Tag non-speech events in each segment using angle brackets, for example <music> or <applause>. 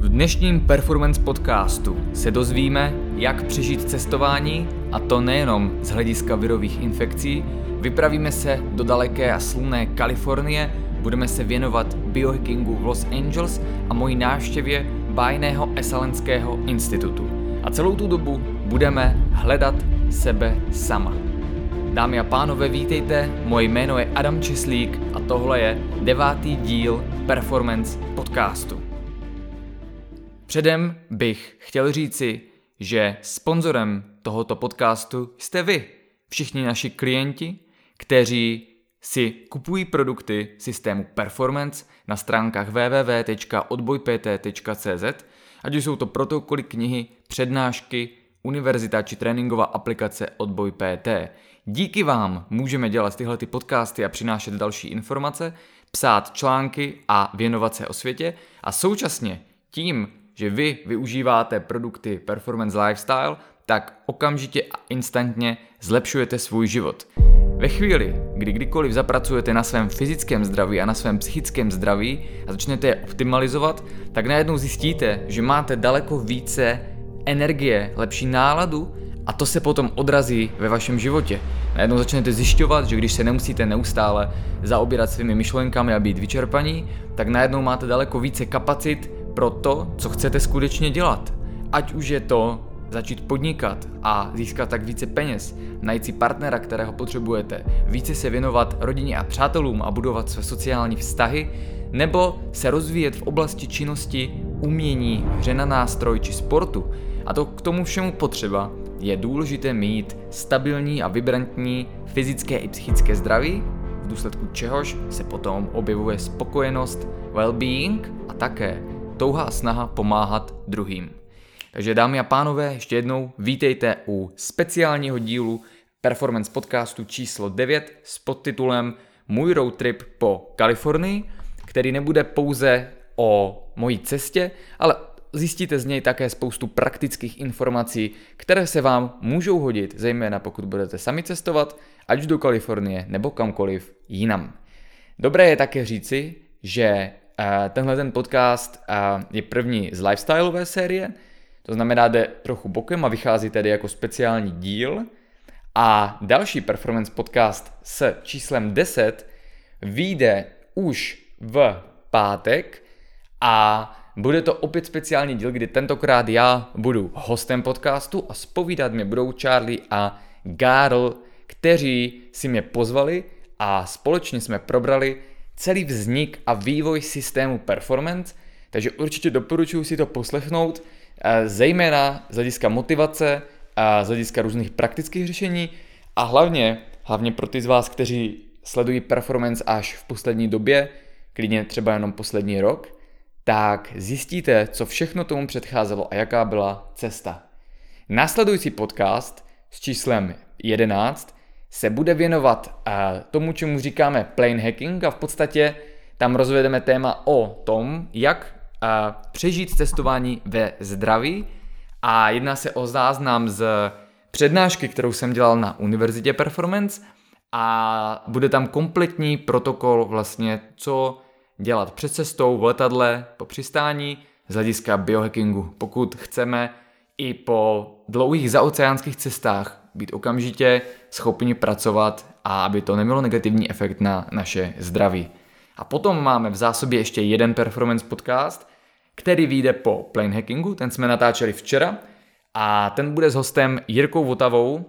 V dnešním Performance podcastu se dozvíme, jak přežít cestování, a to nejenom z hlediska virových infekcí, vypravíme se do daleké a slunné Kalifornie, budeme se věnovat biohackingu v Los Angeles a mojí návštěvě bájného Esalenského institutu. A celou tu dobu budeme hledat sebe sama. Dámy a pánové, vítejte, moje jméno je Adam Česlík a tohle je devátý díl Performance podcastu. Předem bych chtěl říci, že sponzorem tohoto podcastu jste vy, všichni naši klienti, kteří si kupují produkty systému Performance na stránkách www.odbojpt.cz, ať už jsou to protokoly, knihy, přednášky, univerzita či tréninková aplikace Odboj PT. Díky vám můžeme dělat tyhle ty podcasty a přinášet další informace, psát články a věnovat se o světě a současně tím, že vy využíváte produkty Performance Lifestyle, tak okamžitě a instantně zlepšujete svůj život. Ve chvíli, kdy kdykoliv zapracujete na svém fyzickém zdraví a na svém psychickém zdraví a začnete je optimalizovat, tak najednou zjistíte, že máte daleko více energie, lepší náladu a to se potom odrazí ve vašem životě. Najednou začnete zjišťovat, že když se nemusíte neustále zaobírat svými myšlenkami a být vyčerpaní, tak najednou máte daleko více kapacit pro to, co chcete skutečně dělat. Ať už je to začít podnikat a získat tak více peněz, najít si partnera, kterého potřebujete, více se věnovat rodině a přátelům a budovat své sociální vztahy, nebo se rozvíjet v oblasti činnosti, umění, hře na nástroj či sportu. A to k tomu všemu potřeba je důležité mít stabilní a vibrantní fyzické i psychické zdraví, v důsledku čehož se potom objevuje spokojenost, well-being a také touha a snaha pomáhat druhým. Takže dámy a pánové, ještě jednou vítejte u speciálního dílu Performance podcastu číslo 9 s podtitulem Můj road trip po Kalifornii, který nebude pouze o mojí cestě, ale zjistíte z něj také spoustu praktických informací, které se vám můžou hodit, zejména pokud budete sami cestovat, ať do Kalifornie nebo kamkoliv jinam. Dobré je také říci, že tenhle ten podcast je první z lifestyleové série, to znamená, jde trochu bokem a vychází tedy jako speciální díl. A další performance podcast s číslem 10 vyjde už v pátek a bude to opět speciální díl, kdy tentokrát já budu hostem podcastu a spovídat mě budou Charlie a Garl, kteří si mě pozvali a společně jsme probrali celý vznik a vývoj systému performance, takže určitě doporučuji si to poslechnout, eh, zejména z hlediska motivace a z hlediska různých praktických řešení a hlavně, hlavně pro ty z vás, kteří sledují performance až v poslední době, klidně třeba jenom poslední rok, tak zjistíte, co všechno tomu předcházelo a jaká byla cesta. Následující podcast s číslem 11 se bude věnovat tomu, čemu říkáme plain hacking a v podstatě tam rozvedeme téma o tom, jak přežít cestování ve zdraví a jedná se o záznam z přednášky, kterou jsem dělal na Univerzitě Performance a bude tam kompletní protokol vlastně, co dělat před cestou v letadle po přistání z hlediska biohackingu. Pokud chceme i po dlouhých zaoceánských cestách být okamžitě schopni pracovat a aby to nemělo negativní efekt na naše zdraví. A potom máme v zásobě ještě jeden performance podcast, který vyjde po plane hackingu, ten jsme natáčeli včera. A ten bude s hostem Jirkou Votavou,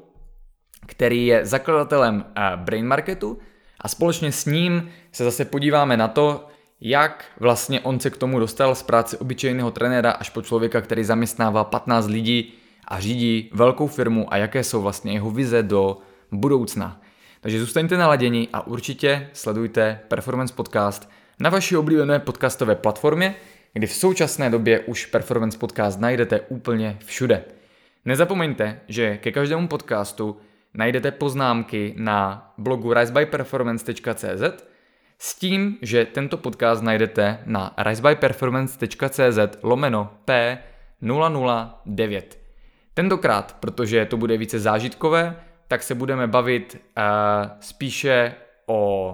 který je zakladatelem eh, Brain Marketu. A společně s ním se zase podíváme na to, jak vlastně on se k tomu dostal z práce obyčejného trenéra až po člověka, který zaměstnává 15 lidí a řídí velkou firmu a jaké jsou vlastně jeho vize do budoucna. Takže zůstaňte naladěni a určitě sledujte Performance Podcast na vaší oblíbené podcastové platformě, kdy v současné době už Performance Podcast najdete úplně všude. Nezapomeňte, že ke každému podcastu najdete poznámky na blogu risebyperformance.cz s tím, že tento podcast najdete na risebyperformance.cz lomeno P009. Tentokrát, protože to bude více zážitkové, tak se budeme bavit uh, spíše o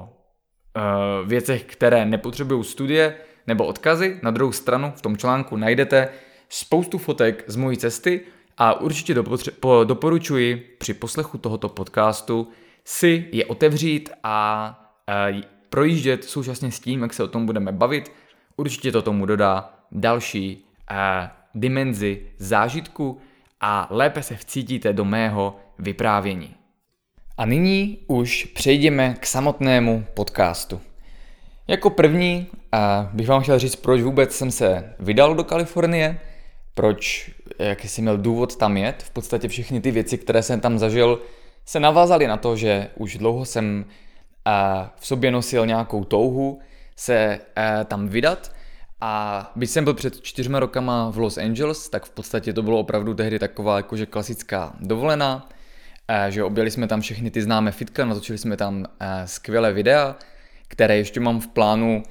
uh, věcech, které nepotřebují studie, nebo odkazy. Na druhou stranu v tom článku najdete spoustu fotek z mojí cesty a určitě doporučuji při poslechu tohoto podcastu si je otevřít a e, projíždět současně s tím, jak se o tom budeme bavit. Určitě to tomu dodá další e, dimenzi zážitku a lépe se vcítíte do mého vyprávění. A nyní už přejdeme k samotnému podcastu. Jako první a bych vám chtěl říct, proč vůbec jsem se vydal do Kalifornie, proč, jaký jsem měl důvod tam jet. V podstatě všechny ty věci, které jsem tam zažil, se navázaly na to, že už dlouho jsem v sobě nosil nějakou touhu se tam vydat a když jsem byl před čtyřma rokama v Los Angeles, tak v podstatě to bylo opravdu tehdy taková jakože klasická dovolená, že objeli jsme tam všechny ty známé fitka, natočili jsme tam skvělé videa, které ještě mám v plánu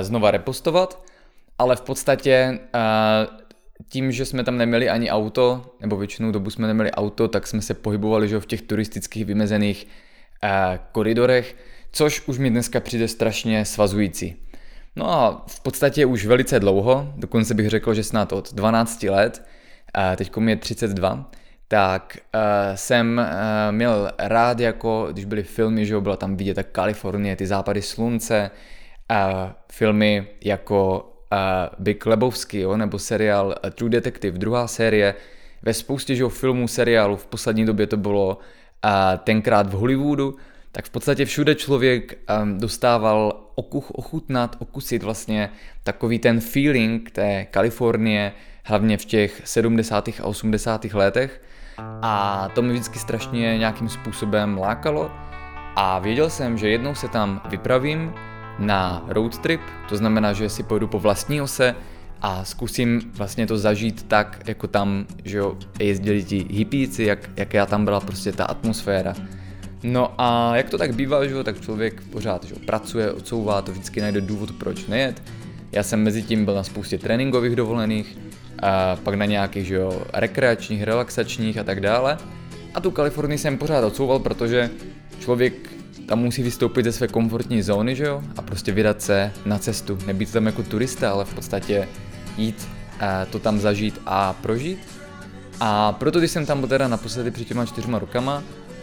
znova repostovat, ale v podstatě tím, že jsme tam neměli ani auto, nebo většinou dobu jsme neměli auto, tak jsme se pohybovali že v těch turistických vymezených koridorech, což už mi dneska přijde strašně svazující. No a v podstatě už velice dlouho, dokonce bych řekl, že snad od 12 let, teď mi je 32, tak uh, jsem uh, měl rád jako, když byly filmy, že jo, byla tam vidět tak Kalifornie, ty západy slunce, uh, filmy jako uh, Big Lebowski, jo, nebo seriál True Detective, druhá série, ve spoustě že jo, filmů, seriálů, v poslední době to bylo uh, tenkrát v Hollywoodu, tak v podstatě všude člověk um, dostával okuch, ochutnat, okusit vlastně takový ten feeling té Kalifornie, hlavně v těch 70. a 80. letech. A to mi vždycky strašně nějakým způsobem lákalo. A věděl jsem, že jednou se tam vypravím na road trip, to znamená, že si pojedu po vlastní ose a zkusím vlastně to zažít tak, jako tam, že jo, jezdili ti hippíci, jak, jak já tam byla prostě ta atmosféra. No a jak to tak bývá, že jo, tak člověk pořád že jo, pracuje, odsouvá, to vždycky najde důvod, proč nejet. Já jsem mezi tím byl na spoustě tréninkových dovolených, a pak na nějakých že jo, rekreačních, relaxačních a tak dále. A tu Kalifornii jsem pořád odsouval, protože člověk tam musí vystoupit ze své komfortní zóny, že jo, a prostě vydat se na cestu. Nebýt tam jako turista, ale v podstatě jít to tam zažít a prožít. A proto, když jsem tam byl teda naposledy před těma čtyřma rokama,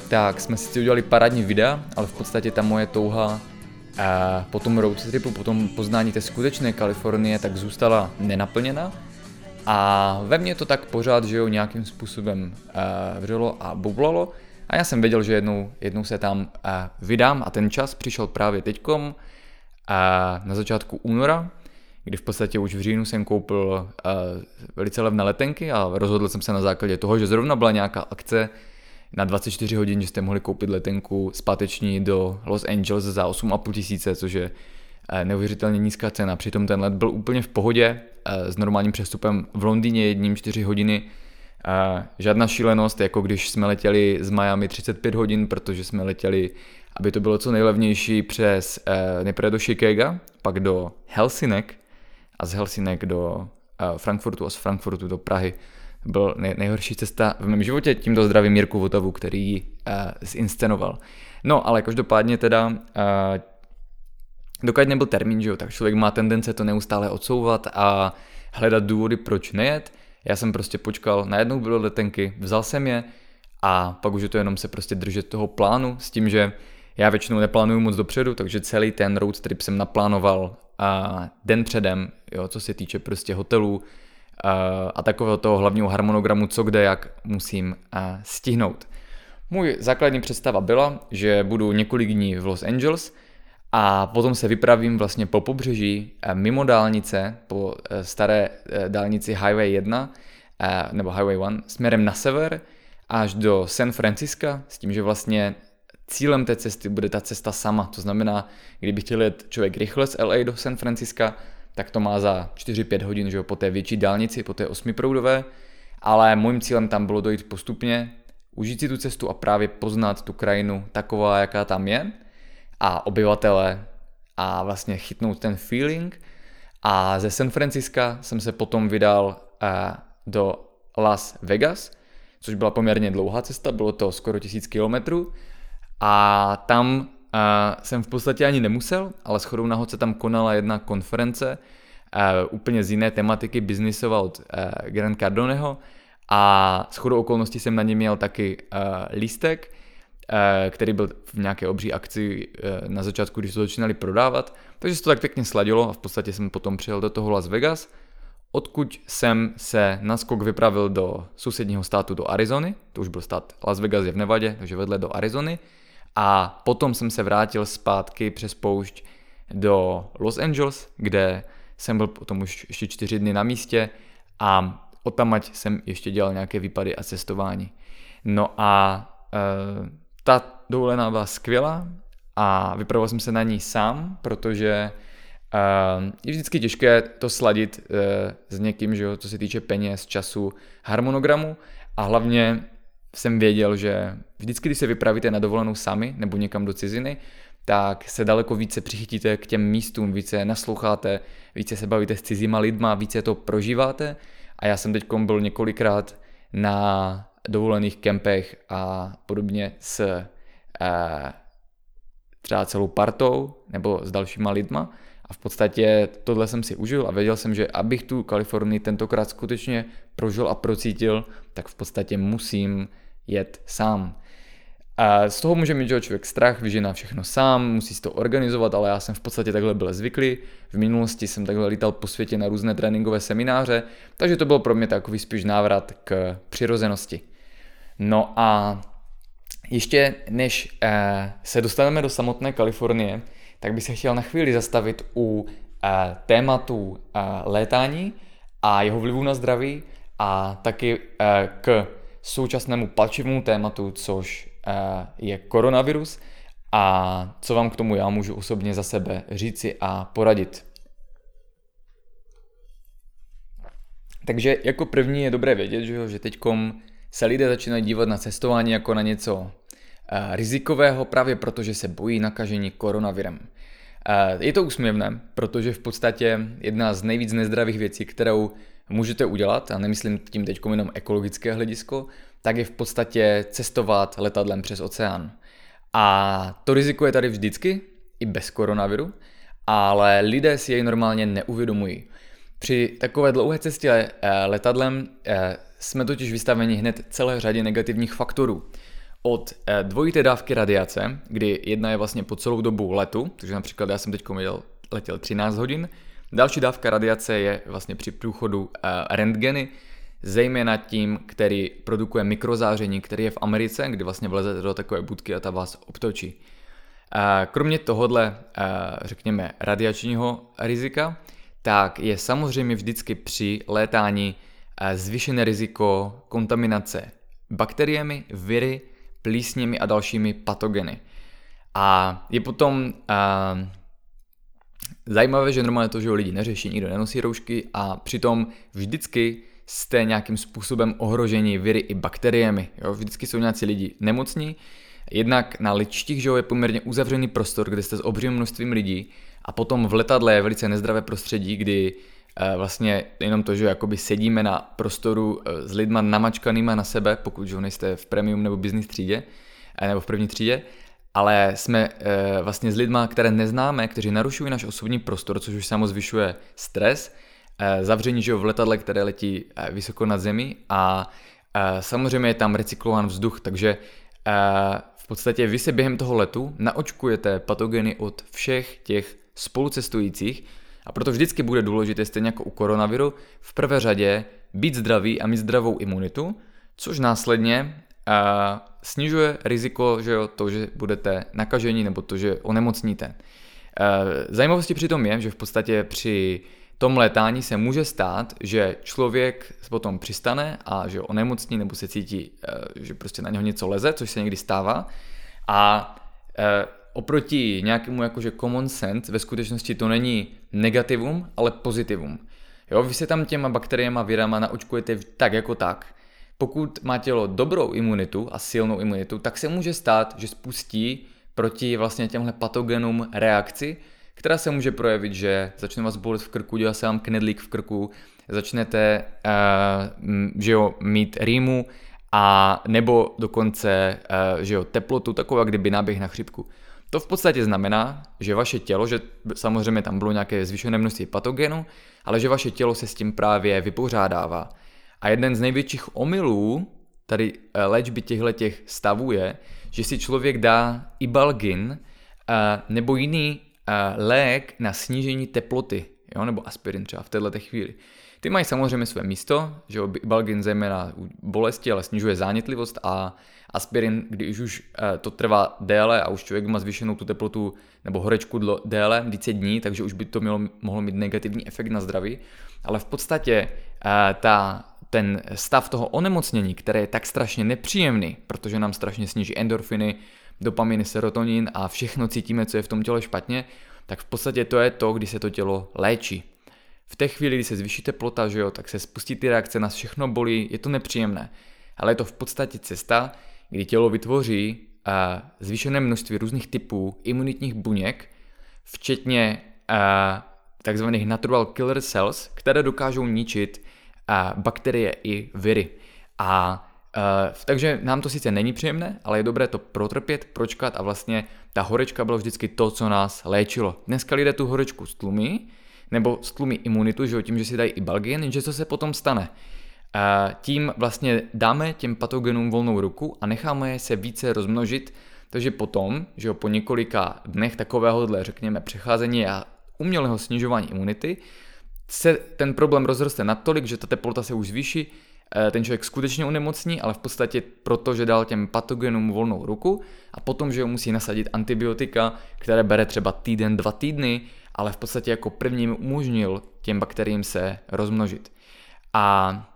tak jsme si udělali parádní videa, ale v podstatě ta moje touha po tom road tripu, po tom poznání té skutečné Kalifornie, tak zůstala nenaplněna. A ve mně to tak pořád, že jo, nějakým způsobem uh, vřelo a bublalo. A já jsem věděl, že jednou, jednou se tam uh, vydám a ten čas přišel právě teďkom uh, na začátku února, kdy v podstatě už v říjnu jsem koupil uh, velice levné letenky a rozhodl jsem se na základě toho, že zrovna byla nějaká akce na 24 hodin, že jste mohli koupit letenku zpáteční do Los Angeles za 8,5 tisíce, což je neuvěřitelně nízká cena. Přitom ten let byl úplně v pohodě eh, s normálním přestupem v Londýně jedním 4 hodiny. Eh, žádná šílenost, jako když jsme letěli z Miami 35 hodin, protože jsme letěli, aby to bylo co nejlevnější přes nejprve do Chicago, pak do Helsinek a z Helsinek do Frankfurtu a z Frankfurtu do Prahy byl nej, nejhorší cesta v mém životě. Tímto zdravím Mirku Votavu, který ji uh, zinscenoval. No, ale každopádně teda, dokud nebyl termín, že jo, tak člověk má tendence to neustále odsouvat a hledat důvody, proč nejet. Já jsem prostě počkal, najednou bylo letenky, vzal jsem je a pak už je to jenom se prostě držet toho plánu s tím, že já většinou neplánuju moc dopředu, takže celý ten road trip jsem naplánoval a den předem, jo, co se týče prostě hotelů, a takového toho hlavního harmonogramu, co kde jak musím stihnout. Můj základní představa byla, že budu několik dní v Los Angeles a potom se vypravím vlastně po pobřeží mimo dálnice, po e, staré e, dálnici Highway 1 nebo Highway 1 směrem na sever až do San Francisca s tím, že vlastně cílem té cesty bude ta cesta sama. To znamená, kdyby chtěl jet člověk rychle z LA do San Francisca, tak to má za 4-5 hodin, že jo, po té větší dálnici, po té osmiproudové, ale mým cílem tam bylo dojít postupně, užít si tu cestu a právě poznat tu krajinu taková, jaká tam je a obyvatele a vlastně chytnout ten feeling. A ze San Francisca jsem se potom vydal uh, do Las Vegas, což byla poměrně dlouhá cesta, bylo to skoro tisíc kilometrů. A tam a jsem v podstatě ani nemusel, ale shodou náhod se tam konala jedna konference úplně z jiné tematiky biznisova od Grant Cardoneho. A s chodou okolností jsem na něm měl taky lístek, který byl v nějaké obří akci uh, na začátku, když to začínali prodávat, takže se to tak pěkně sladilo a v podstatě jsem potom přijel do toho Las Vegas, odkud jsem se na skok vypravil do sousedního státu, do Arizony, to už byl stát Las Vegas je v Nevadě, takže vedle do Arizony, a potom jsem se vrátil zpátky přes poušť do Los Angeles, kde jsem byl potom už ještě čtyři dny na místě a odtamať jsem ještě dělal nějaké výpady a cestování. No a e, ta dovolená byla skvělá a vypravoval jsem se na ní sám, protože Uh, je vždycky těžké to sladit uh, s někým, že jo, co se týče peněz, času, harmonogramu a hlavně jsem věděl, že vždycky, když se vypravíte na dovolenou sami nebo někam do ciziny, tak se daleko více přichytíte k těm místům, více nasloucháte, více se bavíte s cizíma lidma, více to prožíváte. A já jsem teď byl několikrát na dovolených kempech a podobně s eh, třeba celou partou nebo s dalšíma lidma. A v podstatě tohle jsem si užil a věděl jsem, že abych tu Kalifornii tentokrát skutečně prožil a procítil, tak v podstatě musím jet sám. A z toho může mít člověk strach, vyžená všechno sám, musí si to organizovat, ale já jsem v podstatě takhle byl zvyklý. V minulosti jsem takhle lítal po světě na různé tréninkové semináře, takže to byl pro mě takový spíš návrat k přirozenosti. No a ještě než eh, se dostaneme do samotné Kalifornie, tak bych se chtěl na chvíli zastavit u eh, tématu eh, létání a jeho vlivu na zdraví a taky k současnému palčivému tématu, což je koronavirus a co vám k tomu já můžu osobně za sebe říci a poradit. Takže jako první je dobré vědět, že, že teď se lidé začínají dívat na cestování jako na něco eh, rizikového právě proto, že se bojí nakažení koronavirem. Eh, je to úsměvné, protože v podstatě jedna z nejvíc nezdravých věcí, kterou můžete udělat, a nemyslím tím teď jenom ekologické hledisko, tak je v podstatě cestovat letadlem přes oceán. A to riziko je tady vždycky, i bez koronaviru, ale lidé si jej normálně neuvědomují. Při takové dlouhé cestě eh, letadlem jsme totiž vystaveni hned celé řadě negativních faktorů. Od eh, dvojité dávky radiace, kdy jedna je vlastně po celou dobu letu, takže například já jsem teď letěl 13 hodin, Další dávka radiace je vlastně při průchodu uh, rentgeny, zejména tím, který produkuje mikrozáření, který je v Americe, kdy vlastně vlezete do takové budky a ta vás obtočí. Uh, kromě tohohle, řekněme, radiačního rizika, tak je samozřejmě vždycky při létání zvýšené riziko kontaminace bakteriemi, viry, plísněmi a dalšími patogeny. A je potom uh, Zajímavé, že normálně to, že lidi neřeší, nikdo nenosí roušky a přitom vždycky jste nějakým způsobem ohroženi viry i bakteriemi. Jo? Vždycky jsou nějací lidi nemocní, jednak na letištích, že je poměrně uzavřený prostor, kde jste s obřím množstvím lidí a potom v letadle je velice nezdravé prostředí, kdy vlastně jenom to, že jakoby sedíme na prostoru e, s lidma namačkanýma na sebe, pokud že nejste v premium nebo business třídě, e, nebo v první třídě, ale jsme vlastně s lidma, které neznáme, kteří narušují náš osobní prostor, což už samo zvyšuje stres, zavření že v letadle, které letí vysoko nad zemi a samozřejmě je tam recyklován vzduch, takže v podstatě vy se během toho letu naočkujete patogeny od všech těch spolucestujících a proto vždycky bude důležité, stejně jako u koronaviru, v prvé řadě být zdravý a mít zdravou imunitu, což následně a snižuje riziko, že jo, to, že budete nakažení nebo to, že onemocníte. Zajímavostí přitom je, že v podstatě při tom létání se může stát, že člověk potom přistane a že onemocní nebo se cítí, e, že prostě na něho něco leze, což se někdy stává. A e, oproti nějakému jakože common sense, ve skutečnosti to není negativum, ale pozitivum. Jo, vy se tam těma bakteriemi a virama naočkujete tak jako tak, pokud má tělo dobrou imunitu a silnou imunitu, tak se může stát, že spustí proti vlastně těmhle patogenům reakci, která se může projevit, že začne vás bolet v krku, dělá se vám knedlík v krku, začnete uh, že jo, mít rýmu a nebo dokonce uh, že jo, teplotu, taková kdyby náběh na chřipku. To v podstatě znamená, že vaše tělo, že samozřejmě tam bylo nějaké zvýšené množství patogenů, ale že vaše tělo se s tím právě vypořádává. A jeden z největších omylů tady eh, léčby těchto těch stavů je, že si člověk dá ibalgin eh, nebo jiný eh, lék na snížení teploty, jo, nebo aspirin třeba v této chvíli. Ty mají samozřejmě své místo, že ibalgin zejména u bolesti, ale snižuje zánětlivost a aspirin, když už to trvá déle a už člověk má zvýšenou tu teplotu nebo horečku déle, více dní, takže už by to mělo, mohlo mít negativní efekt na zdraví. Ale v podstatě ta ten stav toho onemocnění, který je tak strašně nepříjemný, protože nám strašně sníží endorfiny, dopaminy, serotonin a všechno cítíme, co je v tom těle špatně, tak v podstatě to je to, kdy se to tělo léčí. V té chvíli, kdy se zvýší teplota, že jo, tak se spustí ty reakce, nás všechno bolí, je to nepříjemné. Ale je to v podstatě cesta, kdy tělo vytvoří uh, zvýšené množství různých typů imunitních buněk, včetně uh, takzvaných natural killer cells, které dokážou ničit bakterie i viry. A Uh, takže nám to sice není příjemné, ale je dobré to protrpět, pročkat a vlastně ta horečka byla vždycky to, co nás léčilo. Dneska lidé tu horečku stlumí, nebo stlumí imunitu, že tím, že si dají i balgin, že co se potom stane? Tím vlastně dáme těm patogenům volnou ruku a necháme je se více rozmnožit, takže potom, že po několika dnech takovéhohle, řekněme, přecházení a umělého snižování imunity, se ten problém rozroste natolik, že ta teplota se už zvýší, eh, ten člověk skutečně onemocní, ale v podstatě proto, že dal těm patogenům volnou ruku a potom, že ho musí nasadit antibiotika, které bere třeba týden, dva týdny, ale v podstatě jako prvním umožnil těm bakteriím se rozmnožit. A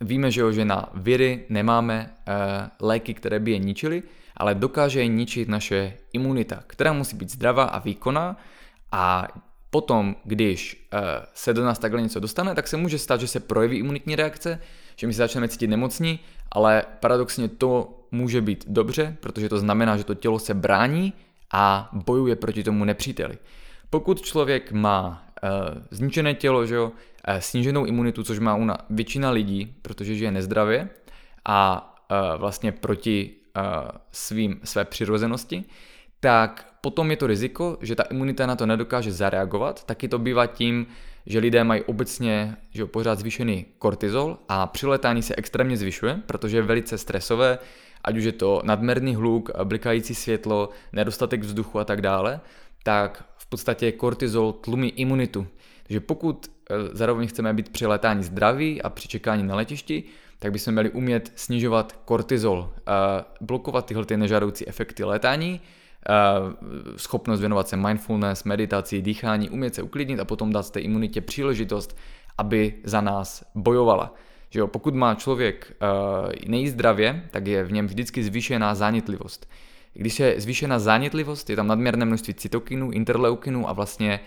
víme, že, jo, že na viry nemáme e, léky, které by je ničily, ale dokáže je ničit naše imunita, která musí být zdravá a výkonná a Potom, když uh, se do nás takhle něco dostane, tak se může stát, že se projeví imunitní reakce, že my se začneme cítit nemocní, ale paradoxně to může být dobře, protože to znamená, že to tělo se brání a bojuje proti tomu nepříteli. Pokud člověk má uh, zničené tělo, že jo, sníženou imunitu, což má una většina lidí, protože žije nezdravě a uh, vlastně proti uh, svým, své přirozenosti, tak potom je to riziko, že ta imunita na to nedokáže zareagovat, taky to bývá tím, že lidé mají obecně že pořád zvýšený kortizol a při letání se extrémně zvyšuje, protože je velice stresové, ať už je to nadmerný hluk, blikající světlo, nedostatek vzduchu a tak dále, tak v podstatě kortizol tlumí imunitu. Takže pokud e, zároveň chceme být při letání zdraví a při čekání na letišti, tak bychom měli umět snižovat kortizol, blokovat tyhle ty nežádoucí efekty létání, schopnost věnovat se mindfulness, meditaci, dýchání, umět se uklidnit a potom dát té imunitě příležitost, aby za nás bojovala. Že jo, pokud má člověk nejzdravě, tak je v něm vždycky zvýšená zánětlivost. Když je zvýšená zánětlivost, je tam nadměrné množství cytokinů, interleukinů a vlastně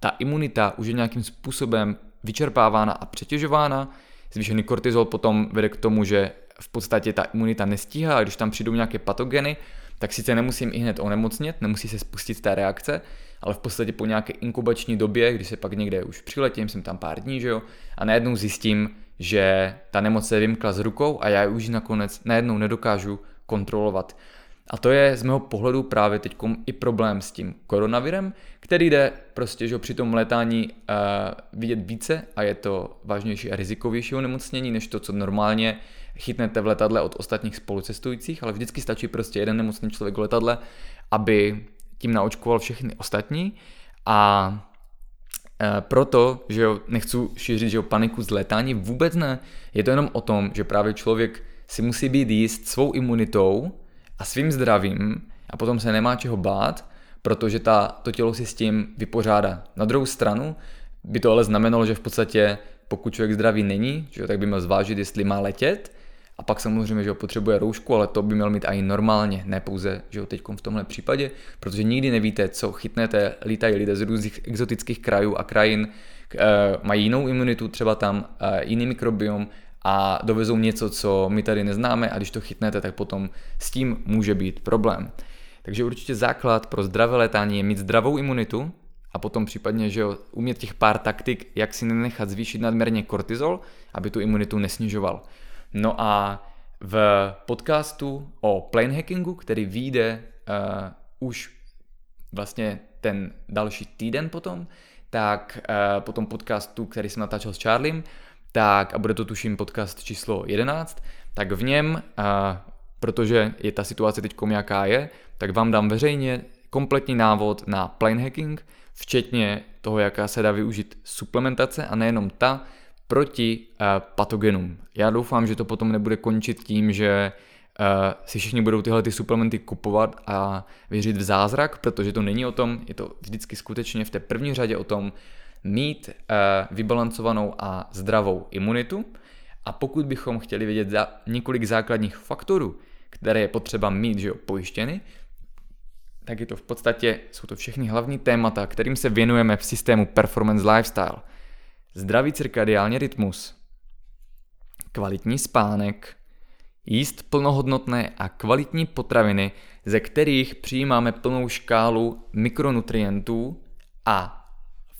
ta imunita už je nějakým způsobem vyčerpávána a přetěžována. Zvýšený kortizol potom vede k tomu, že v podstatě ta imunita nestíhá a když tam přijdou nějaké patogeny, tak sice nemusím i hned onemocnit, nemusí se spustit ta reakce, ale v podstatě po nějaké inkubační době, kdy se pak někde už přiletím, jsem tam pár dní, že jo, a najednou zjistím, že ta nemoc se vymkla z rukou a já už nakonec najednou nedokážu kontrolovat. A to je z mého pohledu právě teď i problém s tím koronavirem, který jde prostě že při tom letání uh, vidět více a je to vážnější a rizikovější onemocnění než to, co normálně chytnete v letadle od ostatních spolucestujících, ale vždycky stačí prostě jeden nemocný člověk v letadle, aby tím naočkoval všechny ostatní a e, proto, že jo, nechci šířit že jo, paniku z letání, vůbec ne. Je to jenom o tom, že právě člověk si musí být jíst svou imunitou a svým zdravím a potom se nemá čeho bát, protože ta, to tělo si s tím vypořádá. Na druhou stranu by to ale znamenalo, že v podstatě pokud člověk zdravý není, že tak by měl zvážit, jestli má letět a pak samozřejmě, že ho potřebuje roušku, ale to by měl mít i normálně, ne pouze, že ho teď v tomhle případě, protože nikdy nevíte, co chytnete, lítají lidé z různých exotických krajů a krajin, e, mají jinou imunitu, třeba tam e, jiný mikrobiom a dovezou něco, co my tady neznáme a když to chytnete, tak potom s tím může být problém. Takže určitě základ pro zdravé letání je mít zdravou imunitu a potom případně, že jo, umět těch pár taktik, jak si nenechat zvýšit nadměrně kortizol, aby tu imunitu nesnižoval. No a v podcastu o plane hackingu, který vyjde uh, už vlastně ten další týden potom, tak uh, po tom podcastu, který jsem natáčel s Charliem, tak a bude to tuším podcast číslo 11, tak v něm, uh, protože je ta situace teď jaká je, tak vám dám veřejně kompletní návod na plane hacking, včetně toho, jaká se dá využít suplementace a nejenom ta, proti uh, patogenům. Já doufám, že to potom nebude končit tím, že uh, si všichni budou tyhle ty suplementy kupovat a věřit v zázrak, protože to není o tom, je to vždycky skutečně v té první řadě o tom mít uh, vybalancovanou a zdravou imunitu. A pokud bychom chtěli vědět za několik základních faktorů, které je potřeba mít že jo, pojištěny, tak je to v podstatě, jsou to všechny hlavní témata, kterým se věnujeme v systému Performance Lifestyle. Zdravý cirkadiální rytmus, kvalitní spánek, jíst plnohodnotné a kvalitní potraviny, ze kterých přijímáme plnou škálu mikronutrientů a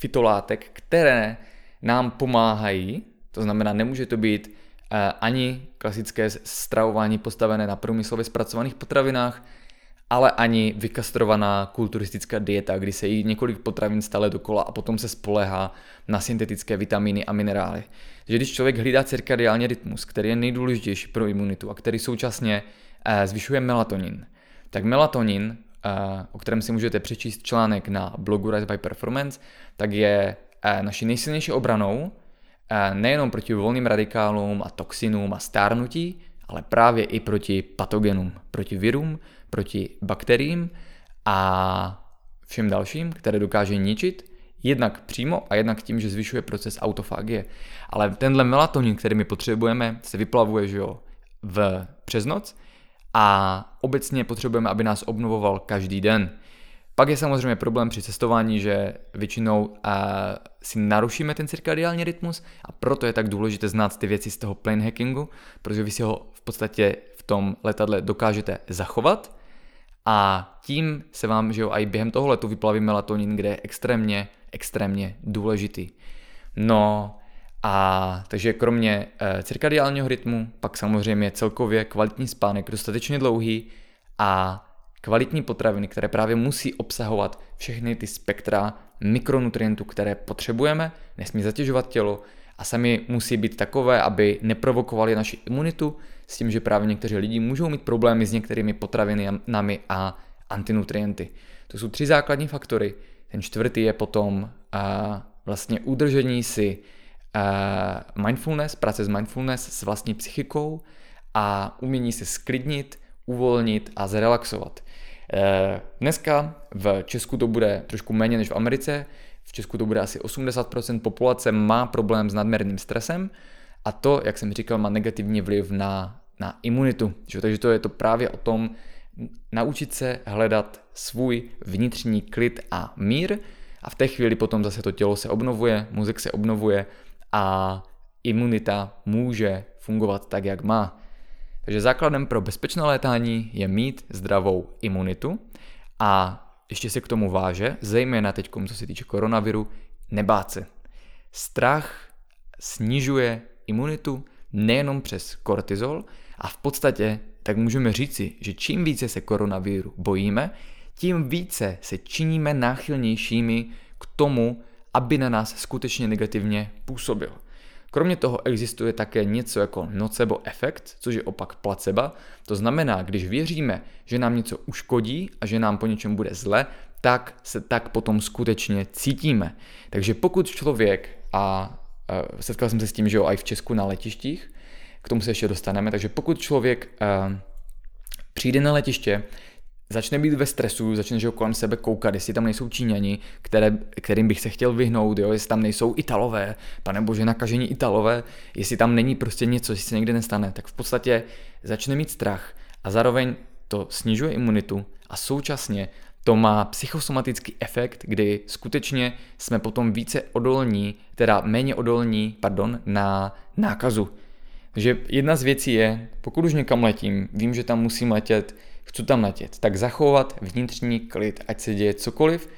fitolátek, které nám pomáhají, to znamená, nemůže to být eh, ani klasické stravování postavené na průmyslově zpracovaných potravinách, ale ani vykastrovaná kulturistická dieta, kdy se jí několik potravin stále dokola a potom se spolehá na syntetické vitamíny a minerály. Takže když člověk hlídá cirkadiální rytmus, který je nejdůležitější pro imunitu a který současně eh, zvyšuje melatonin, tak melatonin, o kterém si můžete přečíst článek na blogu Rise by Performance, tak je eh, naší nejsilnější obranou nejenom proti volným radikálům a toxinům a stárnutí, ale právě i proti patogenům, proti virům, proti bakteriím a všem dalším, které dokáže ničit, jednak přímo a jednak tím, že zvyšuje proces autofagie. Ale tenhle melatonin, který my potřebujeme, se vyplavuje že jo, v přes noc a obecně potřebujeme, aby nás obnovoval každý den. Pak je samozřejmě problém při cestování, že většinou uh, si narušíme ten cirkadiální rytmus a proto je tak důležité znát ty věci z toho plane hackingu, protože vy si ho v podstatě v tom letadle dokážete zachovat a tím se vám, že jo, i během toho letu vyplaví melatonin, kde je extrémně, extrémně důležitý. No a takže kromě e, cirkadiálního rytmu, pak samozřejmě celkově kvalitní spánek, dostatečně dlouhý a kvalitní potraviny, které právě musí obsahovat všechny ty spektra mikronutrientů, které potřebujeme, nesmí zatěžovat tělo a sami musí být takové, aby neprovokovali naši imunitu, s tím, že právě někteří lidi můžou mít problémy s některými potravinami a antinutrienty. To jsou tři základní faktory. Ten čtvrtý je potom a, vlastně udržení si mindfulness, práce s mindfulness s vlastní psychikou a umění se sklidnit, uvolnit a zrelaxovat. E, dneska v Česku to bude trošku méně než v Americe. V Česku to bude asi 80% populace má problém s nadměrným stresem a to, jak jsem říkal, má negativní vliv na na imunitu. Že? Takže to je to právě o tom naučit se hledat svůj vnitřní klid a mír a v té chvíli potom zase to tělo se obnovuje, mozek se obnovuje a imunita může fungovat tak, jak má. Takže základem pro bezpečné létání je mít zdravou imunitu a ještě se k tomu váže, zejména teď, co se týče koronaviru, nebát se. Strach snižuje imunitu nejenom přes kortizol, a v podstatě tak můžeme říci, že čím více se koronaviru bojíme, tím více se činíme náchylnějšími k tomu, aby na nás skutečně negativně působil. Kromě toho existuje také něco jako nocebo efekt, což je opak placebo. To znamená, když věříme, že nám něco uškodí a že nám po něčem bude zle, tak se tak potom skutečně cítíme. Takže pokud člověk, a, a setkal jsem se s tím, že jo, i v Česku na letištích, k tomu se ještě dostaneme. Takže pokud člověk uh, přijde na letiště, začne být ve stresu, začne že kolem sebe koukat, jestli tam nejsou Číňani, které, kterým bych se chtěl vyhnout, jo, jestli tam nejsou Italové, pane bože, nakažení Italové, jestli tam není prostě něco, jestli se někde nestane, tak v podstatě začne mít strach a zároveň to snižuje imunitu a současně to má psychosomatický efekt, kdy skutečně jsme potom více odolní, teda méně odolní, pardon, na nákazu. Takže jedna z věcí je, pokud už někam letím, vím, že tam musím letět, chci tam letět, tak zachovat vnitřní klid, ať se děje cokoliv,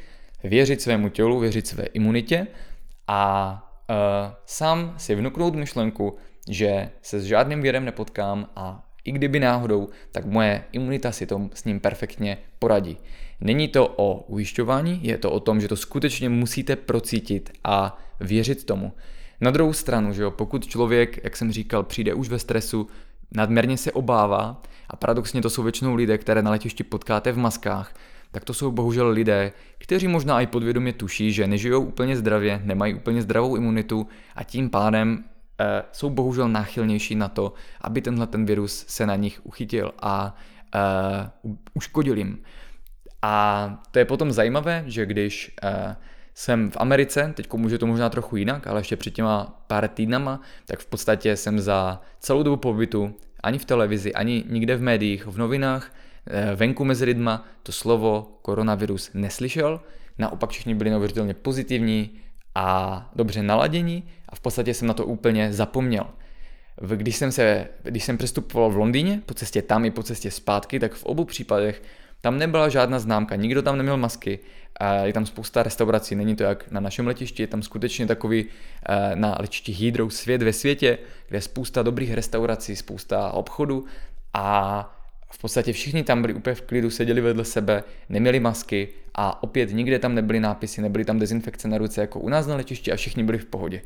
věřit svému tělu, věřit své imunitě a uh, sám si vnuknout myšlenku, že se s žádným věrem nepotkám a i kdyby náhodou, tak moje imunita si to s ním perfektně poradí. Není to o ujišťování, je to o tom, že to skutečně musíte procítit a věřit tomu. Na druhou stranu, že jo, pokud člověk, jak jsem říkal, přijde už ve stresu, nadměrně se obává a paradoxně to jsou většinou lidé, které na letišti potkáte v maskách, tak to jsou bohužel lidé, kteří možná i podvědomě tuší, že nežijou úplně zdravě, nemají úplně zdravou imunitu a tím pádem e, jsou bohužel náchylnější na to, aby tenhle ten virus se na nich uchytil a e, uškodil jim. A to je potom zajímavé, že když e, jsem v Americe, teď může to možná trochu jinak, ale ještě před těma pár týdnama, tak v podstatě jsem za celou dobu pobytu ani v televizi, ani nikde v médiích, v novinách, eh, venku mezi lidma to slovo koronavirus neslyšel. Naopak všichni byli neuvěřitelně pozitivní a dobře naladění a v podstatě jsem na to úplně zapomněl. Když jsem, se, když jsem přestupoval v Londýně, po cestě tam i po cestě zpátky, tak v obou případech tam nebyla žádná známka, nikdo tam neměl masky je tam spousta restaurací, není to jak na našem letišti, je tam skutečně takový eh, na letišti Heathrow svět ve světě, kde je spousta dobrých restaurací, spousta obchodů a v podstatě všichni tam byli úplně v klidu, seděli vedle sebe, neměli masky a opět nikde tam nebyly nápisy, nebyly tam dezinfekce na ruce jako u nás na letišti a všichni byli v pohodě.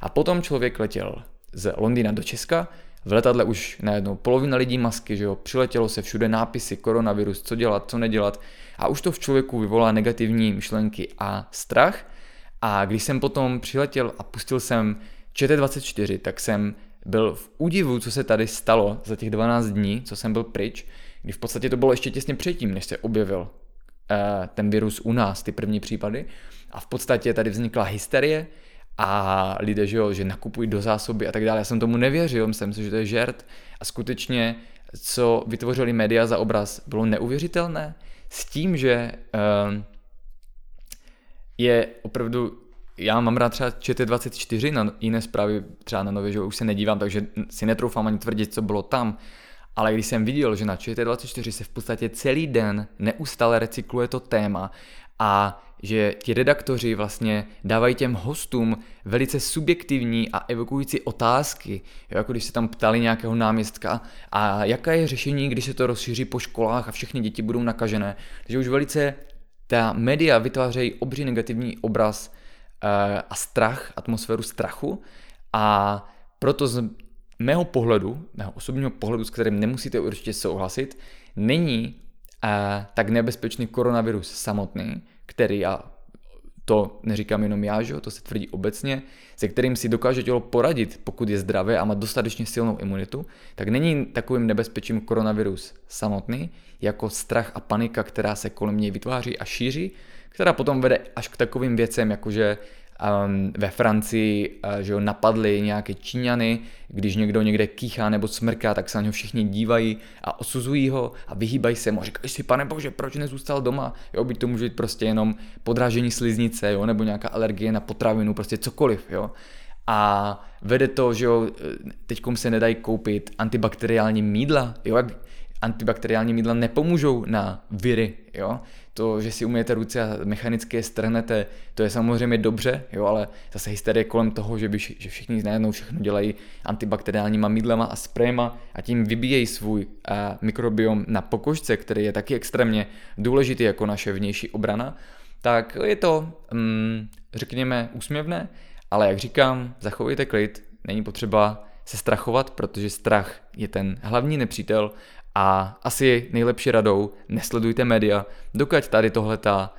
A potom člověk letěl z Londýna do Česka, v letadle už najednou polovina lidí masky, že jo, přiletělo se všude nápisy, koronavirus, co dělat, co nedělat a už to v člověku vyvolá negativní myšlenky a strach. A když jsem potom přiletěl a pustil jsem ČT24, tak jsem byl v údivu, co se tady stalo za těch 12 dní, co jsem byl pryč, kdy v podstatě to bylo ještě těsně předtím, než se objevil uh, ten virus u nás, ty první případy. A v podstatě tady vznikla hysterie, a lidé, že, jo, že nakupují do zásoby a tak dále. Já jsem tomu nevěřil, myslím si, že to je žert. A skutečně, co vytvořili média za obraz, bylo neuvěřitelné. S tím, že uh, je opravdu, já mám rád třeba ČT24 na jiné zprávy, třeba na nově, že už se nedívám, takže si netroufám ani tvrdit, co bylo tam. Ale když jsem viděl, že na ČT24 se v podstatě celý den neustále recykluje to téma a že ti redaktoři vlastně dávají těm hostům velice subjektivní a evokující otázky, jo, jako když se tam ptali nějakého náměstka a jaké je řešení, když se to rozšíří po školách a všechny děti budou nakažené. Takže už velice ta média vytvářejí obří negativní obraz uh, a strach, atmosféru strachu a proto z mého pohledu, mého osobního pohledu, s kterým nemusíte určitě souhlasit, není uh, tak nebezpečný koronavirus samotný, který a to neříkám jenom já, že? to se tvrdí obecně, se kterým si dokáže tělo poradit, pokud je zdravé a má dostatečně silnou imunitu, tak není takovým nebezpečím koronavirus samotný, jako strach a panika, která se kolem něj vytváří a šíří, která potom vede až k takovým věcem, jakože um, ve Francii uh, že jo, napadli nějaké Číňany, když někdo někde kýchá nebo smrká, tak se na něho všichni dívají a osuzují ho a vyhýbají se mu a říkají si, pane bože, proč nezůstal doma? Jo, byť to může být prostě jenom podrážení sliznice, jo, nebo nějaká alergie na potravinu, prostě cokoliv, jo. A vede to, že jo, teď se nedají koupit antibakteriální mídla, jo, antibakteriální mídla nepomůžou na viry, jo. To, že si umyjete ruce a mechanicky je strhnete, to je samozřejmě dobře, jo, ale zase hysterie kolem toho, že, by, že všichni najednou všechno dělají antibakteriálníma mídlema a sprejma a tím vybíjejí svůj uh, mikrobiom na pokožce, který je taky extrémně důležitý jako naše vnější obrana, tak je to, um, řekněme, úsměvné, ale jak říkám, zachovejte klid, není potřeba se strachovat, protože strach je ten hlavní nepřítel a asi nejlepší radou, nesledujte média, dokud tady tohleta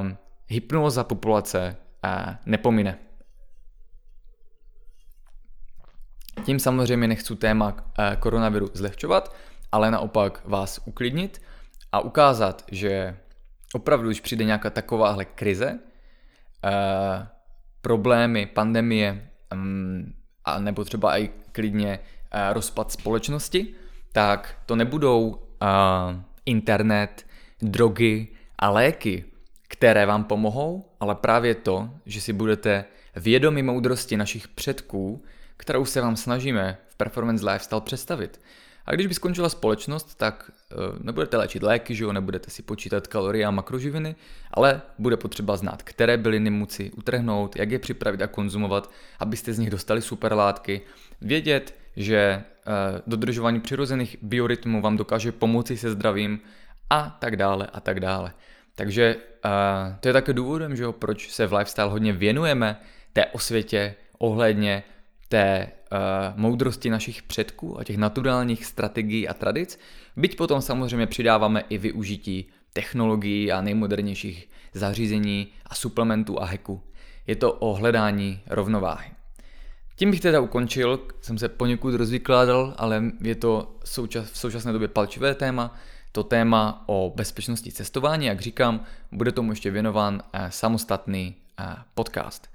um, hypnóza populace uh, nepomine. Tím samozřejmě nechci téma uh, koronaviru zlehčovat, ale naopak vás uklidnit a ukázat, že opravdu, když přijde nějaká takováhle krize, uh, problémy, pandemie, um, a nebo třeba i klidně uh, rozpad společnosti, tak to nebudou uh, internet, drogy a léky, které vám pomohou, ale právě to, že si budete vědomi moudrosti našich předků, kterou se vám snažíme v Performance Lifestyle představit. A když by skončila společnost, tak uh, nebudete léčit léky, že jo, nebudete si počítat kalorie a makroživiny, ale bude potřeba znát, které byliny moci utrhnout, jak je připravit a konzumovat, abyste z nich dostali superlátky, vědět, že dodržování přirozených biorytmů vám dokáže pomoci se zdravím a tak dále a tak dále. Takže to je také důvodem, že jo, proč se v lifestyle hodně věnujeme té osvětě ohledně té uh, moudrosti našich předků a těch naturálních strategií a tradic, byť potom samozřejmě přidáváme i využití technologií a nejmodernějších zařízení a suplementů a heků. Je to o hledání rovnováhy. Tím bych teda ukončil, jsem se poněkud rozvykládal, ale je to součas, v současné době palčivé téma, to téma o bezpečnosti cestování, jak říkám, bude tomu ještě věnován eh, samostatný eh, podcast.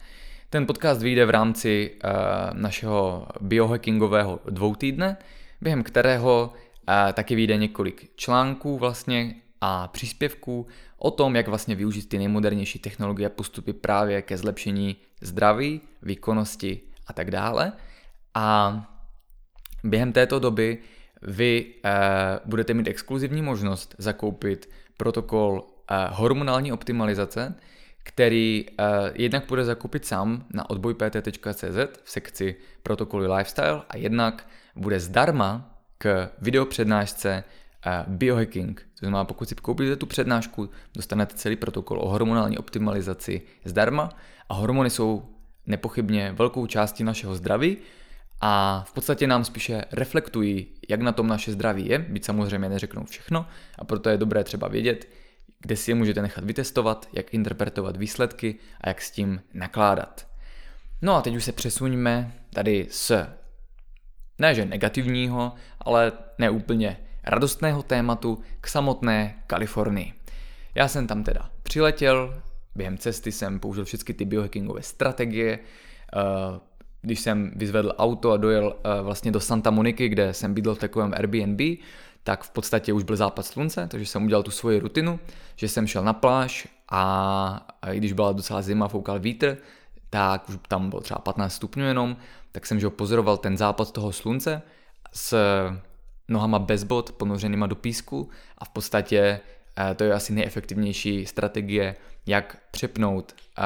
Ten podcast vyjde v rámci uh, našeho biohackingového dvoutýdne, během kterého taky vyjde několik článků vlastně a příspěvků o tom, jak vlastně využít ty nejmodernější technologie a postupy právě ke zlepšení zdraví, výkonnosti a tak dále. A během této doby vy uh, budete mít exkluzivní možnost zakoupit protokol uh, hormonální optimalizace, který uh, jednak bude zakupit sám na odbojpt.cz v sekci protokoly lifestyle a jednak bude zdarma k videopřednášce uh, biohacking. To znamená, pokud si koupíte tu přednášku, dostanete celý protokol o hormonální optimalizaci zdarma a hormony jsou nepochybně velkou částí našeho zdraví a v podstatě nám spíše reflektují, jak na tom naše zdraví je, byť samozřejmě neřeknou všechno a proto je dobré třeba vědět, kde si je můžete nechat vytestovat, jak interpretovat výsledky a jak s tím nakládat. No a teď už se přesuňme tady z ne že negativního, ale ne úplně radostného tématu k samotné Kalifornii. Já jsem tam teda přiletěl, během cesty jsem použil všechny ty biohackingové strategie, eh, když jsem vyzvedl auto a dojel eh, vlastně do Santa Moniky, kde jsem bydlel v takovém Airbnb, tak v podstatě už byl západ slunce, takže jsem udělal tu svoji rutinu, že jsem šel na pláž a, i když byla docela zima, foukal vítr, tak už tam bylo třeba 15 stupňů jenom, tak jsem že pozoroval ten západ toho slunce s nohama bez bod ponořenýma do písku a v podstatě to je asi nejefektivnější strategie, jak přepnout eh,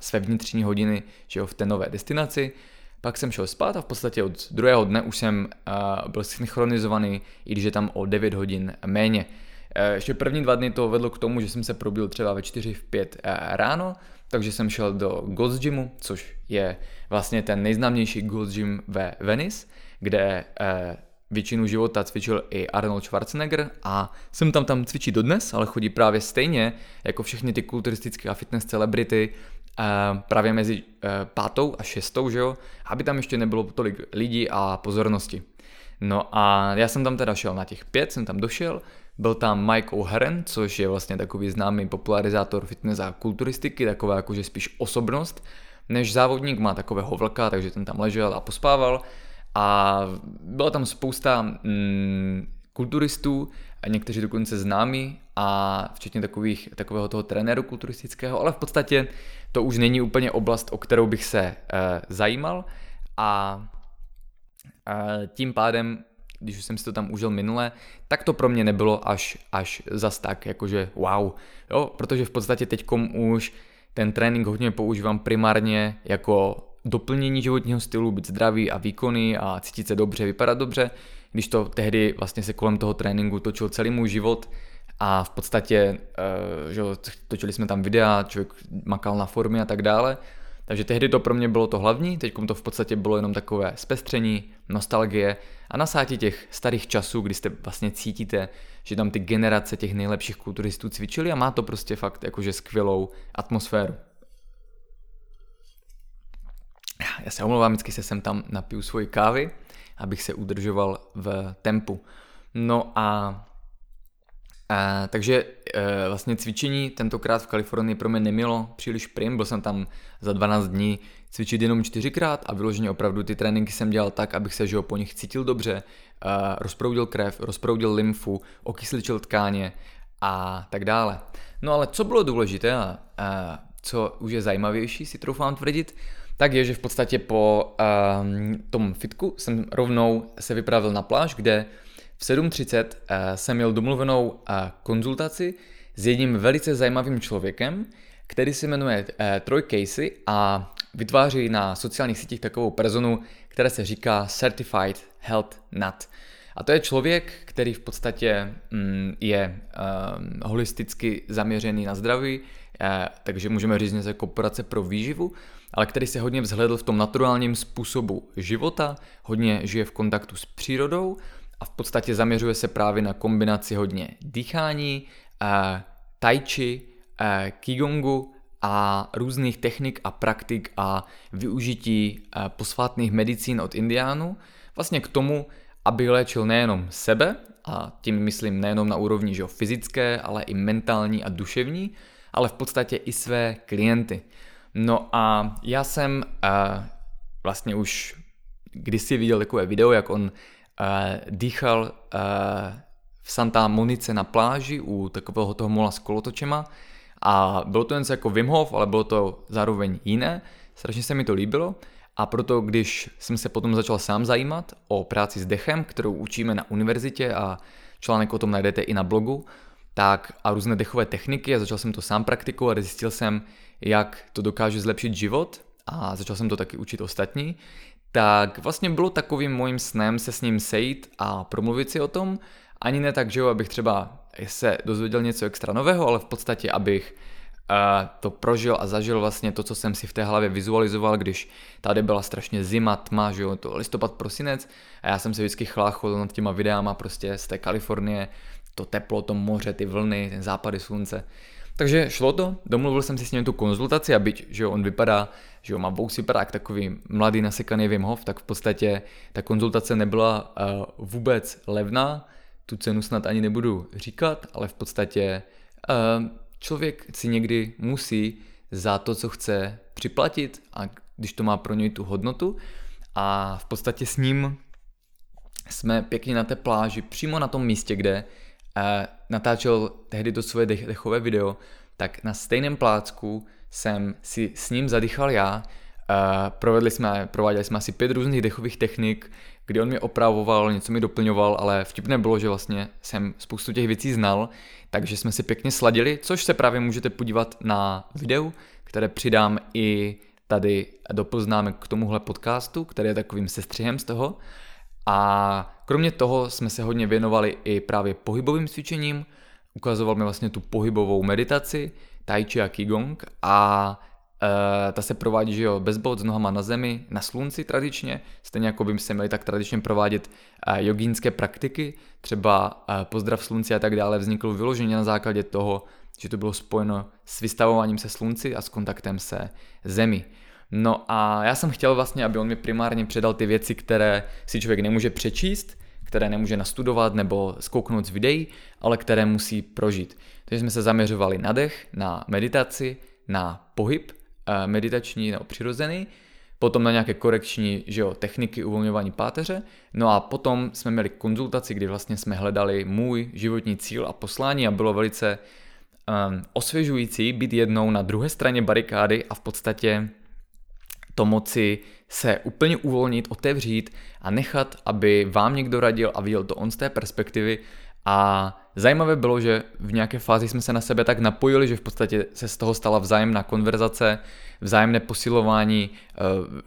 své vnitřní hodiny že jo, v té nové destinaci pak jsem šel spát a v podstatě od druhého dne už jsem uh, byl synchronizovaný, i když je tam o 9 hodin méně. Ještě první dva dny to vedlo k tomu, že jsem se probil třeba ve 4 v 5 uh, ráno, takže jsem šel do Ghost Gymu, což je vlastně ten nejznámější Ghost Gym ve Venice, kde většinu života cvičil i Arnold Schwarzenegger a jsem tam tam cvičí dodnes, ale chodí právě stejně jako všechny ty kulturistické a fitness celebrity právě mezi eh, pátou a šestou, že jo, aby tam ještě nebylo tolik lidí a pozornosti. No a já jsem tam teda šel na těch pět, jsem tam došel, byl tam Mike O'Haren, což je vlastně takový známý popularizátor fitness a kulturistiky, taková jakože spíš osobnost, než závodník má takového vlka, takže ten tam ležel a pospával. A byla tam spousta mm, kulturistů, a někteří dokonce známí a včetně takových, takového toho trenéru kulturistického, ale v podstatě to už není úplně oblast, o kterou bych se uh, zajímal. A uh, tím pádem, když jsem si to tam užil minule, tak to pro mě nebylo až, až zas tak, jakože wow, jo, protože v podstatě teďkom už ten trénink hodně používám primárně jako doplnění životního stylu, být zdravý a výkonný a cítit se dobře, vypadat dobře, když to tehdy vlastně se kolem toho tréninku točil celý můj život a v podstatě, uh, že točili jsme tam videa, člověk makal na formě a tak dále, takže tehdy to pro mě bylo to hlavní, teď to v podstatě bylo jenom takové zpestření, nostalgie a nasátí těch starých časů, kdy jste vlastně cítíte, že tam ty generace těch nejlepších kulturistů cvičili a má to prostě fakt jakože skvělou atmosféru. Já se omlouvám, vždycky se sem tam napiju svoji kávy, abych se udržoval v tempu. No a a, takže e, vlastně cvičení tentokrát v Kalifornii pro mě nemělo příliš prim, byl jsem tam za 12 dní cvičit jenom čtyřikrát a vyloženě opravdu ty tréninky jsem dělal tak, abych se že po nich cítil dobře, e, rozproudil krev, rozproudil lymfu, okysličil tkáně a tak dále. No ale co bylo důležité a, a co už je zajímavější, si troufám tvrdit, tak je, že v podstatě po um, tom fitku jsem rovnou se vypravil na pláž, kde v 7.30 uh, jsem měl domluvenou uh, konzultaci s jedním velice zajímavým člověkem, který se jmenuje uh, Troy Casey a vytváří na sociálních sítích takovou personu, která se říká Certified Health Nut. A to je člověk, který v podstatě mm, je um, holisticky zaměřený na zdraví, eh, takže můžeme říct něco jako poradce pro výživu, ale který se hodně vzhledl v tom naturálním způsobu života, hodně žije v kontaktu s přírodou a v podstatě zaměřuje se právě na kombinaci hodně dýchání, eh, tai chi, eh, qigongu a různých technik a praktik a využití eh, posvátných medicín od indiánů vlastně k tomu, aby léčil nejenom sebe, a tím myslím nejenom na úrovni že fyzické, ale i mentální a duševní, ale v podstatě i své klienty. No a já jsem uh, vlastně už kdysi viděl takové video, jak on uh, dýchal uh, v Santa Monice na pláži u takového toho mola s kolotočema a bylo to jen jako Wim Hof, ale bylo to zároveň jiné. Strašně se mi to líbilo a proto, když jsem se potom začal sám zajímat o práci s dechem, kterou učíme na univerzitě a článek o tom najdete i na blogu, tak a různé dechové techniky a začal jsem to sám praktikovat a zjistil jsem, jak to dokáže zlepšit život a začal jsem to taky učit ostatní, tak vlastně bylo takovým mojím snem se s ním sejít a promluvit si o tom, ani ne tak, že jo, abych třeba se dozvěděl něco extra nového, ale v podstatě, abych uh, to prožil a zažil vlastně to, co jsem si v té hlavě vizualizoval, když tady byla strašně zima, tma, že jo, to listopad, prosinec a já jsem se vždycky chláchl nad těma videama prostě z té Kalifornie, to teplo, to moře, ty vlny, ten západy slunce. Takže šlo to, domluvil jsem si s ním tu konzultaci a byť, že on vypadá, že jo, má vous vypadá jak takový mladý nasekaný Wim Hof, tak v podstatě ta konzultace nebyla uh, vůbec levná, tu cenu snad ani nebudu říkat, ale v podstatě uh, člověk si někdy musí za to, co chce připlatit a když to má pro něj tu hodnotu. A v podstatě s ním jsme pěkně na té pláži, přímo na tom místě, kde uh, natáčel tehdy to svoje dech, dechové video, tak na stejném plácku jsem si s ním zadýchal já. Uh, provedli jsme, prováděli jsme asi pět různých dechových technik, kdy on mi opravoval, něco mi doplňoval, ale vtipné bylo, že vlastně jsem spoustu těch věcí znal, takže jsme si pěkně sladili, což se právě můžete podívat na videu, které přidám i tady do poznámek k tomuhle podcastu, který je takovým sestřihem z toho. A kromě toho jsme se hodně věnovali i právě pohybovým cvičením, ukazoval mi vlastně tu pohybovou meditaci, tai chi a qigong. A e, ta se provádí že jo, bez bod s nohama na zemi, na slunci tradičně, stejně jako by se měli tak tradičně provádět e, jogínské praktiky, třeba e, pozdrav slunci a tak dále vznikl vyloženě na základě toho, že to bylo spojeno s vystavováním se slunci a s kontaktem se zemi. No a já jsem chtěl vlastně, aby on mi primárně předal ty věci, které si člověk nemůže přečíst, které nemůže nastudovat nebo zkouknout z videí, ale které musí prožít. Takže jsme se zaměřovali na dech, na meditaci, na pohyb eh, meditační nebo přirozený, potom na nějaké korekční že jo, techniky uvolňování páteře, no a potom jsme měli konzultaci, kdy vlastně jsme hledali můj životní cíl a poslání a bylo velice um, osvěžující být jednou na druhé straně barikády a v podstatě to moci se úplně uvolnit, otevřít a nechat, aby vám někdo radil a viděl to on z té perspektivy. A zajímavé bylo, že v nějaké fázi jsme se na sebe tak napojili, že v podstatě se z toho stala vzájemná konverzace, vzájemné posilování, eh,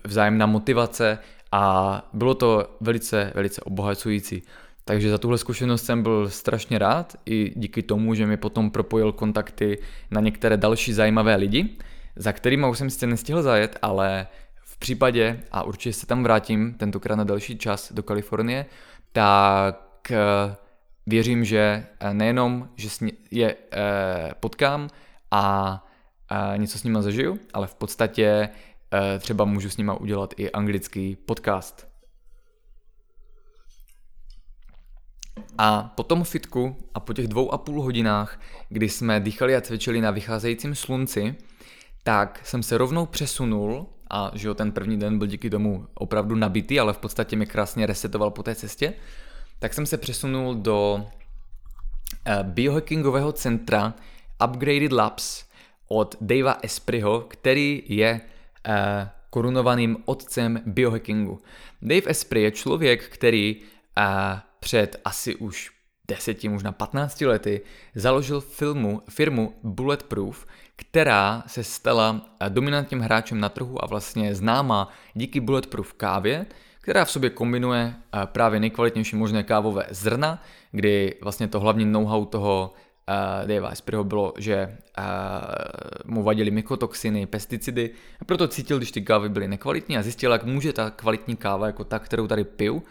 vzájemná motivace a bylo to velice, velice obohacující. Takže za tuhle zkušenost jsem byl strašně rád i díky tomu, že mi potom propojil kontakty na některé další zajímavé lidi, za kterými už jsem sice nestihl zajet, ale v případě, a určitě se tam vrátím tentokrát na další čas do Kalifornie, tak eh, věřím, že eh, nejenom, že je eh, potkám a něco s nima zažiju, ale v podstatě třeba můžu s nima udělat i anglický podcast. A po tom fitku a po těch dvou a půl hodinách, kdy jsme dýchali a cvičili na vycházejícím slunci, tak jsem se rovnou přesunul a že jo, ten první den byl díky tomu opravdu nabitý, ale v podstatě mi krásně resetoval po té cestě, tak jsem se přesunul do uh, biohackingového centra Upgraded Labs od Davea Espriho, který je uh, korunovaným otcem biohackingu. Dave Esprit je člověk, který uh, před asi už deseti, možná 15 lety založil filmu, firmu Bulletproof, která se stala dominantním hráčem na trhu a vlastně známá díky Bulletproof kávě, která v sobě kombinuje eh, právě nejkvalitnější možné kávové zrna, kdy vlastně to hlavní know-how toho uh, Dave Aspreyho bylo, že mu vadily mykotoxiny, pesticidy a proto cítil, když ty kávy byly nekvalitní a zjistil, jak může ta kvalitní káva, jako ta, kterou tady piju,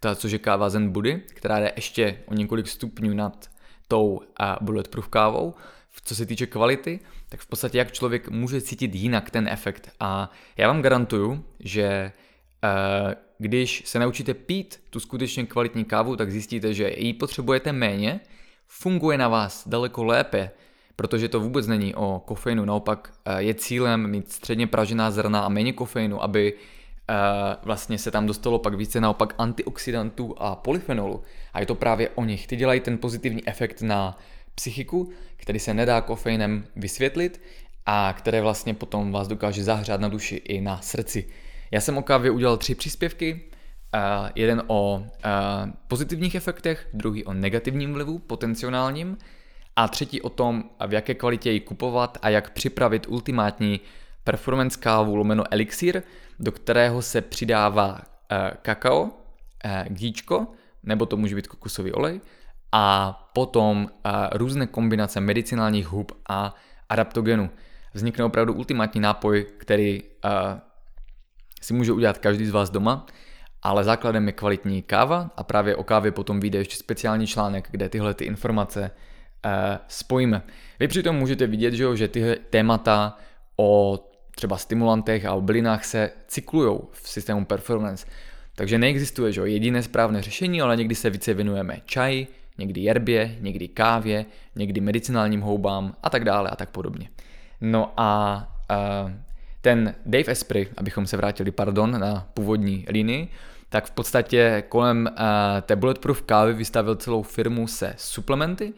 ta, což je káva Zen Buddy, která je ještě o několik stupňů nad tou bulletproof kávou, co se týče kvality, tak v podstatě jak člověk může cítit jinak ten efekt. A já vám garantuju, že uh, když se naučíte pít tu skutečně kvalitní kávu, tak zjistíte, že ji potřebujete méně, funguje na vás daleko lépe, protože to vůbec není o kofeinu, naopak eh, je cílem mít středně pražená zrna a méně kofeinu, aby eh, vlastně se tam dostalo pak více naopak antioxidantů a polyfenolu. A je to právě o nich. Ty dělají ten pozitivní efekt na psychiku, který se nedá kofeinem vysvětlit a které vlastně potom vás dokáže zahřát na duši i na srdci. Já jsem o kávě udělal tři příspěvky, Uh, jeden o uh, pozitivních efektech, druhý o negativním vlivu, potenciálním, a třetí o tom, v jaké kvalitě ji kupovat a jak připravit ultimátní performance kávu lomeno elixír, do kterého se přidává uh, kakao, uh, gíčko, nebo to může být kokosový olej, a potom uh, různé kombinace medicinálních hub a adaptogenů. Vznikne opravdu ultimátní nápoj, který uh, si může udělat každý z vás doma ale základem je kvalitní káva a právě o kávě potom vyjde ještě speciální článek, kde tyhle ty informace eh, spojíme. Vy přitom můžete vidět, že, ty témata o třeba stimulantech a o bylinách se cyklují v systému performance. Takže neexistuje že jediné správné řešení, ale někdy se více věnujeme čaji, někdy jerbě, někdy kávě, někdy medicinálním houbám a tak dále a tak podobně. No a uh, ten Dave Esprit, abychom se vrátili, pardon, na původní linii, tak v podstatě kolem uh, té Bulletproof kávy vystavil celou firmu se suplementy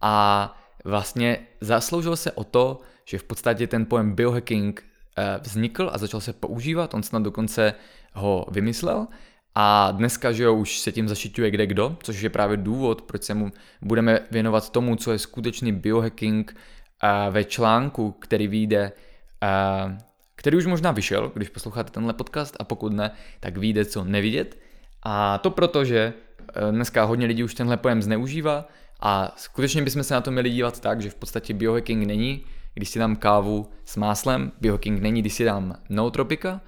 a vlastně zasloužil se o to, že v podstatě ten pojem biohacking uh, vznikl a začal se používat, on snad dokonce ho vymyslel a dneska, že jo, už se tím zašiťuje kde kdo, což je právě důvod, proč se mu budeme věnovat tomu, co je skutečný biohacking uh, ve článku, který vyjde uh, který už možná vyšel, když posloucháte tenhle podcast a pokud ne, tak vyjde co nevidět. A to proto, že eh, dneska hodně lidí už tenhle pojem zneužívá a skutečně bychom se na to měli dívat tak, že v podstatě biohacking není, když si dám kávu s máslem, biohacking není, když si dám nootropika,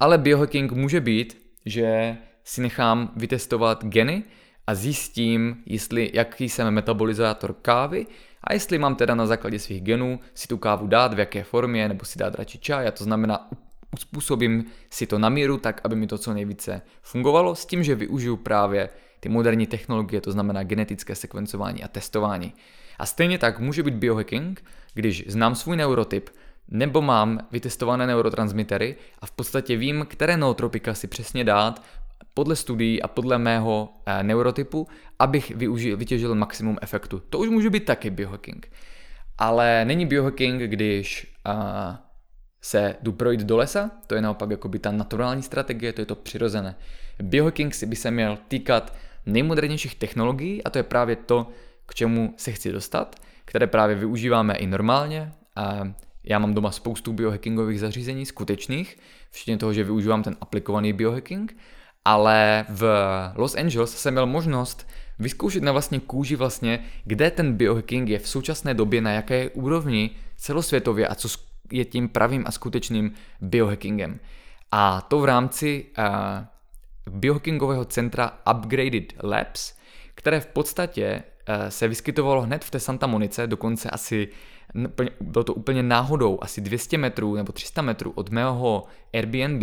ale biohacking může být, že si nechám vytestovat geny a zjistím, jestli, jaký jsem metabolizátor kávy a jestli mám teda na základě svých genů si tu kávu dát, v jaké formě, nebo si dát radši čaj, a to znamená uspůsobím si to na míru tak, aby mi to co nejvíce fungovalo, s tím, že využiju právě ty moderní technologie, to znamená genetické sekvencování a testování. A stejně tak může být biohacking, když znám svůj neurotyp, nebo mám vytestované neurotransmitery a v podstatě vím, které nootropika si přesně dát podle studií a podle mého eh, neurotypu, abych využil, vytěžil maximum efektu. To už může být taky biohacking. Ale není biohacking, když uh, se jdu projít do lesa, to je naopak jakoby ta naturální strategie, to je to přirozené. Biohacking si by se měl týkat nejmodernějších technologií a to je právě to, k čemu se chci dostat, které právě využíváme i normálně. A já mám doma spoustu biohackingových zařízení skutečných, včetně toho, že využívám ten aplikovaný biohacking ale v Los Angeles jsem měl možnost vyzkoušet na vlastní kůži vlastně, kde ten biohacking je v současné době, na jaké úrovni celosvětově a co je tím pravým a skutečným biohackingem. A to v rámci uh, biohackingového centra Upgraded Labs, které v podstatě uh, se vyskytovalo hned v té Santa Monice, dokonce asi bylo to úplně náhodou, asi 200 metrů nebo 300 metrů od mého Airbnb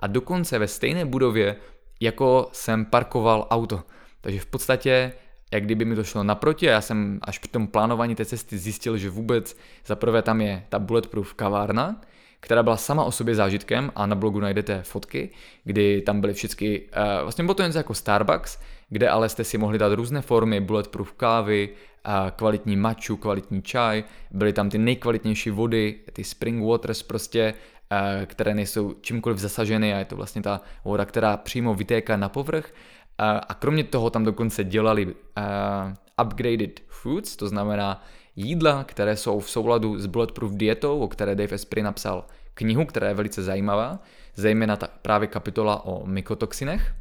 a dokonce ve stejné budově jako jsem parkoval auto. Takže v podstatě, jak kdyby mi to šlo naproti, já jsem až při tom plánování té cesty zjistil, že vůbec za prvé tam je ta Bulletproof kavárna, která byla sama o sobě zážitkem a na blogu najdete fotky, kdy tam byly všechny, uh, vlastně bylo to jen jako Starbucks, kde ale jste si mohli dát různé formy bulletproof kávy, kvalitní maču, kvalitní čaj, byly tam ty nejkvalitnější vody, ty spring waters prostě, které nejsou čímkoliv zasaženy a je to vlastně ta voda, která přímo vytéká na povrch. A kromě toho tam dokonce dělali upgraded foods, to znamená jídla, které jsou v souladu s bulletproof dietou, o které Dave Esprit napsal knihu, která je velice zajímavá, zejména ta právě kapitola o mykotoxinech.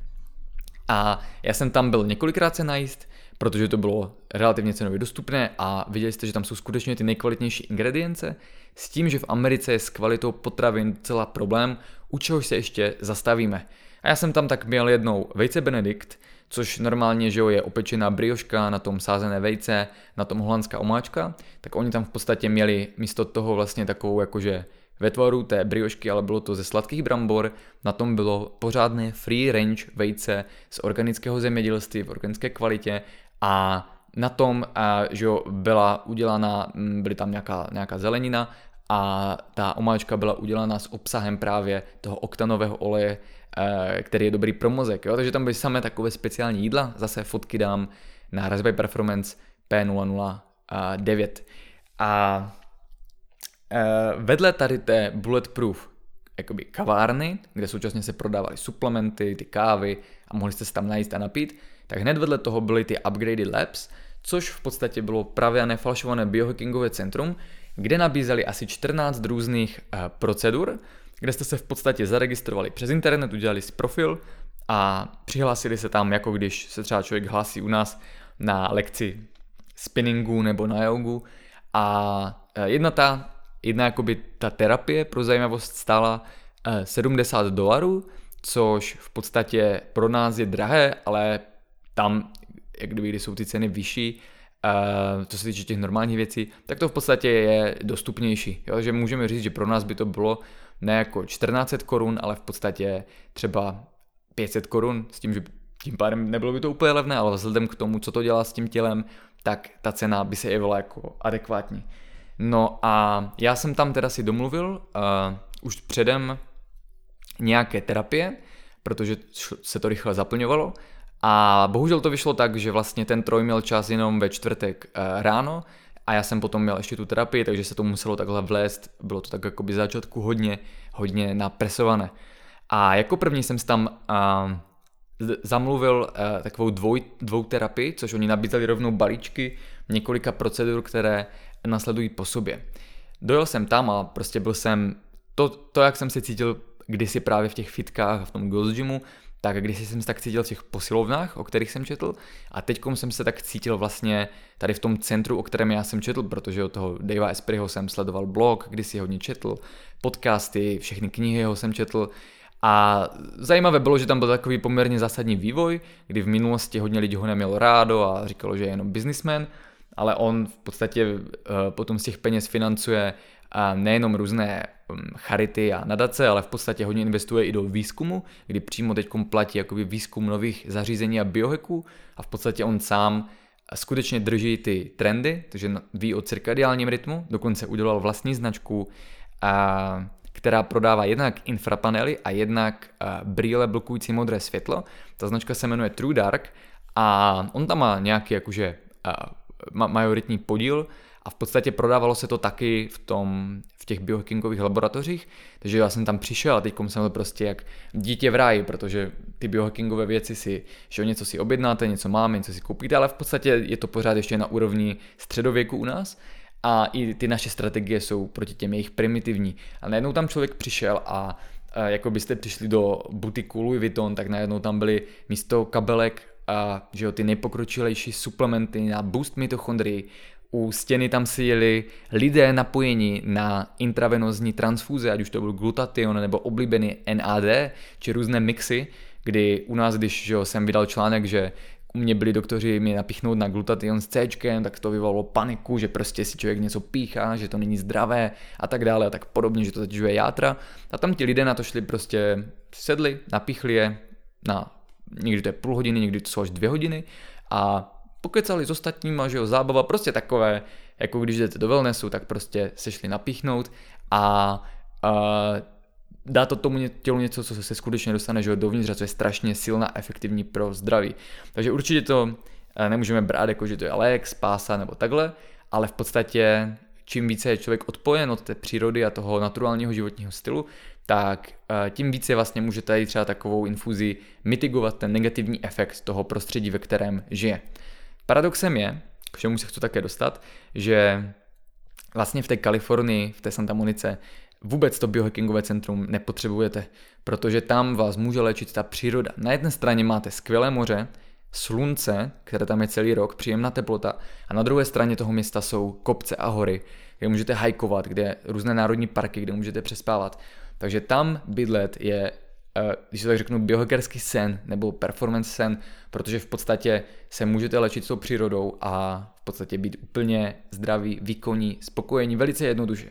A já jsem tam byl několikrát se najíst, protože to bylo relativně cenově dostupné a viděli jste, že tam jsou skutečně ty nejkvalitnější ingredience, s tím, že v Americe je s kvalitou potravin celá problém, u čehož se ještě zastavíme. A já jsem tam tak měl jednou vejce Benedikt, což normálně že jo, je opečená brioška, na tom sázené vejce, na tom holandská omáčka, tak oni tam v podstatě měli místo toho vlastně takovou jakože ve tvaru té briošky, ale bylo to ze sladkých brambor, na tom bylo pořádné free range vejce z organického zemědělství v organické kvalitě a na tom, že byla udělána, byly tam nějaká, nějaká zelenina a ta omáčka byla udělána s obsahem právě toho oktanového oleje, Eh, který je dobrý pro mozek. Jo? Takže tam byly samé takové speciální jídla, zase fotky dám na Raspberry Performance P009. A vedle tady té Bulletproof jakoby kavárny, kde současně se prodávaly suplementy, ty kávy a mohli jste se tam najít a napít, tak hned vedle toho byly ty Upgraded Labs, což v podstatě bylo právě nefalšované biohackingové centrum, kde nabízeli asi 14 různých uh, procedur, kde jste se v podstatě zaregistrovali přes internet, udělali si profil a přihlásili se tam, jako když se třeba člověk hlásí u nás na lekci spinningu nebo na jogu. A e, jedna ta, jedna jakoby ta terapie pro zajímavost stála 70 e, dolarů, což v podstatě pro nás je drahé, ale tam, jak kdyby, když jsou ty ceny vyšší, Uh, co se týče těch normálních věcí, tak to v podstatě je dostupnější. Jo? Že můžeme říct, že pro nás by to bylo ne jako 1400 korun, ale v podstatě třeba 500 korun, s tím, že tím pádem nebylo by to úplně levné, ale vzhledem k tomu, co to dělá s tím tělem, tak ta cena by se jevila jako adekvátní. No a já jsem tam teda si domluvil uh, už předem nějaké terapie, protože se to rychle zaplňovalo a bohužel to vyšlo tak, že vlastně ten troj měl čas jenom ve čtvrtek uh, ráno a já jsem potom měl ještě tu terapii, takže se to muselo takhle vlézt, bylo to tak jako by začátku hodně, hodně napresované. A jako první jsem tam uh, zamluvil uh, takovou dvoj, dvou terapii, což oni nabízeli rovnou balíčky několika procedur, které nasledují po sobě. Dojel jsem tam a prostě byl jsem, to, to jak jsem se cítil kdysi právě v těch fitkách a v tom Ghost Gymu, tak když jsem se tak cítil v těch posilovnách, o kterých jsem četl, a teď jsem se tak cítil vlastně tady v tom centru, o kterém já jsem četl, protože od toho Davea Espriho jsem sledoval blog, kdy si hodně četl, podcasty, všechny knihy jeho jsem četl, a zajímavé bylo, že tam byl takový poměrně zásadní vývoj, kdy v minulosti hodně lidí ho nemělo rádo a říkalo, že je jenom businessman, ale on v podstatě uh, potom z těch peněz financuje uh, nejenom různé Um, charity a nadace, ale v podstatě hodně investuje i do výzkumu, kdy přímo teď platí jakoby výzkum nových zařízení a biohacků a v podstatě on sám skutečně drží ty trendy, takže ví o cirkadiálním rytmu, dokonce udělal vlastní značku, která prodává jednak infrapanely a jednak brýle blokující modré světlo. Ta značka se jmenuje True Dark a on tam má nějaký jakože majoritní podíl a v podstatě prodávalo se to taky v, tom, v těch biohackingových laboratořích, takže já jsem tam přišel a teď jsem byl prostě jak dítě v ráji, protože ty biohackingové věci si, že něco si objednáte, něco máme, něco si koupíte, ale v podstatě je to pořád ještě na úrovni středověku u nás a i ty naše strategie jsou proti těm jejich primitivní. A najednou tam člověk přišel a jako byste přišli do butiku Louis Vuitton, tak najednou tam byly místo kabelek a že jo, ty nejpokročilejší suplementy na boost mitochondrii, u stěny tam si jeli lidé napojení na intravenozní transfúze, ať už to byl glutation nebo oblíbený NAD, či různé mixy, kdy u nás, když že jo, jsem vydal článek, že u mě byli doktoři mě napichnout na glutation s C, tak to vyvolalo paniku, že prostě si člověk něco píchá, že to není zdravé a tak dále a tak podobně, že to zatěžuje játra. A tam ti lidé na to šli prostě, sedli, napichli je na někdy to je půl hodiny, někdy to jsou až dvě hodiny a pokecali s ostatníma, že jo, zábava, prostě takové, jako když jdete do wellnessu, tak prostě se šli napíchnout a, a dá to tomu tělu něco, co se skutečně dostane že jo, dovnitř a co je strašně silná, efektivní pro zdraví. Takže určitě to eh, nemůžeme brát jako, že to je lék, spása nebo takhle, ale v podstatě čím více je člověk odpojen od té přírody a toho naturálního životního stylu, tak eh, tím více vlastně může tady třeba takovou infuzi mitigovat ten negativní efekt toho prostředí, ve kterém žije. Paradoxem je, k čemu se chci také dostat, že vlastně v té Kalifornii, v té Santa Monice, vůbec to biohackingové centrum nepotřebujete, protože tam vás může léčit ta příroda. Na jedné straně máte skvělé moře, slunce, které tam je celý rok, příjemná teplota, a na druhé straně toho města jsou kopce a hory, kde můžete hajkovat, kde různé národní parky, kde můžete přespávat. Takže tam bydlet je, eh, když to tak řeknu, biohackerský sen nebo performance sen, protože v podstatě se můžete léčit tou přírodou a v podstatě být úplně zdraví, výkonní, spokojení, velice jednoduše.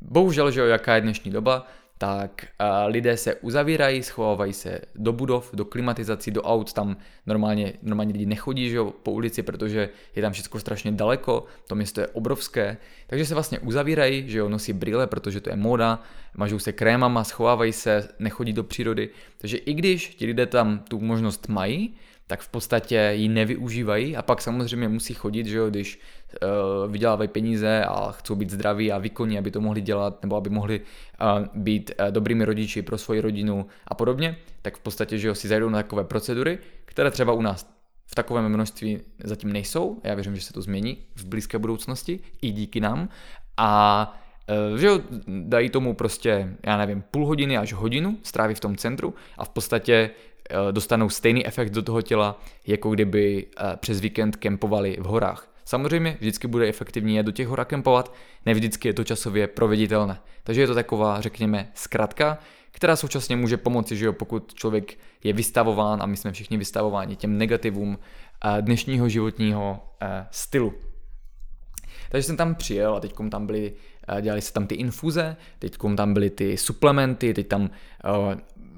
Bohužel, že jo, jaká je dnešní doba, tak lidé se uzavírají, schovávají se do budov, do klimatizací, do aut, tam normálně, normálně lidi nechodí že jo, po ulici, protože je tam všechno strašně daleko, to město je obrovské, takže se vlastně uzavírají, že jo, nosí brýle, protože to je móda, mažou se krémama, schovávají se, nechodí do přírody, takže i když ti lidé tam tu možnost mají, tak v podstatě ji nevyužívají a pak samozřejmě musí chodit, že jo, když vydělávají peníze a chcou být zdraví a výkonní, aby to mohli dělat, nebo aby mohli uh, být uh, dobrými rodiči pro svoji rodinu a podobně, tak v podstatě, že si zajdou na takové procedury, které třeba u nás v takovém množství zatím nejsou. Já věřím, že se to změní v blízké budoucnosti i díky nám. A že jo, dají tomu prostě, já nevím, půl hodiny až hodinu stráví v tom centru a v podstatě dostanou stejný efekt do toho těla, jako kdyby přes víkend kempovali v horách. Samozřejmě vždycky bude efektivní je do těch hora kempovat, ne vždycky je to časově proveditelné. Takže je to taková, řekněme, zkratka, která současně může pomoci, že jo, pokud člověk je vystavován, a my jsme všichni vystavováni těm negativům eh, dnešního životního eh, stylu. Takže jsem tam přijel a teď tam byly, dělali se tam ty infuze, teď tam byly ty suplementy, teď tam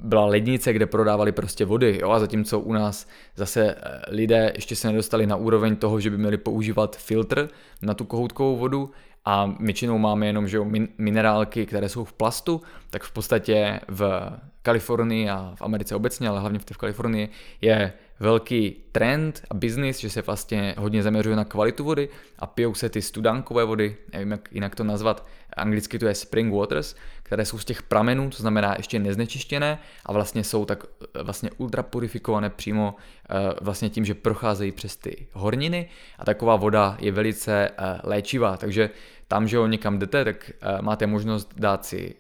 byla lednice, kde prodávali prostě vody, jo, a zatímco u nás zase eh, lidé ještě se nedostali na úroveň toho, že by měli používat filtr na tu kohoutkovou vodu a většinou máme jenom že jo, minerálky, které jsou v plastu, tak v podstatě v Kalifornii a v Americe obecně, ale hlavně v té v Kalifornii je velký trend a biznis, že se vlastně hodně zaměřuje na kvalitu vody a pijou se ty studánkové vody, nevím jak jinak to nazvat, anglicky to je spring waters, které jsou z těch pramenů, to znamená ještě neznečištěné a vlastně jsou tak eh, vlastně ultra purifikované přímo eh, vlastně tím, že procházejí přes ty horniny a taková voda je velice eh, léčivá, takže tam, že ho někam jdete, tak máte možnost dát si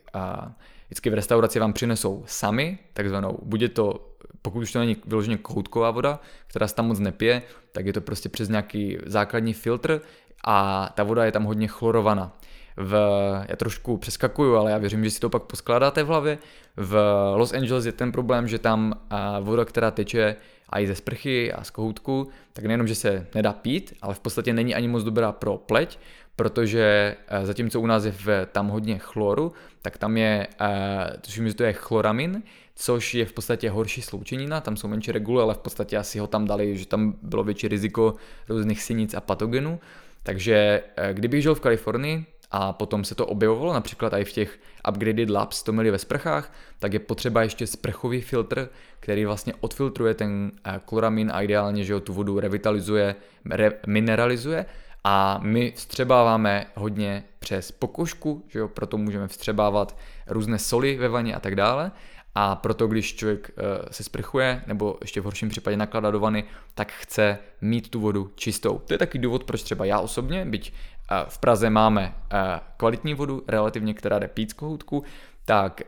vždycky v restauraci vám přinesou sami, takzvanou, bude to, pokud už to není vyloženě kohoutková voda, která se tam moc nepije, tak je to prostě přes nějaký základní filtr a ta voda je tam hodně chlorovaná v, já trošku přeskakuju, ale já věřím, že si to pak poskládáte v hlavě. V Los Angeles je ten problém, že tam voda, která teče a i ze sprchy a z kohoutku, tak nejenom, že se nedá pít, ale v podstatě není ani moc dobrá pro pleť, protože zatímco u nás je v, tam hodně chloru, tak tam je, tuším, že to je chloramin, což je v podstatě horší sloučenina, tam jsou menší regule, ale v podstatě asi ho tam dali, že tam bylo větší riziko různých sinic a patogenů. Takže kdybych žil v Kalifornii, a potom se to objevovalo například i v těch upgraded labs, to měli ve sprchách, tak je potřeba ještě sprchový filtr, který vlastně odfiltruje ten eh, chloramin a ideálně, že ho tu vodu revitalizuje, re, mineralizuje a my vstřebáváme hodně přes pokožku, že jo, proto můžeme vstřebávat různé soli ve vaně a tak dále. A proto, když člověk uh, se sprchuje, nebo ještě v horším případě nakládá do vany, tak chce mít tu vodu čistou. To je taky důvod, proč třeba já osobně, byť v Praze máme kvalitní vodu, relativně, která jde pít z kohoutku, tak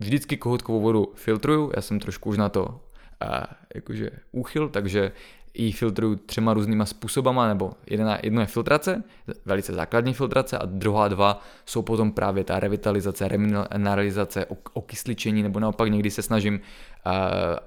vždycky kohoutkovou vodu filtruju, já jsem trošku už na to jakože úchyl, takže ji filtruju třema různýma způsobama, nebo jedna, jedno je filtrace, velice základní filtrace a druhá dva jsou potom právě ta revitalizace, remineralizace, okysličení, nebo naopak někdy se snažím uh,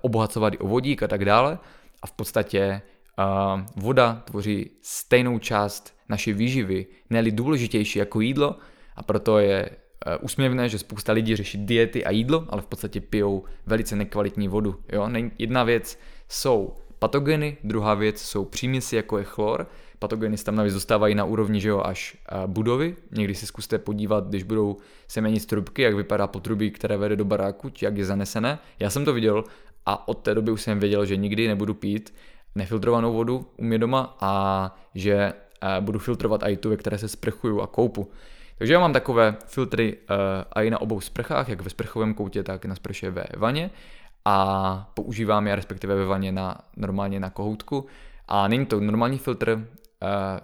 obohacovat i o vodík a tak dále. A v podstatě uh, voda tvoří stejnou část naší výživy, ne důležitější jako jídlo a proto je uh, úsměvné, že spousta lidí řeší diety a jídlo, ale v podstatě pijou velice nekvalitní vodu. Jo? Jedna věc jsou patogeny, druhá věc jsou příměsi, jako je chlor. Patogeny se tam navíc dostávají na úrovni že jo, až uh, budovy. Někdy si zkuste podívat, když budou semenit trubky, jak vypadá potrubí, které vede do baráku, jak je zanesené. Já jsem to viděl a od té doby už jsem věděl, že nikdy nebudu pít nefiltrovanou vodu u mě doma a že eh, budu filtrovat i tu, ve které se sprchuju a koupu. Takže já mám takové filtry uh, i na obou sprchách, jak ve sprchovém koutě, tak na sprše ve vaně a používám je respektive ve vaně na, normálně na kohoutku. A není to normální filtr,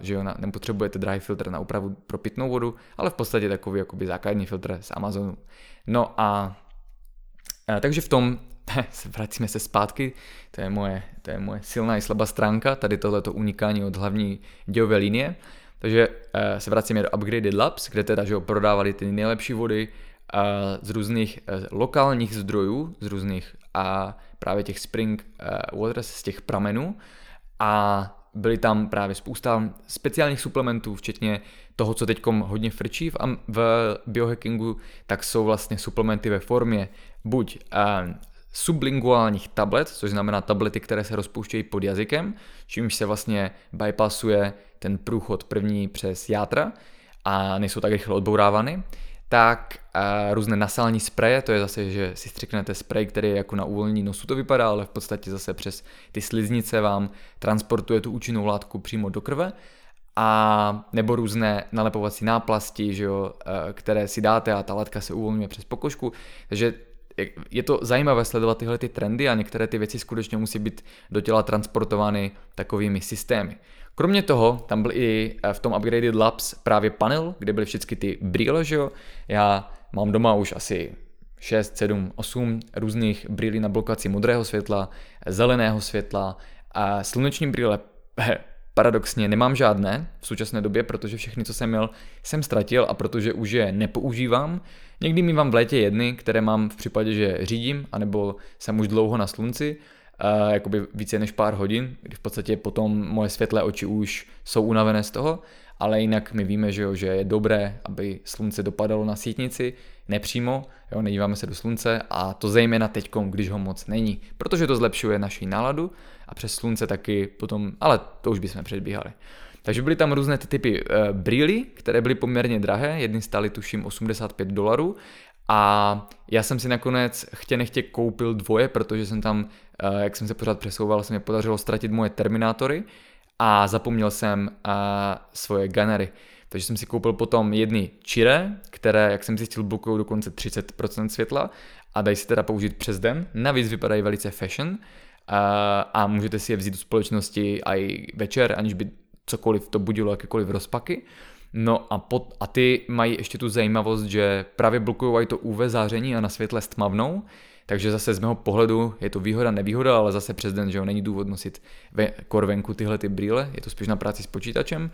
že jo, nepotřebujete drahý filtr na úpravu pro pitnou vodu, ale v podstatě takový jakoby základní filtr z Amazonu. No a takže v tom <laughs> vracíme se zpátky, to je moje, to je moje silná i slabá stránka, tady tohleto unikání od hlavní dějové linie. Takže uh, se vracíme do Upgraded Labs, kde teda že jo, prodávali ty nejlepší vody z různých uh, lokálních zdrojů, z různých a právě těch spring uh, waters, z těch pramenů. A byly tam právě spousta speciálních suplementů, včetně toho, co teď hodně frčí v, v biohackingu, tak jsou vlastně suplementy ve formě buď uh, sublinguálních tablet, což znamená tablety, které se rozpouštějí pod jazykem, čímž se vlastně bypassuje ten průchod první přes játra a nejsou tak rychle odbourávány, tak uh, různé nasální spreje, to je zase, že si střiknete sprej, který je jako na uvolnění nosu to vypadá, ale v podstatě zase přes ty sliznice vám transportuje tu účinnou látku přímo do krve a nebo různé nalepovací náplasti, že jo, které si dáte a ta látka se uvolňuje přes pokožku. Takže je to zajímavé sledovat tyhle ty trendy a některé ty věci skutečně musí být do těla transportovány takovými systémy. Kromě toho, tam byl i eh, v tom Upgraded Labs právě panel, kde byly všechny ty brýle, že jo. Já mám doma už asi 6, 7, 8 různých brýlí na blokaci modrého světla, zeleného světla a sluneční brýle paradoxně nemám žádné v současné době, protože všechny, co jsem měl, jsem ztratil a protože už je nepoužívám. Někdy mi vám v létě jedny, které mám v případě, že řídím, anebo jsem už dlouho na slunci, uh, jakoby více než pár hodin, kdy v podstatě potom moje světlé oči už jsou unavené z toho, ale jinak my víme, že, jo, že je dobré, aby slunce dopadalo na sítnici, nepřímo, jo, nedíváme se do slunce a to zejména teď, když ho moc není, protože to zlepšuje naši náladu a přes slunce taky potom, ale to už bychom předbíhali. Takže byly tam různé ty typy uh, brýly, které byly poměrně drahé, jedny stály tuším 85 dolarů a já jsem si nakonec chtě nechtě koupil dvoje, protože jsem tam, uh, jak jsem se pořád přesouval, se mi podařilo ztratit moje terminátory a zapomněl jsem uh, svoje gunnery. Takže jsem si koupil potom jedny čire, které, jak jsem zjistil, blokují dokonce 30% světla a dají se teda použít přes den. Navíc vypadají velice fashion a, a můžete si je vzít do společnosti i večer, aniž by cokoliv to budilo, jakékoliv rozpaky. No a, pod, a ty mají ještě tu zajímavost, že právě blokují to UV záření a na světle stmavnou, takže zase z mého pohledu je to výhoda, nevýhoda, ale zase přes den, že jo, není důvod nosit ve, korvenku tyhle ty brýle, je to spíš na práci s počítačem,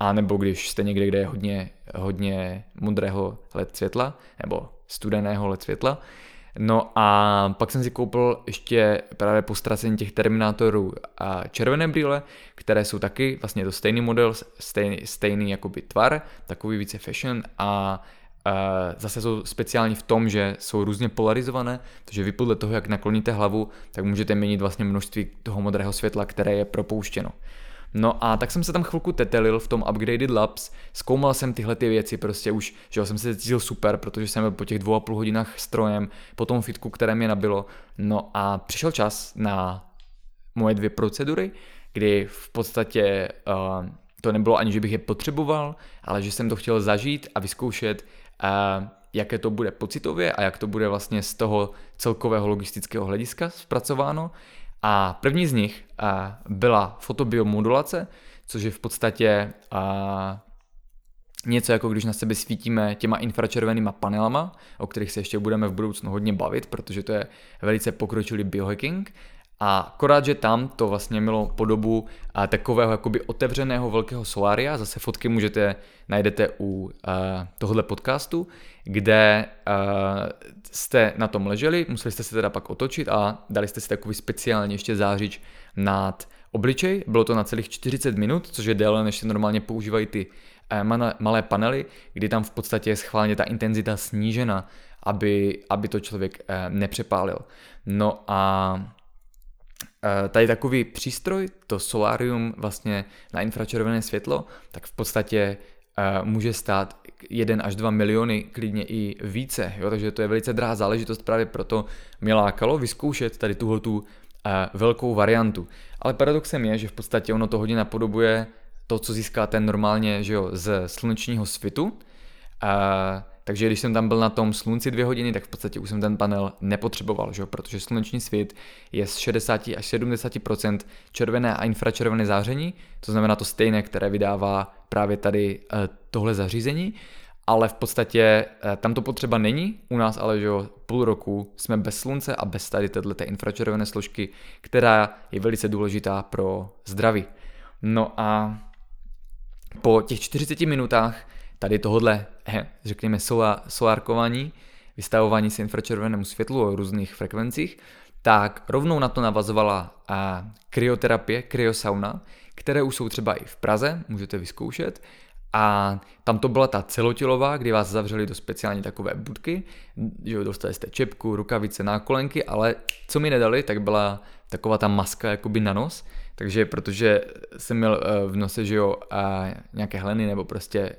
a nebo když jste někde, kde je hodně, hodně modrého LED světla, nebo studeného LED světla, No a pak jsem si koupil ještě právě po ztracení těch Terminátorů a červené brýle, které jsou taky vlastně to stejný model, stejný, stejný jakoby tvar, takový více fashion a zase jsou speciální v tom, že jsou různě polarizované, takže vy podle toho, jak nakloníte hlavu, tak můžete měnit vlastně množství toho modrého světla, které je propouštěno. No a tak jsem se tam chvilku tetelil v tom Upgraded Labs, zkoumal jsem tyhle ty věci, prostě už, že jo, jsem se cítil super, protože jsem byl po těch dvou a půl hodinách strojem, po tom fitku, které mě nabilo. No a přišel čas na moje dvě procedury, kdy v podstatě uh, to nebylo ani, že bych je potřeboval, ale že jsem to chtěl zažít a vyzkoušet, uh, jaké to bude pocitově a jak to bude vlastně z toho celkového logistického hlediska zpracováno. A první z nich byla fotobiomodulace, což je v podstatě něco jako když na sebe svítíme těma infračervenýma panelama, o kterých se ještě budeme v budoucnu hodně bavit, protože to je velice pokročilý biohacking. A akorát, že tam to vlastně mělo podobu a, takového jakoby otevřeného velkého solária, zase fotky můžete, najdete u a, tohohle podcastu, kde a, jste na tom leželi, museli jste se teda pak otočit a dali jste si takový speciálně ještě zářič nad obličej. Bylo to na celých 40 minut, což je déle, než se normálně používají ty malé panely, kdy tam v podstatě je schválně ta intenzita snížena, aby, aby to člověk nepřepálil. No a tady takový přístroj, to solarium vlastně na infračervené světlo, tak v podstatě uh, může stát 1 až 2 miliony, klidně i více, jo? takže to je velice drahá záležitost, právě proto mě lákalo vyzkoušet tady tuhle tu uh, velkou variantu. Ale paradoxem je, že v podstatě ono to hodně napodobuje to, co získáte normálně že jo, z slunečního svitu, uh, takže když jsem tam byl na tom slunci dvě hodiny, tak v podstatě už jsem ten panel nepotřeboval, že? protože sluneční svět je z 60 až 70% červené a infračervené záření, to znamená to stejné, které vydává právě tady eh, tohle zařízení, ale v podstatě eh, tam to potřeba není, u nás ale že půl roku jsme bez slunce a bez tady této infračervené složky, která je velice důležitá pro zdraví. No a po těch 40 minutách tady tohodle, he, řekněme, solárkování, vystavování se infračervenému světlu o různých frekvencích, tak rovnou na to navazovala a, kryoterapie, kryosauna, které už jsou třeba i v Praze, můžete vyzkoušet. A tam to byla ta celotělová, kdy vás zavřeli do speciální takové budky, že dostali jste čepku, rukavice, nákolenky, ale co mi nedali, tak byla taková ta maska jakoby na nos, takže protože jsem měl eh, v nose, že jo, a nějaké hleny nebo prostě eh,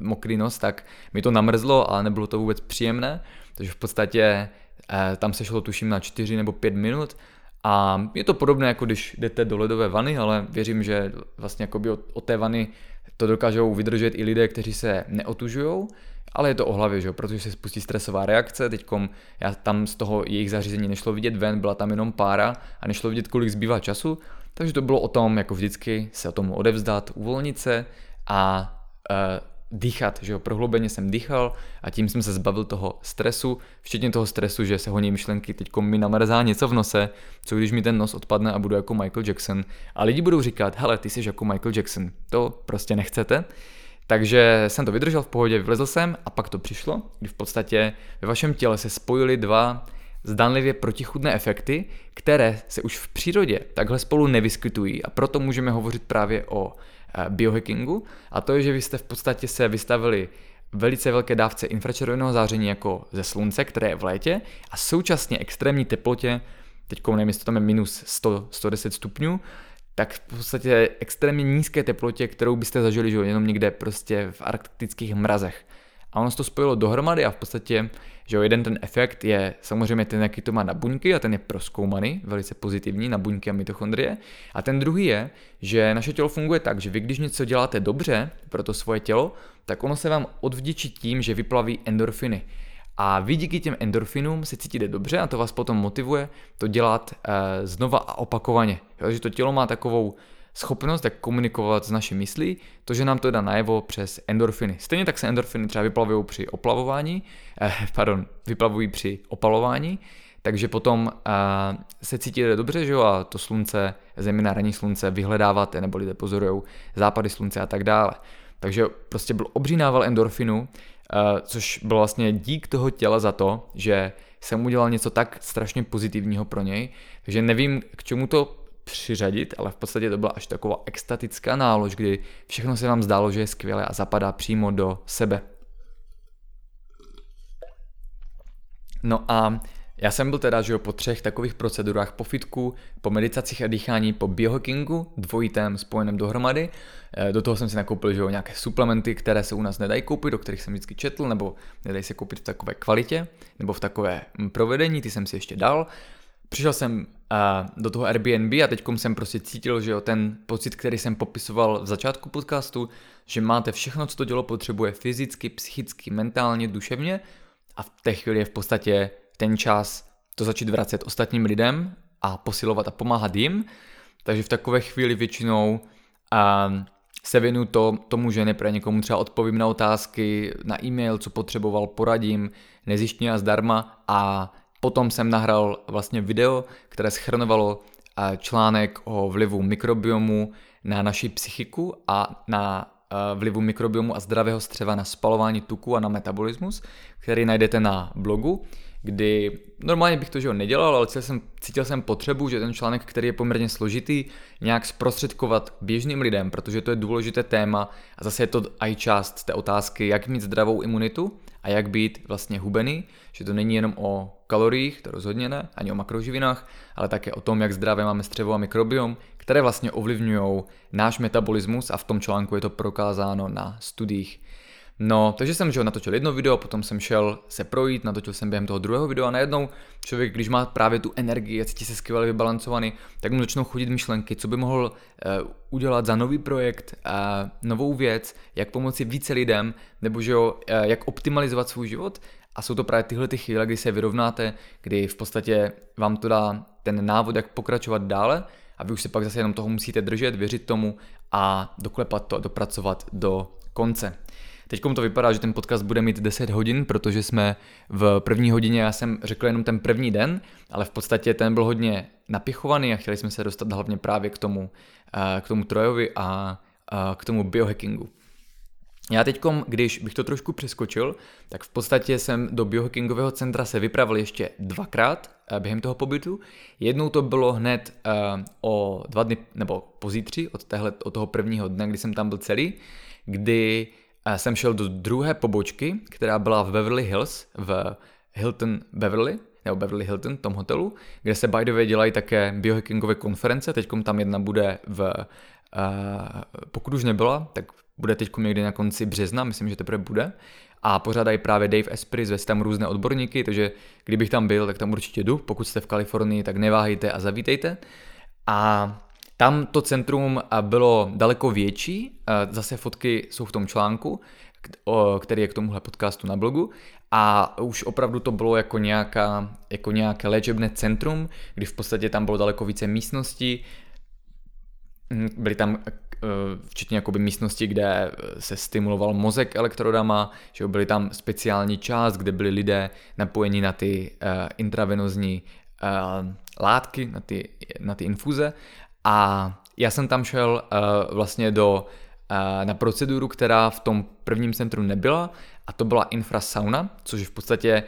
mokrý nos, tak mi to namrzlo, ale nebylo to vůbec příjemné, takže v podstatě eh, tam se šlo tuším na 4 nebo 5 minut. A je to podobné, jako když jdete do ledové vany, ale věřím, že vlastně od, od té vany to dokážou vydržet i lidé, kteří se neotužují, ale je to o hlavě, že? protože se spustí stresová reakce, teď já tam z toho jejich zařízení nešlo vidět ven, byla tam jenom pára a nešlo vidět, kolik zbývá času, takže to bylo o tom, jako vždycky, se o tomu odevzdat, uvolnit se a e, dýchat, že jo, prohloubeně jsem dýchal a tím jsem se zbavil toho stresu, včetně toho stresu, že se honí myšlenky, teď mi namrzá něco v nose, co když mi ten nos odpadne a budu jako Michael Jackson. A lidi budou říkat, hele, ty jsi jako Michael Jackson, to prostě nechcete. Takže jsem to vydržel v pohodě, vylezl jsem a pak to přišlo, kdy v podstatě ve vašem těle se spojily dva zdánlivě protichudné efekty, které se už v přírodě takhle spolu nevyskytují a proto můžeme hovořit právě o eh, biohackingu a to je, že vy jste v podstatě se vystavili velice velké dávce infračerveného záření jako ze slunce, které je v létě a současně extrémní teplotě, teď nevím, jestli tam je minus 100, 110 stupňů, tak v podstatě extrémně nízké teplotě, kterou byste zažili že jenom někde prostě v arktických mrazech. A ono se to spojilo dohromady a v podstatě, že jo, jeden ten efekt je samozřejmě ten, jaký to má na buňky a ten je proskoumaný, velice pozitivní na buňky a mitochondrie. A ten druhý je, že naše tělo funguje tak, že vy když něco děláte dobře pro to svoje tělo, tak ono se vám odvděčí tím, že vyplaví endorfiny. A vy díky těm endorfinům se cítíte dobře a to vás potom motivuje to dělat e, znova a opakovaně. Jo, že to tělo má takovou schopnost, jak komunikovat s naší myslí, to, že nám to dá najevo přes endorfiny. Stejně tak se endorfiny třeba vyplavují při oplavování, eh, <laughs> pardon, vyplavují při opalování, takže potom eh, se cítíte dobře, že jo, a to slunce, zejména ranní slunce, vyhledáváte, nebo lidé pozorují západy slunce a tak dále. Takže prostě byl obří nával endorfinu, eh, což byl vlastně dík toho těla za to, že jsem udělal něco tak strašně pozitivního pro něj, takže nevím, k čemu to přiřadit, ale v podstatě to byla až taková extatická nálož, kdy všechno se vám zdálo, že je skvělé a zapadá přímo do sebe. No a já jsem byl teda, že jo, po třech takových procedurách, po fitku, po meditacích a dýchání, po biohackingu, dvojitém spojeném dohromady. Eh, do toho jsem si nakoupil, že jo, nějaké suplementy, které se u nás nedají koupit, do kterých jsem vždycky četl, nebo nedají se koupit v takové kvalitě, nebo v takové hm, provedení, ty jsem si ještě dal. Přišel jsem uh, do toho Airbnb a teď jsem prostě cítil, že jo, ten pocit, který jsem popisoval v začátku podcastu, že máte všechno, co to dělo potřebuje fyzicky, psychicky, mentálně, duševně a v té chvíli je v podstatě ten čas to začít vracet ostatním lidem a posilovat a pomáhat jim. Takže v takové chvíli většinou uh, se věnu to, tomu, že nepře někomu třeba odpovím na otázky, na e-mail, co potřeboval, poradím, nezištně a zdarma a Potom jsem nahrál vlastně video, které schrnovalo článek o vlivu mikrobiomu na naši psychiku a na vlivu mikrobiomu a zdravého střeva na spalování tuku a na metabolismus, který najdete na blogu, kdy normálně bych to že nedělal, ale cítil jsem, cítil jsem potřebu, že ten článek, který je poměrně složitý, nějak zprostředkovat běžným lidem, protože to je důležité téma a zase je to i část té otázky, jak mít zdravou imunitu a jak být vlastně hubený, že to není jenom o kaloriích, to rozhodně ne, ani o makroživinách, ale také o tom, jak zdravé máme střevo a mikrobiom, které vlastně ovlivňují náš metabolismus a v tom článku je to prokázáno na studiích. No, takže jsem že natočil jedno video, potom jsem šel se projít, natočil jsem během toho druhého videa a najednou člověk, když má právě tu energii a cítí se skvěle vybalancovaný, tak mu začnou chodit myšlenky, co by mohl uh, udělat za nový projekt, uh, novou věc, jak pomoci více lidem, nebo že jo, uh, jak optimalizovat svůj život. A jsou to právě tyhle ty chvíle, kdy se vyrovnáte, kdy v podstatě vám to dá ten návod, jak pokračovat dále a vy už se pak zase jenom toho musíte držet, věřit tomu a doklepat to a dopracovat do konce. Teď to vypadá, že ten podcast bude mít 10 hodin, protože jsme v první hodině, já jsem řekl jenom ten první den, ale v podstatě ten byl hodně napichovaný a chtěli jsme se dostat hlavně právě k tomu, eh, k tomu Trojovi a k tomu biohackingu. Já teď, když bych to trošku přeskočil, tak v podstatě jsem do biohackingového centra se vypravil ještě dvakrát eh, během toho pobytu. Jednou to bylo hned o dva dny, nebo pozítří, od, téhle, od toho prvního dne, kdy jsem tam byl celý, kdy jsem šel do druhé pobočky, která byla v Beverly Hills, v Hilton Beverly, nebo Beverly Hilton, tom hotelu, kde se by the way dělají také biohackingové konference, teď tam jedna bude v, uh, pokud už nebyla, tak bude teď někdy na konci března, myslím, že teprve bude. A pořádají právě Dave Espry, zve tam různé odborníky, takže kdybych tam byl, tak tam určitě jdu. Pokud jste v Kalifornii, tak neváhejte a zavítejte. A tam to centrum bylo daleko větší, zase fotky jsou v tom článku, který je k tomuhle podcastu na blogu. A už opravdu to bylo jako, nějaká, jako nějaké léčebné centrum, kdy v podstatě tam bylo daleko více místností, hm, byly tam Eh, včetně jakoby místnosti, kde se stimuloval mozek elektrodama, že byly tam speciální část, kde byli lidé napojeni na ty intravenozní látky, na ty, na ty infuze a já jsem tam šel uh, vlastně do uh, na proceduru, která v tom prvním centru nebyla a to byla infrasauna, což v podstatě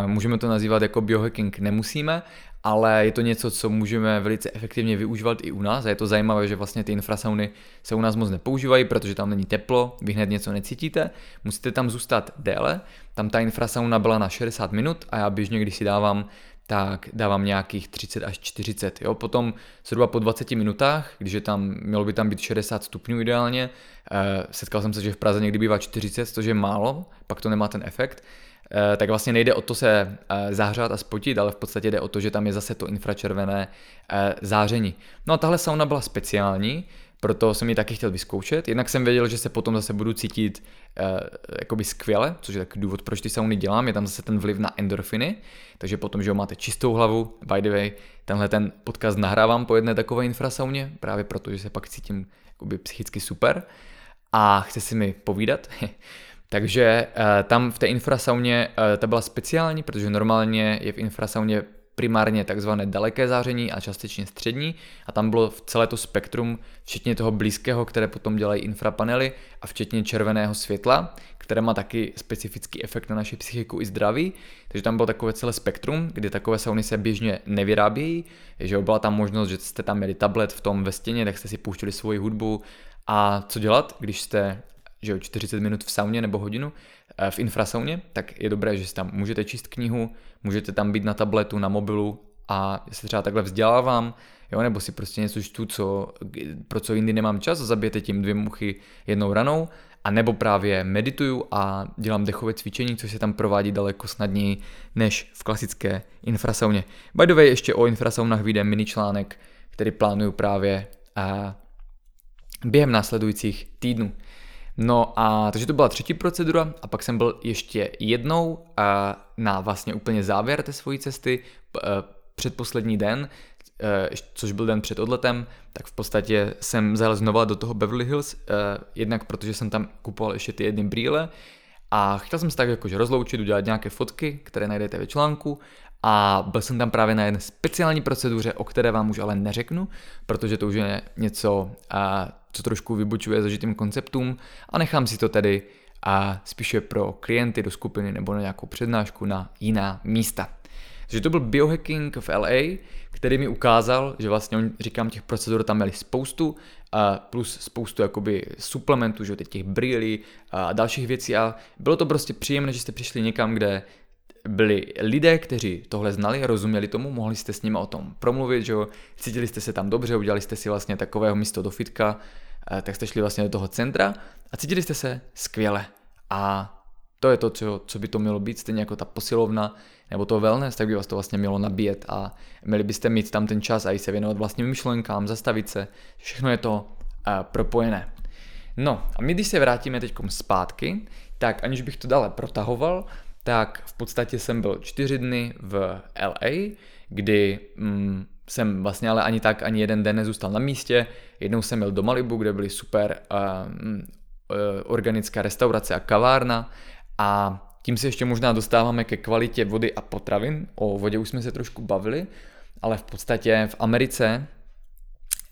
uh, můžeme to nazývat jako biohacking, nemusíme, ale je to něco, co můžeme velice efektivně využívat i u nás. A je to zajímavé, že vlastně ty infrasauny se u nás moc nepoužívají, protože tam není teplo, vy hned něco necítíte, musíte tam zůstat déle, tam ta infrasauna byla na 60 minut a já běžně, když si dávám tak dávám nějakých 30 až 40. Jo? Potom zhruba po 20 minutách, když je tam, mělo by tam být 60 stupňů ideálně, eh, setkal jsem se, že v Praze někdy bývá 40, což je málo, pak to nemá ten efekt, Eh, tak vlastně nejde o to se eh, zahřát a spotit, ale v podstatě jde o to, že tam je zase to infračervené eh, záření. No a tahle sauna byla speciální, proto jsem ji taky chtěl vyzkoušet. Jednak jsem věděl, že se potom zase budu cítit uh, jakoby skvěle, což je taky důvod, proč ty sauny dělám. Je tam zase ten vliv na endorfiny, takže potom, že máte čistou hlavu, by the way, tenhle ten podcast nahrávám po jedné takové infrasauně, právě proto, že se pak cítím jakoby psychicky super a chce si mi povídat. <laughs> Takže uh, tam v té infrasauně uh, ta byla speciální, protože normálně je v infrasauně primárně takzvané daleké záření a částečně střední. A tam bylo v celé to spektrum, včetně toho blízkého, které potom dělají infrapanely a včetně červeného světla, které má taky specifický efekt na naši psychiku i zdraví. Takže tam bylo takové celé spektrum, kdy takové sauny se běžně nevyrábějí, že byla tam možnost, že jste tam měli tablet v tom ve stěně, tak jste si pouštěli svoji hudbu. A co dělat, když jste že jo, 40 minut v sauně nebo hodinu v infrasauně, tak je dobré, že si tam můžete číst knihu, můžete tam být na tabletu, na mobilu a se třeba takhle vzdělávám, jo, nebo si prostě něco čtu, co, pro co jindy nemám čas, zabijete tím dvě muchy jednou ranou, a nebo právě medituju a dělám dechové cvičení, což se tam provádí daleko snadněji než v klasické infrasauně. By the way, ještě o infrasaunách vyjde mini článek, který plánuju právě a během následujících týdnů. No a takže to byla třetí procedura a pak jsem byl ještě jednou uh, na vlastně úplně závěr té svojí cesty, uh, předposlední den, uh, což byl den před odletem, tak v podstatě jsem zajel znova do toho Beverly Hills, uh, jednak protože jsem tam kupoval ještě ty jedny brýle a chtěl jsem se tak jakože rozloučit, udělat nějaké fotky, které najdete ve článku a byl jsem tam právě na jedné speciální proceduře, o které vám už ale neřeknu, protože to už je něco, co trošku vybočuje zažitým konceptům a nechám si to tedy a spíše pro klienty do skupiny nebo na nějakou přednášku na jiná místa. Takže to byl biohacking v LA, který mi ukázal, že vlastně, říkám, těch procedur tam měli spoustu, a plus spoustu jakoby suplementů, že těch brýlí a dalších věcí a bylo to prostě příjemné, že jste přišli někam, kde byli lidé, kteří tohle znali, rozuměli tomu, mohli jste s nimi o tom promluvit, že jo, cítili jste se tam dobře, udělali jste si vlastně takového místo do fitka, eh, tak jste šli vlastně do toho centra a cítili jste se skvěle. a to je to, co, co by to mělo být, stejně jako ta posilovna nebo to wellness, tak by vás to vlastně mělo nabíjet a měli byste mít tam ten čas a i se věnovat vlastním myšlenkám, zastavit se, všechno je to uh, propojené. No a my když se vrátíme teď zpátky, tak aniž bych to dále protahoval, tak v podstatě jsem byl čtyři dny v LA, kdy mm, jsem vlastně ale ani tak ani jeden den nezůstal na místě. Jednou jsem byl do Malibu, kde byly super uh, uh, organická restaurace a kavárna a tím se ještě možná dostáváme ke kvalitě vody a potravin. O vodě už jsme se trošku bavili, ale v podstatě v Americe,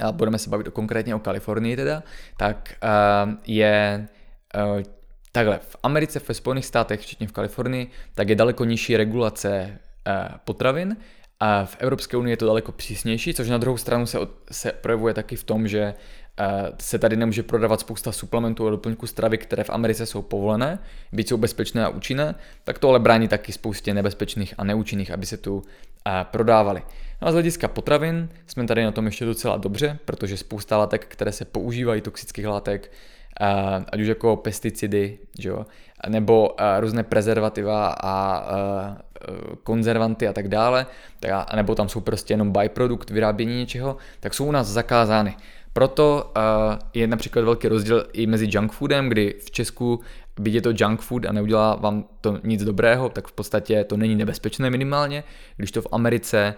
a budeme se bavit konkrétně o Kalifornii teda, tak uh, je takhle, v Americe, ve Spojených státech, včetně v Kalifornii, tak je daleko nižší regulace uh, potravin a v Evropské unii je to daleko přísnější, což na druhou stranu se, se projevuje taky v tom, že se tady nemůže prodávat spousta suplementů a doplňků stravy, které v Americe jsou povolené, byť jsou bezpečné a účinné, tak to ale brání taky spoustě nebezpečných a neúčinných, aby se tu prodávali. No a z hlediska potravin jsme tady na tom ještě docela dobře, protože spousta látek, které se používají, toxických látek, ať už jako pesticidy, že jo, nebo různé prezervativa a konzervanty a tak dále, tak, nebo tam jsou prostě jenom byprodukt vyrábění něčeho, tak jsou u nás zakázány. Proto je například velký rozdíl i mezi junk foodem, kdy v Česku, byť je to junk food a neudělá vám to nic dobrého, tak v podstatě to není nebezpečné minimálně, když to v Americe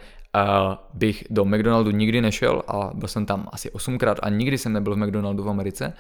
bych do McDonaldu nikdy nešel a byl jsem tam asi osmkrát a nikdy jsem nebyl v McDonaldu v Americe.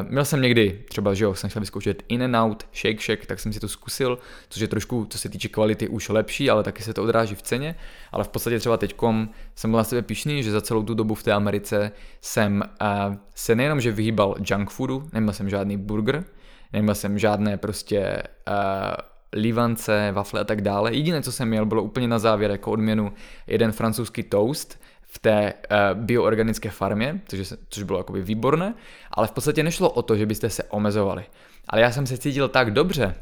Uh, měl jsem někdy, třeba, že jo, jsem chtěl vyzkoušet In and Out, Shake Shack, tak jsem si to zkusil, což je trošku, co se týče kvality, už lepší, ale taky se to odráží v ceně. Ale v podstatě třeba teďkom jsem byl na sebe pišný, že za celou tu dobu v té Americe jsem uh, se nejenom, že vyhýbal junk foodu, neměl jsem žádný burger, neměl jsem žádné prostě uh, livance, wafle a tak dále. Jediné, co jsem měl, bylo úplně na závěr jako odměnu jeden francouzský toast v té uh, bioorganické farmě, což, což bylo jakoby výborné, ale v podstatě nešlo o to, že byste se omezovali. Ale já jsem se cítil tak dobře,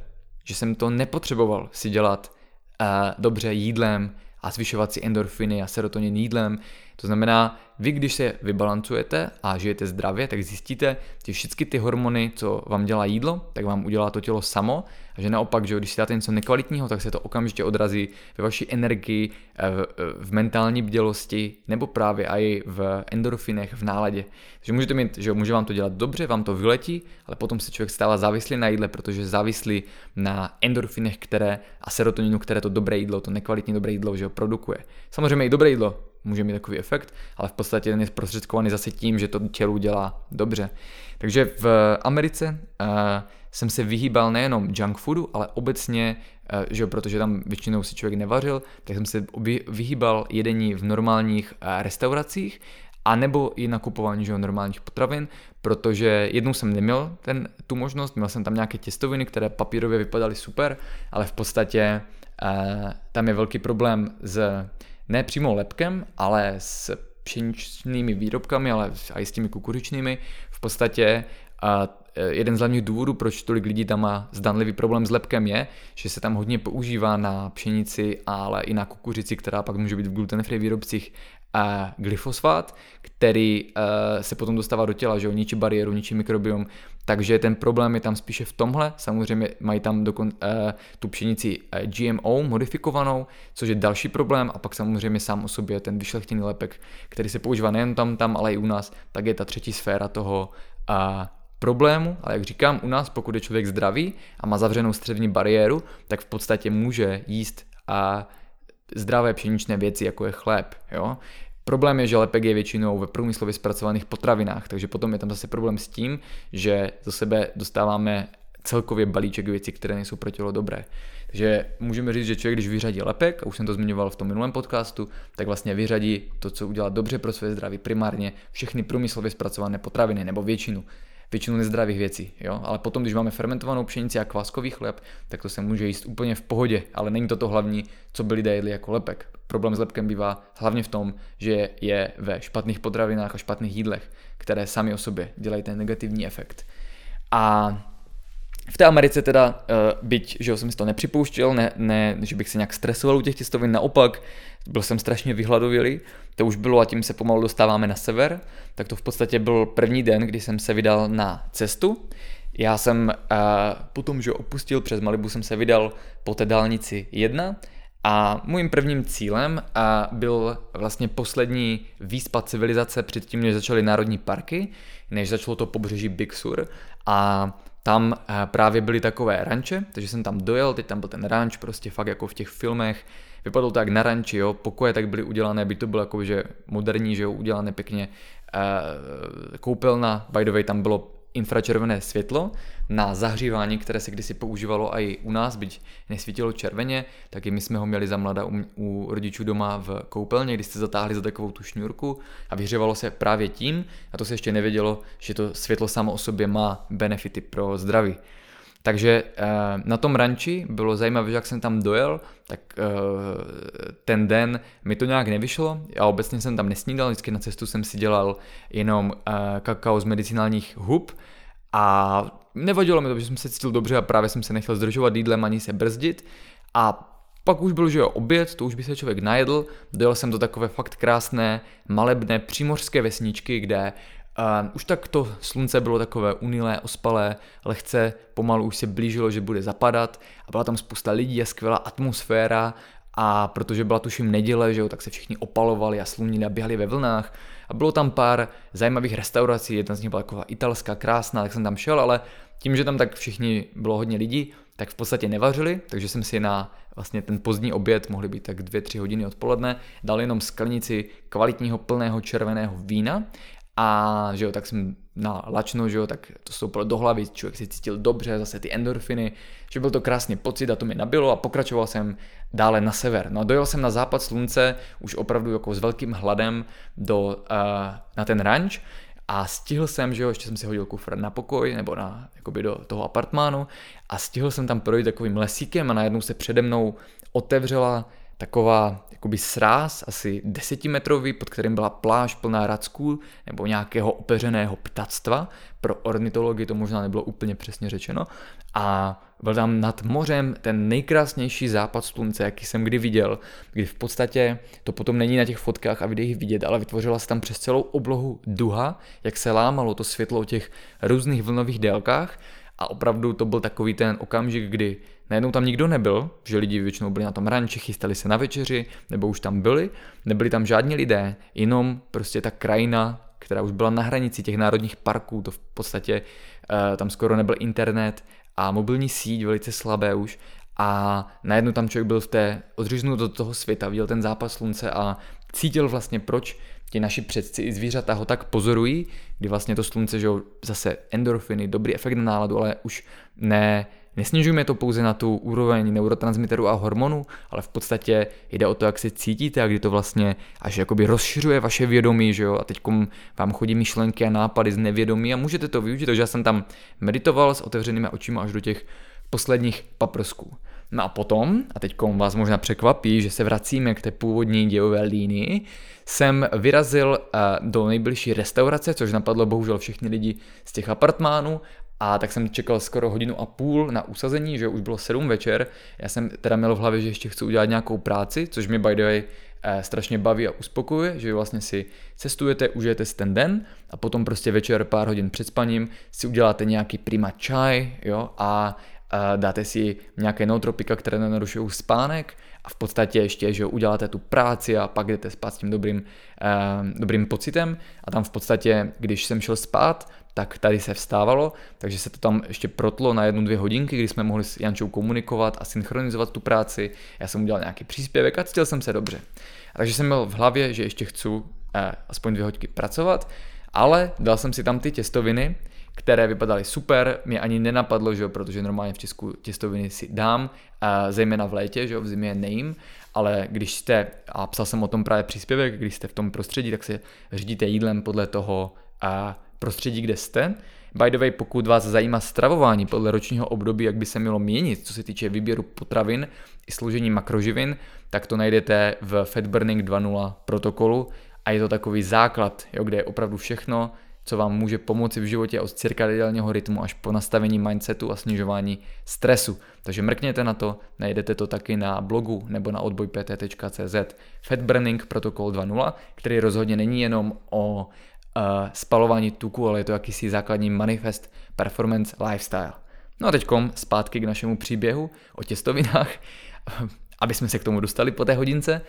že jsem to nepotřeboval si dělat uh, dobře jídlem a zvyšovat si endorfiny a serotonin jídlem. To znamená, vy když se vybalancujete a žijete zdravě, tak zjistíte, že všechny ty hormony, co vám dělá jídlo, tak vám udělá to tělo samo a že naopak, že když si dáte něco nekvalitního, tak se to okamžitě odrazí ve vaší energii, eh, v, v mentální bdělosti nebo právě i v endorfinech, v náladě. Takže můžete mít, že může vám to dělat dobře, vám to vyletí, ale potom se člověk stává závislý na jídle, protože závislý na endorfinech, které a serotoninu, které to dobré jídlo, to nekvalitní dobré jídlo, že ho produkuje. Samozřejmě i dobré jídlo může mít takový efekt, ale v podstatě ten je zprostředkovaný zase tím, že to tělu dělá dobře. Takže v Americe uh, jsem se vyhýbal nejenom junk foodu, ale obecně, uh, že protože tam většinou si člověk nevařil, tak jsem se vyhýbal jedení v normálních uh, restauracích, a nebo i nakupování že, normálních potravin, protože jednou jsem neměl ten, tu možnost, měl jsem tam nějaké těstoviny, které papírově vypadaly super, ale v podstatě uh, tam je velký problém s ne přímo lepkem, ale s pšeničnými výrobkami, ale i s těmi kukuřičnými. V podstatě a jeden z hlavních důvodů, proč tolik lidí tam má zdanlivý problém s lepkem je, že se tam hodně používá na pšenici, ale i na kukuřici, která pak může být v gluten-free výrobcích a glyfosfát, který uh, se potom dostává do těla, že jo, ničí bariéru, ničí mikrobiom, takže ten problém je tam spíše v tomhle, samozřejmě mají tam dokon, uh, tu pšenici uh, GMO modifikovanou, což je další problém a pak samozřejmě sám o sobě ten vyšlechtěný lepek, který se používá nejen tam, tam, ale i u nás, tak je ta třetí sféra toho uh, problému, ale jak říkám, u nás, pokud je člověk zdravý a má zavřenou střevní bariéru, tak v podstatě může jíst a zdravé pšeničné věci, jako je chléb. Jo? Problém je, že lepek je většinou ve průmyslově zpracovaných potravinách, takže potom je tam zase problém s tím, že do sebe dostáváme celkově balíček věcí, které nejsou pro tělo dobré. Takže můžeme říct, že člověk, když vyřadí lepek, a už jsem to zmiňoval v tom minulém podcastu, tak vlastně vyřadí to, co udělá dobře pro své zdraví, primárně všechny průmyslově zpracované potraviny nebo většinu většinu nezdravých věcí. Jo? Ale potom, když máme fermentovanou pšenici a kváskový chléb, tak to se může jíst úplně v pohodě, ale není to to hlavní, co by lidé jedli jako lepek. Problém s lepkem bývá hlavně v tom, že je ve špatných potravinách a špatných jídlech, které sami o sobě dělají ten negativní efekt. A v té Americe teda, uh, byť, že jsem si to nepřipouštěl, ne, ne, že bych se nějak stresoval u těch těstovin, naopak, byl jsem strašně vyhladovělý, to už bylo a tím se pomalu dostáváme na sever, tak to v podstatě byl první den, kdy jsem se vydal na cestu. Já jsem uh, potom, že opustil přes Malibu, jsem se vydal po té dálnici 1 a mým prvním cílem uh, byl vlastně poslední výspa civilizace předtím, než začaly národní parky, než začalo to pobřeží Big Sur a tam uh, právě byly takové ranče, takže jsem tam dojel, teď tam byl ten ranč, prostě fakt jako v těch filmech, vypadalo to jak na ranči, jo, pokoje tak byly udělané, by to bylo jako, že moderní, že jo, udělané pěkně, uh, koupelna, by the way, tam bylo infračervené světlo na zahřívání, které se kdysi používalo i u nás, byť nesvítilo červeně, tak i my jsme ho měli za mlada u, u rodičů doma v koupelně, kdy jste zatáhli za takovou tu šňůrku a vyhřívalo se právě tím, a to se ještě nevědělo, že to světlo samo o sobě má benefity pro zdraví. Takže eh, na tom ranči bylo zajímavé, že jak jsem tam dojel, tak eh, ten den mi to nějak nevyšlo. Já obecně jsem tam nesnídal, vždycky na cestu jsem si dělal jenom eh, kakao z medicinálních hub a nevadilo mi to, že jsem se cítil dobře a právě jsem se nechtěl zdržovat jídlem ani se brzdit a pak už byl, že jo, oběd, to už by se člověk najedl, dojel jsem do takové fakt krásné, malebné přímořské vesničky, kde Už tak to slunce bylo takové unilé, ospalé, lehce, pomalu už se blížilo, že bude zapadat a byla tam spousta lidí a skvělá atmosféra a protože byla tuším neděle, že jo, tak se všichni opalovali a slunili a běhali ve vlnách a bylo tam pár zajímavých restaurací, jedna z nich byla taková italská, krásná, tak jsem tam šel, ale tím, že tam tak všichni bylo hodně lidí, tak v podstatě nevařili, takže jsem si na vlastně ten pozdní oběd, mohly být tak 2-3 hodiny odpoledne, dal jenom sklenici kvalitního plného červeného vína a že jo, tak jsem na lačno, že jo, tak to stoupilo do hlavy, člověk si cítil dobře, zase ty endorfiny, že byl to krásný pocit a to mi nabilo a pokračoval jsem dále na sever. No a dojel jsem na západ slunce už opravdu jako s velkým hladem do, uh, na ten ranč a stihl jsem, že jo, ještě jsem si hodil kufr na pokoj nebo na, jakoby do toho apartmánu a stihl jsem tam projít takovým lesíkem a najednou se přede mnou otevřela taková jakoby sráz, asi desetimetrový, pod kterým byla pláž plná racků nebo nějakého opeřeného ptactva. Pro ornitology to možná nebylo úplně přesně řečeno. A byl tam nad mořem ten nejkrásnější západ slunce, jaký jsem kdy viděl, kdy v podstatě to potom není na těch fotkách a videích vidět, ale vytvořila se tam přes celou oblohu duha, jak se lámalo to světlo o těch různých vlnových délkách a opravdu to byl takový ten okamžik, kdy najednou tam nikdo nebyl, že lidi většinou byli na tom ranči, chystali se na večeři, nebo už tam byli, nebyli tam žádní lidé, jenom prostě ta krajina, která už byla na hranici těch národních parků, to v podstatě uh, tam skoro nebyl internet a mobilní síť velice slabé už. A najednou tam člověk byl v té, odříznut do toho světa, viděl ten zápas slunce a cítil vlastně, proč ti naši předci i zvířata ho tak pozorují, kdy vlastně to slunce, že jo, zase endorfiny, dobrý efekt na náladu, ale už ne, nesnižujeme to pouze na tu úroveň neurotransmiterů a hormonů, ale v podstatě jde o to, jak se cítíte a kdy to vlastně až jakoby rozšiřuje vaše vědomí, že jo, a teď vám chodí myšlenky a nápady z nevědomí a můžete to využít, takže já jsem tam meditoval s otevřenými očima až do těch posledních paprsků. No a potom, a teď vás možná překvapí, že se vracíme k té původní dějové línii, jsem vyrazil eh, do nejbližší restaurace, což napadlo bohužel všechny lidi z těch apartmánů a tak jsem čekal skoro hodinu a půl na usazení, že už bylo 7 večer. Já jsem teda měl v hlavě, že ještě chci udělat nějakou práci, což mi by the way eh, strašně baví a uspokojuje, že vlastně si cestujete, užijete si ten den a potom prostě večer pár hodin před spaním si uděláte nějaký prima čaj jo, a dáte si nějaké nootropika, které nenarušují spánek a v podstatě ještě, že uděláte tu práci a pak jdete spát s tím dobrým, uh, dobrým pocitem a tam v podstatě, když jsem šel spát, tak tady se vstávalo, takže se to tam ještě protlo na jednu, dvě hodinky, kdy jsme mohli s Jančou komunikovat a synchronizovat tu práci. Já jsem udělal nějaký příspěvek a cítil jsem se dobře. A takže jsem měl v hlavě, že ještě chci uh, aspoň dvě hodiny pracovat, ale dal jsem si tam ty těstoviny, které vypadaly super, mě ani nenapadlo, že jo, protože normálně v Česku těstoviny si dám, a zejména v létě, že jo, v zimě nejím, ale když jste, a psal jsem o tom právě příspěvek, když jste v tom prostředí, tak se řídíte jídlem podle toho a prostředí, kde jste. By the way, pokud vás zajímá stravování podle ročního období, jak by se mělo měnit, co se týče výběru potravin i složení makroživin, tak to najdete v Fat Burning 2.0 protokolu a je to takový základ, jo, kde je opravdu všechno, co vám může pomoci v životě od cirkadiálního rytmu až po nastavení mindsetu a snižování stresu. Takže mrkněte na to, najdete to taky na blogu nebo na odbojpt.cz. Fat Burning Protocol 2.0, který rozhodně není jenom o spalování tuku, ale je to jakýsi základní manifest performance lifestyle. No a teďkom zpátky k našemu příběhu o těstovinách, <laughs> aby jsme se k tomu dostali po té hodince.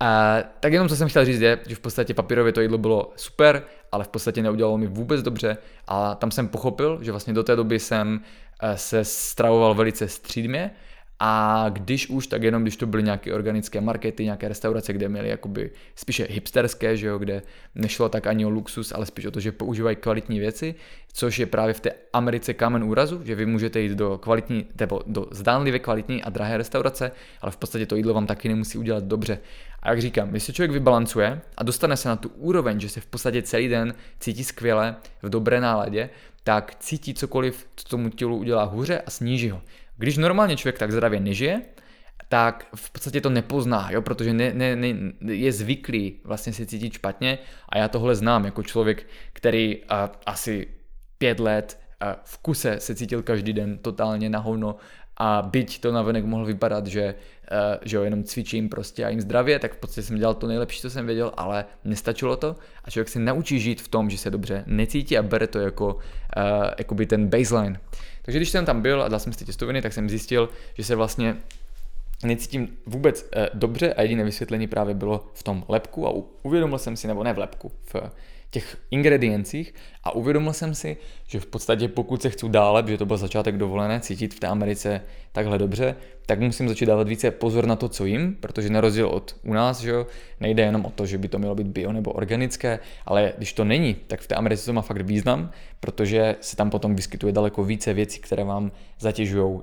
A, tak jenom co jsem chtěl říct je, že v podstatě papírově to jídlo bylo super, ale v podstatě neudělalo mi vůbec dobře a tam jsem pochopil, že vlastně do té doby jsem eh, se stravoval velice střídmě a když už, tak jenom když to byly nějaké organické markety, nějaké restaurace, kde měli jakoby spíše hipsterské, že jo, kde nešlo tak ani o luxus, ale spíš o to, že používají kvalitní věci, což je právě v té Americe kámen úrazu, že vy můžete jít do kvalitní, nebo do zdánlivě kvalitní a drahé restaurace, ale v podstatě to jídlo vám taky nemusí udělat dobře. A jak říkám, když se člověk vybalancuje a dostane se na tu úroveň, že se v podstatě celý den cítí skvěle, v dobré náladě, tak cítí cokoliv, co tomu tělu udělá hůře a sníží ho. Když normálně člověk tak zdravě nežije, tak v podstatě to nepozná, jo, protože ne, ne, ne, je zvyklý vlastně se cítit špatně a já tohle znám jako člověk, který uh, asi pět let uh, v kuse se cítil každý den totálně na hovno a byť to navenek mohl vypadat, že, uh, že jo, jenom cvičím prostě a jim zdravě, tak v podstatě jsem dělal to nejlepší, co jsem věděl, ale nestačilo to a člověk se naučí žít v tom, že se dobře necítí a bere to jako, uh, jakoby ten baseline. Takže když jsem tam byl a dal jsem si ty těstoviny, tak jsem zjistil, že se vlastně necítím vůbec uh, dobře a jediné vysvětlení právě bylo v tom lepku a uvědomil jsem si, nebo ne v lepku, v těch ingrediencích a uvědomil jsem si, že v podstatě pokud se chci dále, protože to byl začátek dovolené, cítit v té Americe takhle dobře, tak musím začít dávat více pozor na to, co jim, protože na rozdíl od u nás, že jo, nejde jenom o to, že by to mělo být bio nebo organické, ale když to není, tak v té Americe to má fakt význam, protože se tam potom vyskytuje daleko více věcí, které vám zatěžují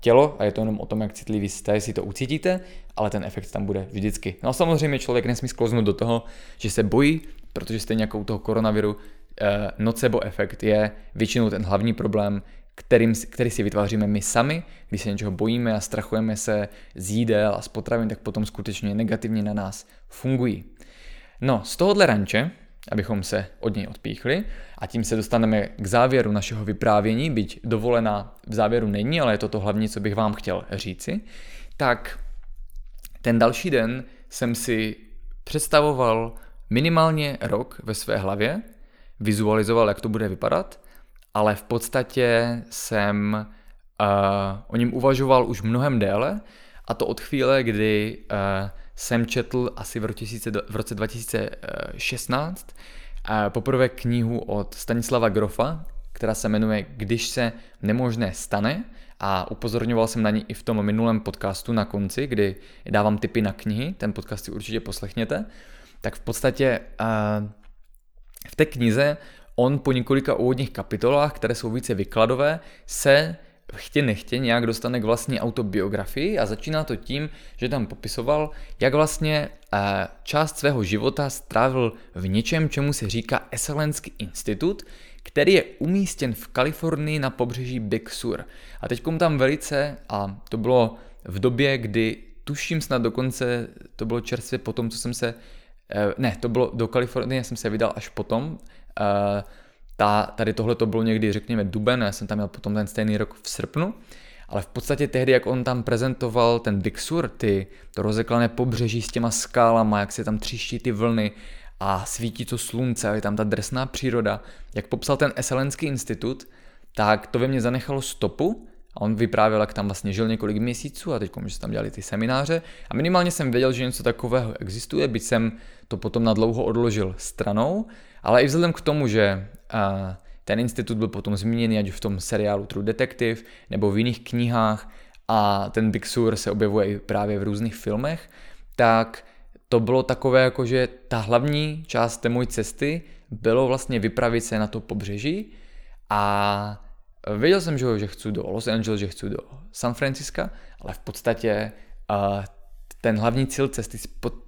tělo a je to jenom o tom, jak citlivý jste, jestli to ucítíte, ale ten efekt tam bude vždycky. No a samozřejmě člověk nesmí sklouznout do toho, že se bojí, protože stejně jako u toho koronaviru eh, nocebo efekt je většinou ten hlavní problém, kterým, který si vytváříme my sami, když se něčeho bojíme a strachujeme se z jídel a z potravin, tak potom skutečně negativně na nás fungují. No, z tohohle ranče, abychom se od něj odpíchli, a tím se dostaneme k závěru našeho vyprávění, byť dovolená v závěru není, ale je to to hlavní, co bych vám chtěl říci, tak ten další den jsem si představoval minimálně rok ve své hlavě, vizualizoval, jak to bude vypadat, ale v podstatě jsem uh, o něm uvažoval už mnohem déle a to od chvíle, kdy uh, jsem četl asi v roce, v roce 2016 uh, poprvé knihu od Stanislava Grofa, která se jmenuje Když se nemožné stane a upozorňoval jsem na ní i v tom minulém podcastu na konci, kdy dávám tipy na knihy, ten podcast si určitě poslechněte tak v podstatě uh, v té knize on po několika úvodních kapitolách, které jsou více vykladové, se chtě nechtě nějak dostane k vlastní autobiografii a začíná to tím, že tam popisoval, jak vlastně uh, část svého života strávil v něčem, čemu se říká Excellenský institut, který je umístěn v Kalifornii na pobřeží Big Sur. A teď tam velice, a to bylo v době, kdy tuším snad dokonce, to bylo čerstvě po tom, co jsem se Eh, ne, to bylo do Kalifornie, jsem se vydal až potom. Eh, ta, tady tohle to bylo někdy, řekněme, duben, já jsem tam měl potom ten stejný rok v srpnu, ale v podstatě tehdy, jak on tam prezentoval ten Big Sur, ty, to rozeklané pobřeží s těma skálama, jak se tam tříští ty vlny a svítí to slunce, a je tam ta drsná příroda, jak popsal ten Eselenský institut, tak to ve mně zanechalo stopu a on vyprávěl, jak tam vlastně žil několik měsíců a teď že tam dělali ty semináře. A minimálně jsem věděl, že něco takového existuje, byť jsem to potom na dlouho odložil stranou, ale i vzhledem k tomu, že ten institut byl potom zmíněný ať v tom seriálu True Detective nebo v jiných knihách a ten Big Sur se objevuje i právě v různých filmech, tak to bylo takové, jako že ta hlavní část té mojí cesty bylo vlastně vypravit se na to pobřeží a Věděl jsem, že, že chci do Los Angeles, že chci do San Francisca, ale v podstatě uh, ten hlavní cíl cesty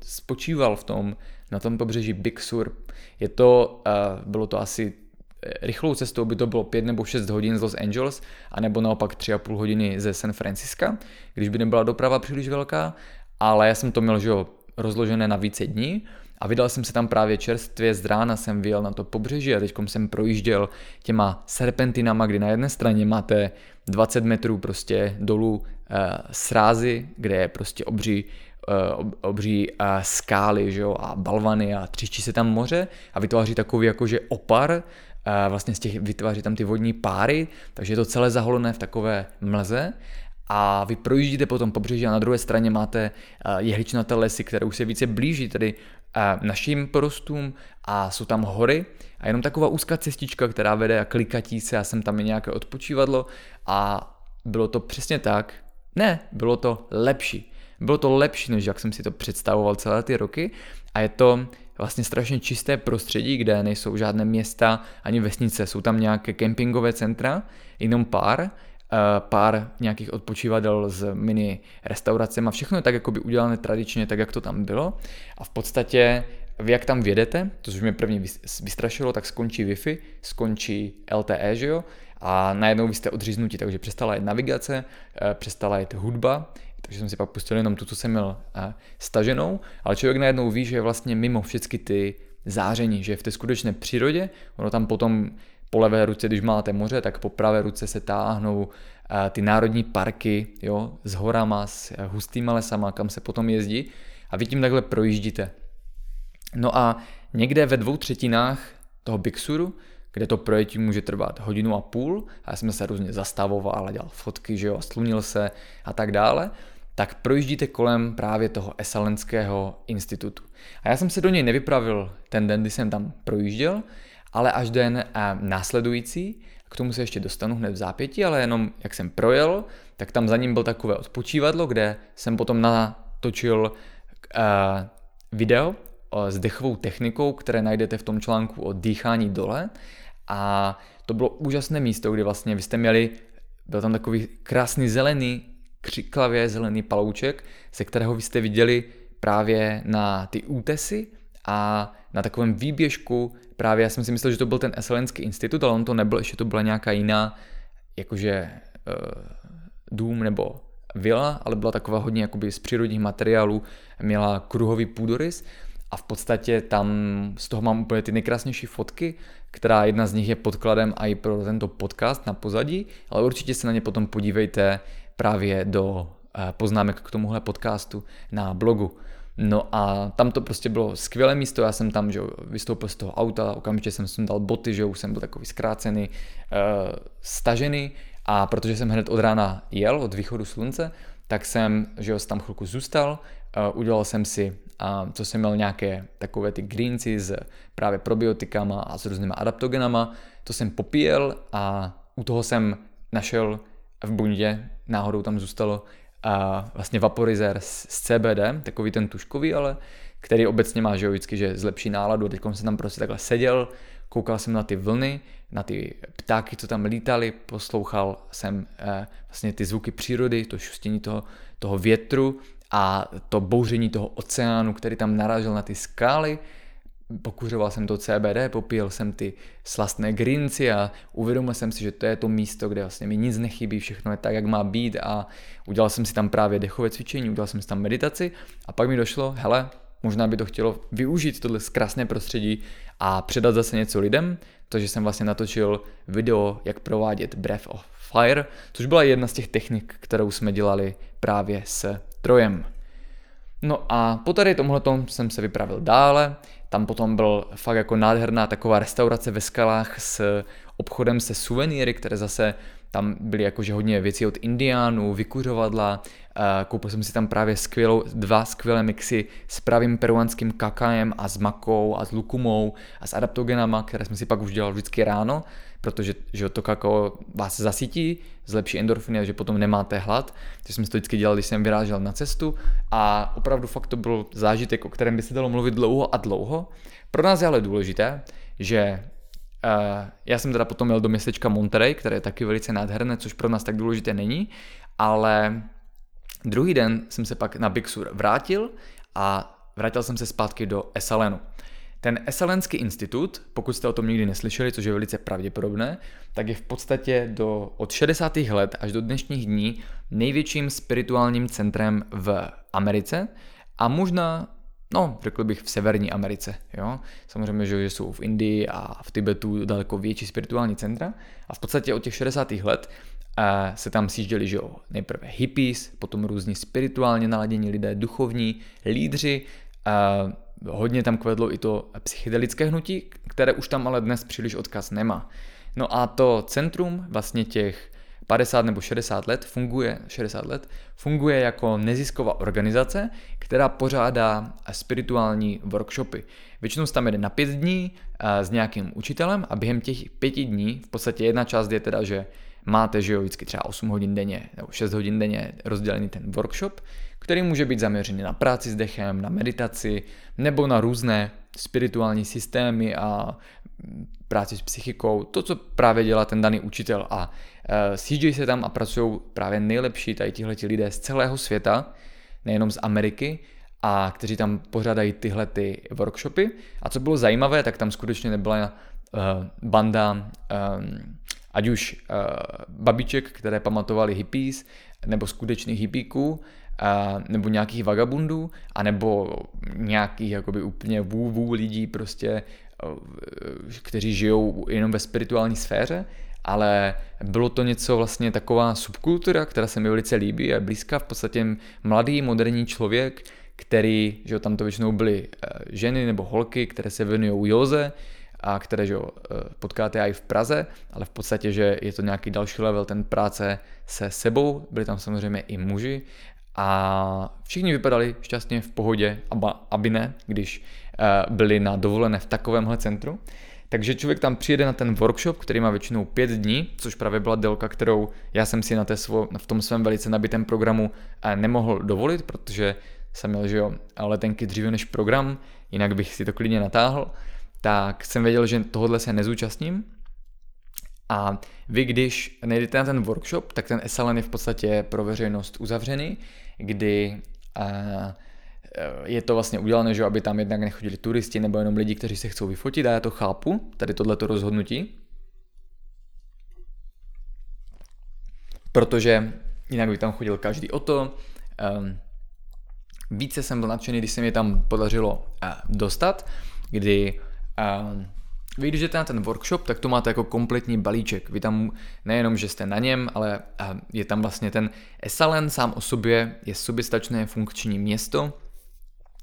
spočíval v tom, na tom pobřeží Big Sur. Je to, uh, bylo to asi eh, rychlou cestou by to bylo 5 nebo 6 hodin z Los Angeles, anebo naopak 3,5 hodiny ze San Francisca, když by nebyla doprava příliš velká, ale já jsem to měl že jo, rozložené na více dní a vydal jsem se tam právě čerstvě, z rána jsem vyjel na to pobřeží a teď jsem projížděl těma serpentinama, kdy na jedné straně máte 20 metrů prostě dolů e, srázy, kde je prostě obří obří skály že jo, a balvany a třičí se tam moře a vytváří takový jakože opar, vlastně z těch vytváří tam ty vodní páry, takže je to celé zaholené v takové mlze. A vy projíždíte po tom pobřeží a na druhé straně máte jehličnaté lesy, které už se více blíží tedy našim porostům a jsou tam hory a jenom taková úzká cestička, která vede a klikatí se a jsem tam i nějaké odpočívadlo a bylo to přesně tak. Ne, bylo to lepší. Bylo to lepší, než jak jsem si to představoval celé ty roky a je to vlastně strašně čisté prostředí, kde nejsou žádné města ani vesnice, jsou tam nějaké kempingové centra, jenom pár pár nějakých odpočívadel s mini restauracemi. Všechno je tak jakoby udělané tradičně, tak jak to tam bylo. A v podstatě vy jak tam vědete, to což mě první vystrašilo, tak skončí Wi-Fi, skončí LTE, že jo, a najednou vy jste odříznutí, takže přestala jít navigace, eh, přestala jít hudba, takže jsem si pak pustil jenom tu, co jsem měl eh, staženou, ale člověk najednou ví, že je vlastně mimo všechny ty záření, že je v té skutečné přírodě, ono tam potom po levé ruce, když máte moře, tak po pravé ruce se táhnou eh, ty národní parky jo, s horama, s eh, hustýma lesama, kam se potom jezdí a vy tím takhle projíždíte. No a někde ve dvou třetinách toho Bixuru, kde to projetí může trvat hodinu a půl, a já jsem se různě zastavoval a dělal fotky, že jo, a slunil se a tak dále, tak projíždíte kolem právě toho Esalenského institutu. A já jsem se do něj nevypravil ten den, kdy jsem tam projížděl, ale až den eh, následující, k tomu se ještě dostanu hned v zápětí, ale jenom jak jsem projel, tak tam za ním byl takové odpočívadlo, kde jsem potom natočil uh, video s dechovou technikou, které najdete v tom článku o dýchání dole. A to bylo úžasné místo, kde vlastně vy jste měli, byl tam takový krásný zelený, křiklavě zelený palouček, ze kterého vy jste viděli právě na ty útesy a na takovém výběžku, právě já jsem si myslel, že to byl ten Eselenský institut, ale on to nebyl, ještě to byla nějaká jiná, jakože uh, dům nebo vila, ale byla taková hodně jakoby z přírodních materiálů, měla kruhový půdorys a v podstatě tam z toho mám úplně ty nejkrásnější fotky, která jedna z nich je podkladem i pro tento podcast na pozadí, ale určitě se na ně potom podívejte právě do eh, poznámek k tomuhle podcastu na blogu. No a tam to prostě bylo skvělé místo, já jsem tam že vystoupil z toho auta, okamžitě jsem si dal boty, že už jsem byl takový zkrácený, uh, stažený. A protože jsem hned od rána jel, od východu slunce, tak jsem, že jo, tam chvilku zůstal, uh, udělal jsem si, co jsem měl nějaké takové ty greenci s právě probiotikama a s různými adaptogenama, to jsem popíjel a u toho jsem našel v bundě, náhodou tam zůstalo a vlastně vaporizer z CBD, takový ten tuškový, ale který obecně má, že jo, vždycky, že zlepší náladu. Teď jsem tam prostě takhle seděl, koukal jsem na ty vlny, na ty ptáky, co tam lítali, poslouchal jsem eh, vlastně ty zvuky přírody, to šustění toho, toho větru a to bouření toho oceánu, který tam narážel na ty skály pokuřoval jsem to CBD, popíjel jsem ty slastné grinci a uvědomil jsem si, že to je to místo, kde vlastně mi nic nechybí, všechno je tak, jak má být a udělal jsem si tam právě dechové cvičení, udělal jsem si tam meditaci a pak mi došlo, hele, možná by to chtělo využít tohle krásné prostředí a předat zase něco lidem, takže jsem vlastně natočil video, jak provádět Breath of Fire, což byla jedna z těch technik, kterou jsme dělali právě s Trojem. No a po tady tomhle jsem se vypravil dále, tam potom byl fakt jako nádherná taková restaurace ve skalách s obchodem se suvenýry, které zase tam byly jakože hodně věcí od indiánů, vykuřovadla, koupil jsem si tam právě skvělou, dva skvělé mixy s pravým peruánským kakajem a s makou a s lukumou a s adaptogenama, které jsem si pak už dělal vždycky ráno, protože že to kakao vás zasytí, zlepší endorfiny, že potom nemáte hlad. To jsem si to vždycky dělal, když jsem vyrážel na cestu a opravdu fakt to byl zážitek, o kterém by se dalo mluvit dlouho a dlouho. Pro nás je ale důležité, že Uh, já jsem teda potom měl do městečka Monterey, které je taky velice nádherné, což pro nás tak důležité není, ale druhý den jsem se pak na Big Sur vrátil a vrátil jsem se zpátky do Esalenu. Ten Esalenský institut, pokud jste o tom nikdy neslyšeli, což je velice pravděpodobné, tak je v podstatě do, od 60. let až do dnešních dní největším spirituálním centrem v Americe a možná no, řekl bych v Severní Americe. Jo? Samozřejmě, že jsou v Indii a v Tibetu daleko větší spirituální centra. A v podstatě od těch 60. let eh, se tam sjížděli, že jo, nejprve hippies, potom různí spirituálně naladění lidé, duchovní, lídři, eh, hodně tam kvedlo i to psychedelické hnutí, které už tam ale dnes příliš odkaz nemá. No a to centrum vlastně těch 50 nebo 60 let funguje, 60 let, funguje jako nezisková organizace, která pořádá spirituální workshopy. Většinou se tam jede na pět dní eh, s nějakým učitelem a během těch pěti dní, v podstatě jedna část je teda, že máte, že jo, vždycky třeba 8 hodin denně nebo 6 hodin denně rozdělený ten workshop, který může být zaměřený na práci s dechem, na meditaci nebo na různé spirituální systémy a práci s psychikou, to, co právě dělá ten daný učitel a uh, sjíždějí se tam a pracují právě nejlepší tady tihleti lidé z celého světa, nejenom z Ameriky, a kteří tam pořádají tyhle ty workshopy. A co bylo zajímavé, tak tam skutečně nebyla uh, banda um, ať už uh, babiček, které pamatovali hippies, nebo skutečných hippíků, uh, nebo nějakých vagabundů, anebo nějakých jakoby úplně vů, vů lidí prostě kteří žijou jenom ve spirituální sféře, ale bylo to něco vlastně taková subkultura, která se mi velice líbí a je blízká v podstatě mladý, moderní člověk, který, že tam to většinou byly eh, ženy nebo holky, které se věnují józe a které, že jo, eh, potkáte i v Praze, ale v podstatě, že je to nějaký další level ten práce se sebou, byli tam samozřejmě i muži a všichni vypadali šťastně v pohodě, aby ne, když Eh, byli na dovolené v takovémhle centru. Takže člověk tam přijede na ten workshop, který má většinou pět dní, což právě byla délka, kterou já jsem si na té svo, v tom svém velice nabitém programu eh, nemohl dovolit, protože jsem měl, že jo, letenky dříve než program, jinak bych si to klidně natáhl, tak jsem věděl, že tohle se nezúčastním. A vy, když nejdete na ten workshop, tak ten SLN je v podstatě pro veřejnost uzavřený, kdy Eh, je to vlastně udělané, že aby tam jednak nechodili turisti nebo jenom lidi, kteří se chcou vyfotit a já to chápu, tady tohleto rozhodnutí. Protože jinak by tam chodil každý o to. Um, více jsem byl nadšený, když se mi tam podařilo uh, dostat, kdy um, vy když jdete na ten workshop, tak to máte jako kompletní balíček. Vy tam nejenom, že jste na něm, ale je tam vlastně ten Esalen sám o sobě, je soběstačné funkční město,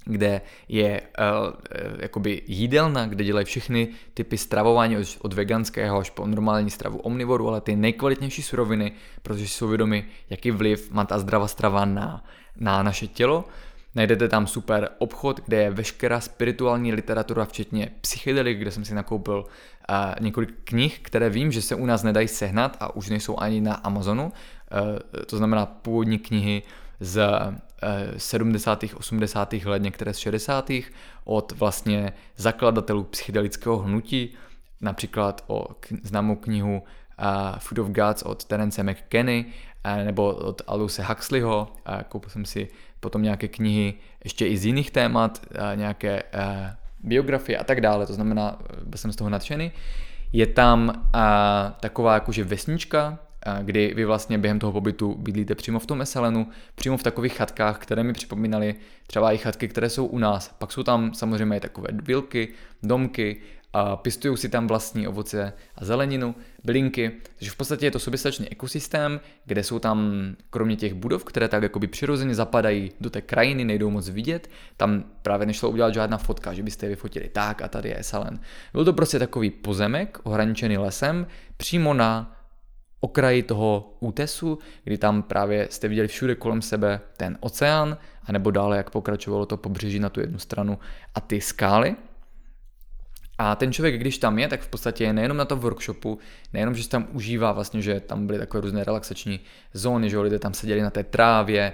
kde je uh, jakoby jídelna, kde dělají všechny typy stravování od, od veganského až po normální stravu omnivoru, ale ty nejkvalitnější suroviny, protože jsou vědomi, jaký vliv má ta zdravá strava na, na naše tělo. Najdete tam super obchod, kde je veškerá spirituální literatura, včetně psychedelik, kde jsem si nakoupil uh, několik knih, které vím, že se u nás nedají sehnat a už nejsou ani na Amazonu. Uh, to znamená původní knihy z 70. Eh, 80. let, některé z 60. od vlastně zakladatelů psychedelického hnutí, například o známou knihu uh, Food of Gods od Terence McKenny uh, nebo od Aldous Huxleyho. Uh, koupil jsem si potom nějaké knihy ještě i z jiných témat, uh, nějaké uh, biografie a tak dále, to znamená, byl jsem z toho nadšený. Je tam taková jakože vesnička, kdy vy vlastně během toho pobytu bydlíte přímo v tom Eselenu, přímo v takových chatkách, které mi připomínaly třeba i chatky, které jsou u nás. Pak jsou tam samozřejmě i takové vilky, domky, a pěstují si tam vlastní ovoce a zeleninu, bylinky, takže v podstatě je to soběstačný ekosystém, kde jsou tam kromě těch budov, které tak jakoby přirozeně zapadají do té krajiny, nejdou moc vidět, tam právě nešlo udělat žádná fotka, že byste je vyfotili tak a tady je Esalen. Byl to prostě takový pozemek ohraničený lesem přímo na okraji toho útesu, kdy tam právě jste viděli všude kolem sebe ten oceán, anebo dále, jak pokračovalo to pobřeží na tu jednu stranu a ty skály. A ten člověk, když tam je, tak v podstatě je nejenom na tom workshopu, nejenom, že se tam užívá vlastně, že tam byly takové různé relaxační zóny, že lidé tam seděli na té trávě,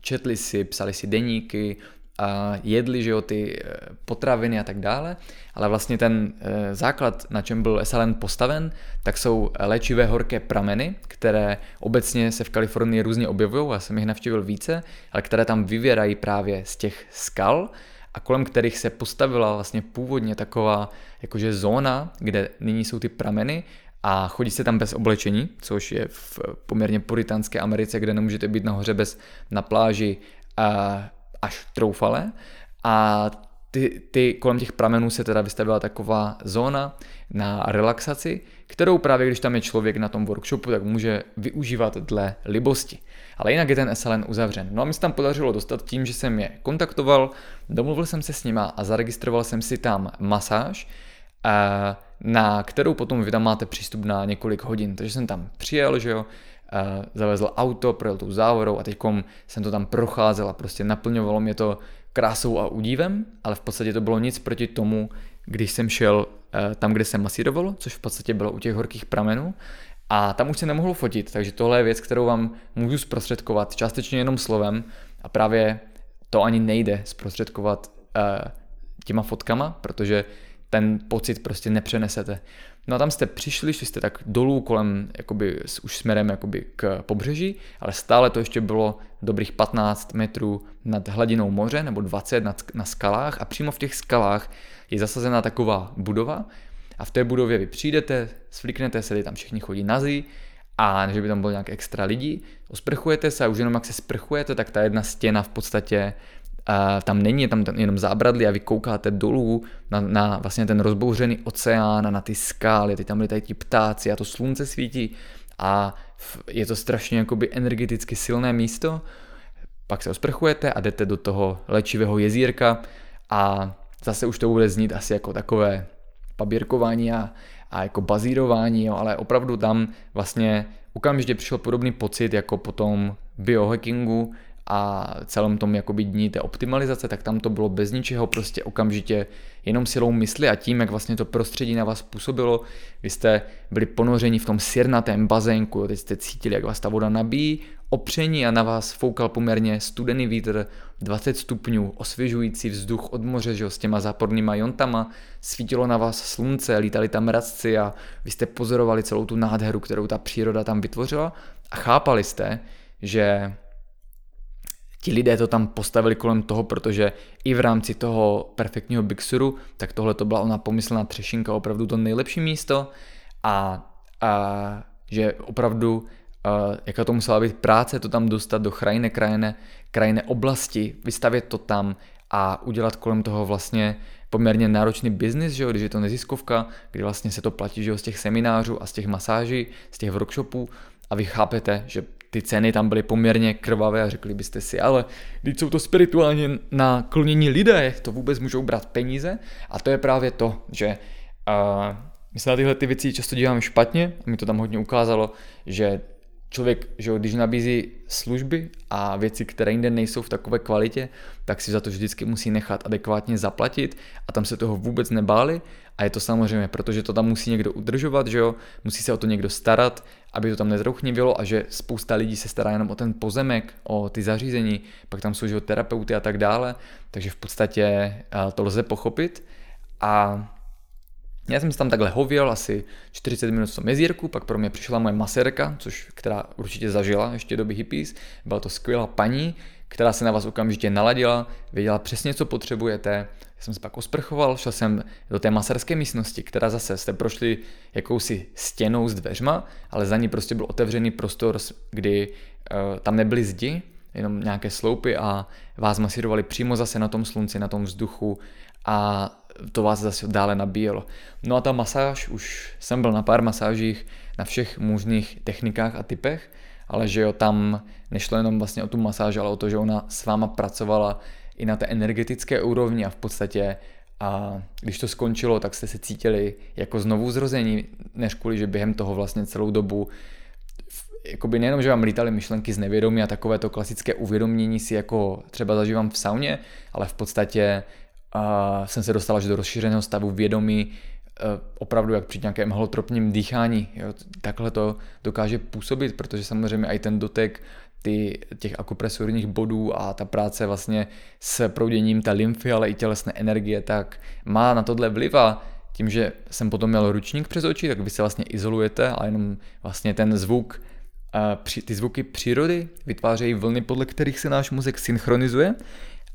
četli si, psali si deníky, a jedli že jo, ty eh, potraviny a tak dále, ale vlastně ten eh, základ, na čem byl SLN postaven, tak jsou léčivé horké prameny, které obecně se v Kalifornii různě objevují, já jsem jich navštívil více, ale které tam vyvěrají právě z těch skal a kolem kterých se postavila vlastně původně taková jakože zóna, kde nyní jsou ty prameny a chodí se tam bez oblečení, což je v poměrně puritánské Americe, kde nemůžete být nahoře bez na pláži a až troufale. a ty, ty, kolem těch pramenů se teda vystavila taková zóna na relaxaci, kterou právě když tam je člověk na tom workshopu, tak může využívat dle libosti. Ale jinak je ten SLN uzavřen. No a mi se tam podařilo dostat tím, že jsem je kontaktoval, domluvil jsem se s nima a zaregistroval jsem si tam masáž, na kterou potom vy tam máte přístup na několik hodin. Takže jsem tam přijel, že jo, zavezl auto, projel tou závorou a teď jsem to tam procházel a prostě naplňovalo mě to krásou a údivem, ale v podstatě to bylo nic proti tomu, když jsem šel eh, tam, kde se masírovalo, což v podstatě bylo u těch horkých pramenů, a tam už se nemohlo fotit, takže tohle je věc, kterou vám můžu zprostředkovat částečně jenom slovem a právě to ani nejde zprostředkovat uh, těma fotkama, protože ten pocit prostě nepřenesete. No a tam jste přišli, šli jste tak dolů kolem, jakoby, už směrem jakoby k pobřeží, ale stále to ještě bylo dobrých 15 metrů nad hladinou moře, nebo 20 na, na skalách a přímo v těch skalách je zasazená taková budova a v té budově vy přijdete, svlíknete se, tam všichni chodí nazí a že by tam bylo nějak extra lidí, osprchujete se a už jenom jak se sprchujete, tak ta jedna stěna v podstatě a tam není, je tam jenom zábradlí a vy koukáte dolů na, na vlastně ten rozbouřený oceán a na ty skály, teď tam letají ti ptáci a to slunce svítí a je to strašně jakoby energeticky silné místo. Pak se osprchujete a jdete do toho léčivého jezírka a zase už to bude znít asi jako takové pabírkování a, a jako bazírování, jo, ale opravdu tam vlastně okamžitě přišel podobný pocit jako po tom biohackingu a celém tom jakoby dní té optimalizace, tak tam to bylo bez ničeho, prostě okamžitě jenom silou mysli a tím, jak vlastně to prostředí na vás působilo, vy jste byli ponořeni v tom sirnatém bazénku, jo, teď jste cítili, jak vás ta voda nabíjí, opření a na vás foukal poměrně studený vítr, 20 stupňů, osvěžující vzduch od moře, že jo, s těma zápornýma jontama, svítilo na vás slunce, lítali tam mrazci a vy jste pozorovali celou tu nádheru, kterou ta příroda tam vytvořila. A chápali jste, že ti lidé to tam postavili kolem toho, protože i v rámci toho perfektního Bixuru, tak tohle to byla ona pomyslná třešinka, opravdu to nejlepší místo. A, a že opravdu uh, jaká to musela být práce to tam dostat do krajiny, krajiny, krajiny oblasti, vystavět to tam a udělat kolem toho vlastně poměrně náročný biznis, že jo, když je to neziskovka, kdy vlastně se to platí že jo, z těch seminářů a z těch masáží, z těch workshopů. A vy chápete, že ty ceny tam byly poměrně krvavé a řekli byste si, ale když jsou to spirituálně naklonění lidé, to vůbec můžou brát peníze? A to je právě to, že uh, my se na tyhle ty věci často díváme špatně, mi to tam hodně ukázalo, že člověk, že když nabízí služby a věci, které jinde nejsou v takové kvalitě, tak si za to vždycky musí nechat adekvátně zaplatit a tam se toho vůbec nebáli. A je to samozřejmě, protože to tam musí někdo udržovat, že jo, musí se o to někdo starat, aby to tam nezrouchnivělo a že spousta lidí se stará jenom o ten pozemek, o ty zařízení, pak tam jsou že terapeuty a tak dále, takže v podstatě to lze pochopit. A já jsem si tam takhle hověl asi 40 minut v tom jezírku, pak pro mě přišla moje maserka, což, která určitě zažila ještě doby hippies. Byla to skvělá paní, která se na vás okamžitě naladila, věděla přesně, co potřebujete. Já jsem se pak osprchoval, šel jsem do té maserské místnosti, která zase jste prošli jakousi stěnou s dveřma, ale za ní prostě byl otevřený prostor, kdy uh, tam nebyly zdi, jenom nějaké sloupy a vás masírovali přímo zase na tom slunci, na tom vzduchu a to vás zase dále nabíjelo. No a ta masáž, už jsem byl na pár masážích na všech možných technikách a typech, ale že jo, tam nešlo jenom vlastně o tu masáž, ale o to, že ona s váma pracovala i na té energetické úrovni a v podstatě a když to skončilo, tak jste se cítili jako znovu zrození, než kvůli, že během toho vlastně celou dobu jakoby nejenom, že vám lítaly myšlenky z nevědomí a takové to klasické uvědomění si jako třeba zažívám v sauně, ale v podstatě uh, jsem se dostal až do rozšířeného stavu vědomí, uh, opravdu jak při nějakém holotropním dýchání. Jo, takhle to dokáže působit, protože samozřejmě i ten dotek ty, těch akupresurních bodů a ta práce vlastně s prouděním té lymfy, ale i tělesné energie, tak má na tohle vliv a tím, že jsem potom měl ručník přes oči, tak vy se vlastně izolujete a jenom vlastně ten zvuk, ty zvuky přírody vytvářejí vlny, podle kterých se náš mozek synchronizuje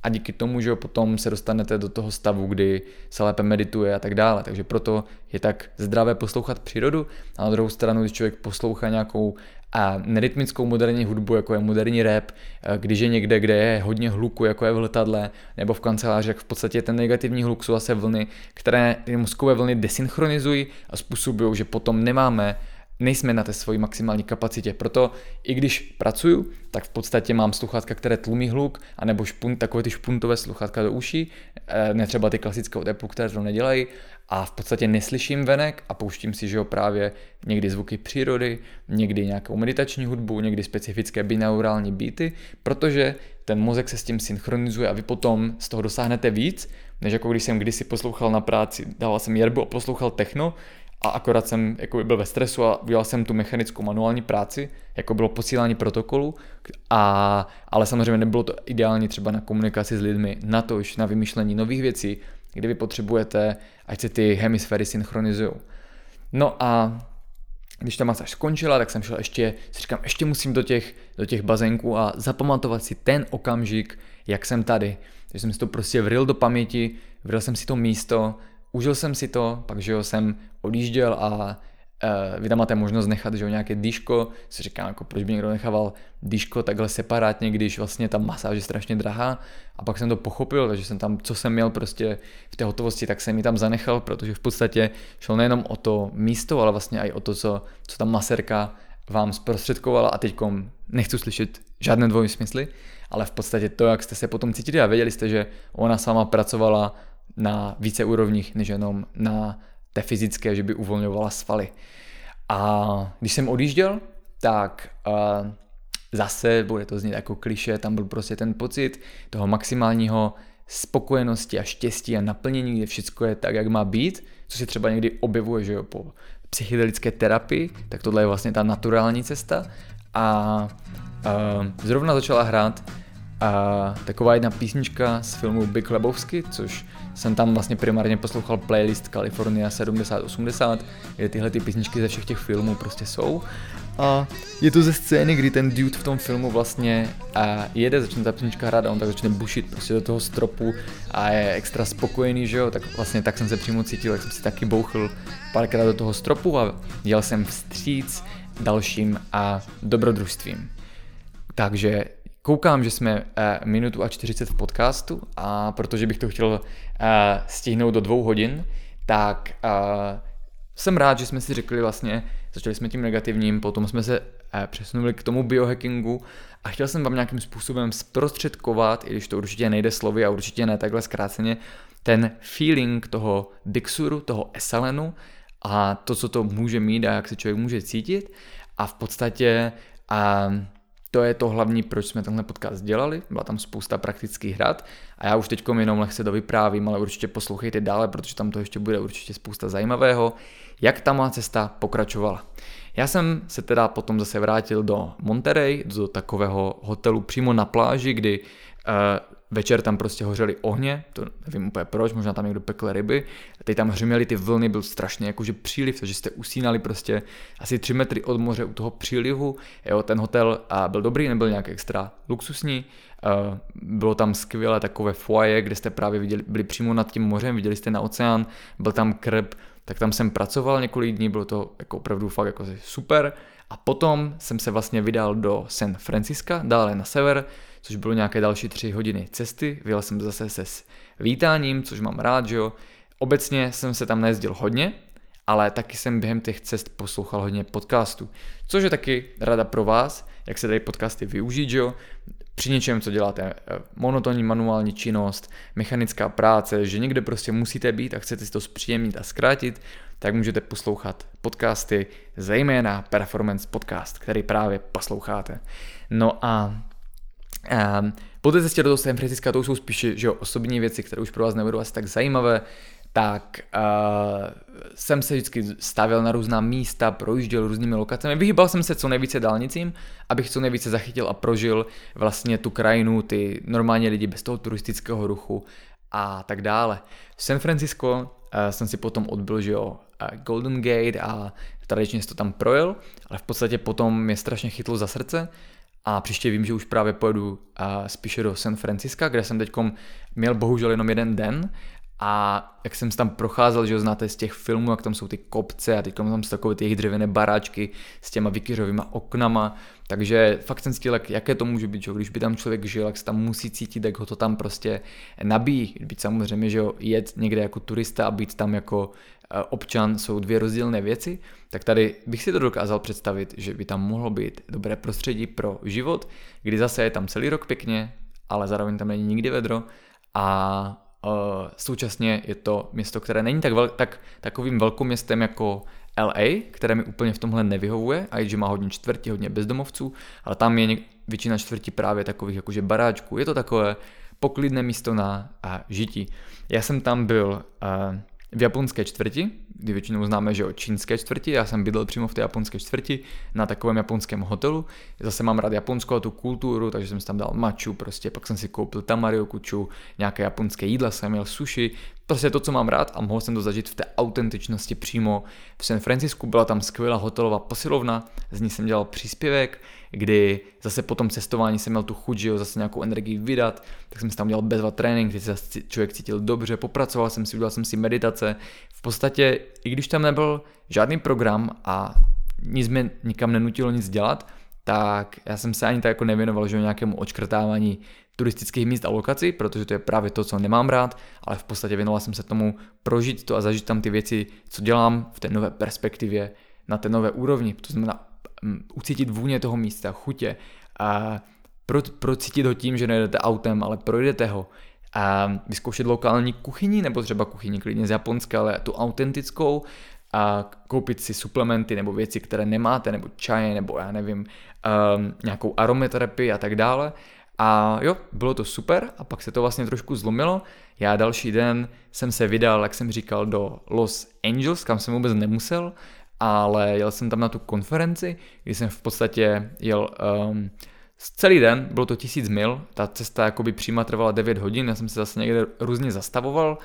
a díky tomu, že potom se dostanete do toho stavu, kdy se lépe medituje a tak dále. Takže proto je tak zdravé poslouchat přírodu a na druhou stranu, když člověk poslouchá nějakou a nerytmickou moderní hudbu, jako je moderní rap, eh, když je někde, kde je hodně hluku, jako je v letadle nebo v kanceláři, jak v podstatě ten negativní hluk jsou zase vlny, které mozkové vlny desynchronizují a způsobují, že potom nemáme nejsme na té svoji maximální kapacitě. Proto i když pracuju, tak v podstatě mám sluchátka, které tlumí hluk, anebo špun, takové ty špuntové sluchátka do uší, eh, ne třeba ty klasické od Apple, které to nedělají, a v podstatě neslyším venek a pouštím si, že jo, právě někdy zvuky přírody, někdy nějakou meditační hudbu, někdy specifické binaurální beaty, protože ten mozek se s tím synchronizuje a vy potom z toho dosáhnete víc, než jako když jsem kdysi poslouchal na práci, dával jsem jerbu a poslouchal techno, a akorát jsem jako byl ve stresu a udělal jsem tu mechanickou manuální práci, jako bylo posílání protokolu, a, ale samozřejmě nebylo to ideální třeba na komunikaci s lidmi, na to už na vymýšlení nových věcí, kde vy potřebujete, ať se ty hemisféry synchronizují. No a když ta masáž skončila, tak jsem šel ještě, si říkám, ještě musím do těch, do těch bazénků a zapamatovat si ten okamžik, jak jsem tady. Takže jsem si to prostě vril do paměti, vril jsem si to místo, užil jsem si to, pak že jo, jsem odjížděl a uh, vy tam máte možnost nechat že jo, nějaké dýško, si říkám, jako proč by někdo nechával dýško takhle separátně, když vlastně ta masáž je strašně drahá. A pak jsem to pochopil, takže jsem tam, co jsem měl prostě v té hotovosti, tak jsem mi tam zanechal, protože v podstatě šlo nejenom o to místo, ale vlastně i o to, co, co ta maserka vám zprostředkovala. A teď nechci slyšet žádné dvojsmysly, ale v podstatě to, jak jste se potom cítili a věděli jste, že ona sama pracovala na více úrovních, než jenom na té fyzické, že by uvolňovala svaly. A když jsem odjížděl, tak uh, zase, bude to znít jako kliše, tam byl prostě ten pocit toho maximálního spokojenosti a štěstí a naplnění, kde všechno je tak, jak má být, co se třeba někdy objevuje, že jo, po psychedelické terapii, tak tohle je vlastně ta naturální cesta. A uh, zrovna začala hrát a taková jedna písnička z filmu Big Lebowski, což jsem tam vlastně primárně poslouchal playlist California 7080, kde tyhle ty písničky ze všech těch filmů prostě jsou. A je to ze scény, kdy ten dude v tom filmu vlastně a jede, začne ta písnička hrát a on tak začne bušit prostě do toho stropu a je extra spokojený, že jo, tak vlastně tak jsem se přímo cítil, jak jsem si taky bouchl párkrát do toho stropu a dělal jsem vstříc dalším a dobrodružstvím. Takže Koukám, že jsme uh, minutu a 40 v podcastu a protože bych to chtěl uh, stihnout do dvou hodin, tak uh, jsem rád, že jsme si řekli vlastně, začali jsme tím negativním, potom jsme se uh, přesunuli k tomu biohackingu a chtěl jsem vám nějakým způsobem zprostředkovat, i když to určitě nejde slovy a určitě ne takhle zkráceně, ten feeling toho Dixuru, toho esalenu a to, co to může mít a jak se člověk může cítit. A v podstatě uh, to je to hlavní, proč jsme tenhle podcast dělali, byla tam spousta praktických rad a já už teď jenom lehce dovyprávím, ale určitě poslouchejte dále, protože tam to ještě bude určitě spousta zajímavého, jak ta má cesta pokračovala. Já jsem se teda potom zase vrátil do Monterey, do takového hotelu přímo na pláži, kdy uh, večer tam prostě hořely ohně, to nevím úplně proč, možná tam někdo pekl ryby, teď tam hřměly ty vlny, byl strašně jakože příliv, takže jste usínali prostě asi 3 metry od moře u toho přílivu, jo, ten hotel a byl dobrý, nebyl nějak extra luxusní, uh, bylo tam skvělé takové foyer, kde jste právě viděli, byli přímo nad tím mořem, viděli jste na oceán, byl tam krb, tak tam jsem pracoval několik dní, bylo to jako opravdu fakt jako super. A potom jsem se vlastně vydal do San Francisca, dále na sever, což bylo nějaké další tři hodiny cesty. Vyjel jsem zase se s vítáním, což mám rád, že jo. Obecně jsem se tam nejezdil hodně, ale taky jsem během těch cest poslouchal hodně podcastů, což je taky rada pro vás, jak se dají podcasty využít, že jo. Při něčem, co děláte, eh, monotonní manuální činnost, mechanická práce, že někde prostě musíte být a chcete si to zpříjemnit a zkrátit, tak můžete poslouchat podcasty, zejména Performance Podcast, který právě posloucháte. No a Um, po té cestě do San Francisca to jsou spíše že jo, osobní věci, které už pro vás nebudou asi tak zajímavé, tak uh, jsem se vždycky stavil na různá místa, projížděl různými lokacemi, vyhýbal jsem se co nejvíce dálnicím, abych co nejvíce zachytil a prožil vlastně tu krajinu, ty normálně lidi bez toho turistického ruchu a tak dále. V San Francisco uh, jsem si potom odbil, že jo, Golden Gate a tradičně to tam projel, ale v podstatě potom mě strašně chytlo za srdce a příště vím, že už právě pojedu spíše do San Francisca, kde jsem teď měl bohužel jenom jeden den. A jak jsem tam procházel, že ho znáte z těch filmů, jak tam jsou ty kopce a teď tam jsou takové ty jejich dřevěné baráčky s těma vykyřovými oknama, takže fakt jsem cítil, jaké to může být, že když by tam člověk žil, jak se tam musí cítit, jak ho to tam prostě nabíjí. Být samozřejmě, že jet někde jako turista a být tam jako občan jsou dvě rozdílné věci, tak tady bych si to dokázal představit, že by tam mohlo být dobré prostředí pro život, kdy zase je tam celý rok pěkně, ale zároveň tam není nikdy vedro a Uh, současně je to město, které není tak, vel, tak takovým velkoměstem jako LA, které mi úplně v tomhle nevyhovuje, a i že má hodně čtvrtí, hodně bezdomovců, ale tam je něk- většina čtvrtí právě takových jakože baráčků. Je to takové poklidné místo na uh, žití. Já jsem tam byl uh, v japonské čtvrti, kdy většinou známe, že o čínské čtvrti, já jsem bydlel přímo v té japonské čtvrti na takovém japonském hotelu, zase mám rád japonskou a tu kulturu, takže jsem si tam dal maču, prostě pak jsem si koupil tamario kuču, nějaké japonské jídla jsem měl sushi, prostě to, co mám rád a mohl jsem to zažít v té autentičnosti přímo v San Francisku, byla tam skvělá hotelová posilovna, z ní jsem dělal příspěvek, kdy zase po tom cestování jsem měl tu chuť, že jo, zase nějakou energii vydat, tak jsem si tam dělal bezva trénink, kdy se člověk cítil dobře, popracoval jsem si, udělal jsem si meditace. V podstatě, i když tam nebyl žádný program a nic mě nikam nenutilo nic dělat, tak já jsem se ani tak jako nevěnoval že nějakému očkrtávání turistických míst a lokací, protože to je právě to, co nemám rád, ale v podstatě věnoval jsem se tomu prožít to a zažít tam ty věci, co dělám v té nové perspektivě, na té nové úrovni. To znamená ucítit vůně toho místa, chutě a pro, procítit ho tím, že nejdete autem, ale projdete ho a vyzkoušet lokální kuchyni, nebo třeba kuchyni klidně z Japonska, ale tu autentickou a koupit si suplementy nebo věci, které nemáte, nebo čaje, nebo já nevím, um, nějakou aromaterapii a tak dále. A jo, bylo to super a pak se to vlastně trošku zlomilo. Já další den jsem se vydal, jak jsem říkal, do Los Angeles, kam jsem vůbec nemusel, ale jel jsem tam na tu konferenci, kdy jsem v podstatě jel um, celý den, bylo to tisíc mil, ta cesta jakoby příma trvala 9 hodin, já jsem se zase někde různě zastavoval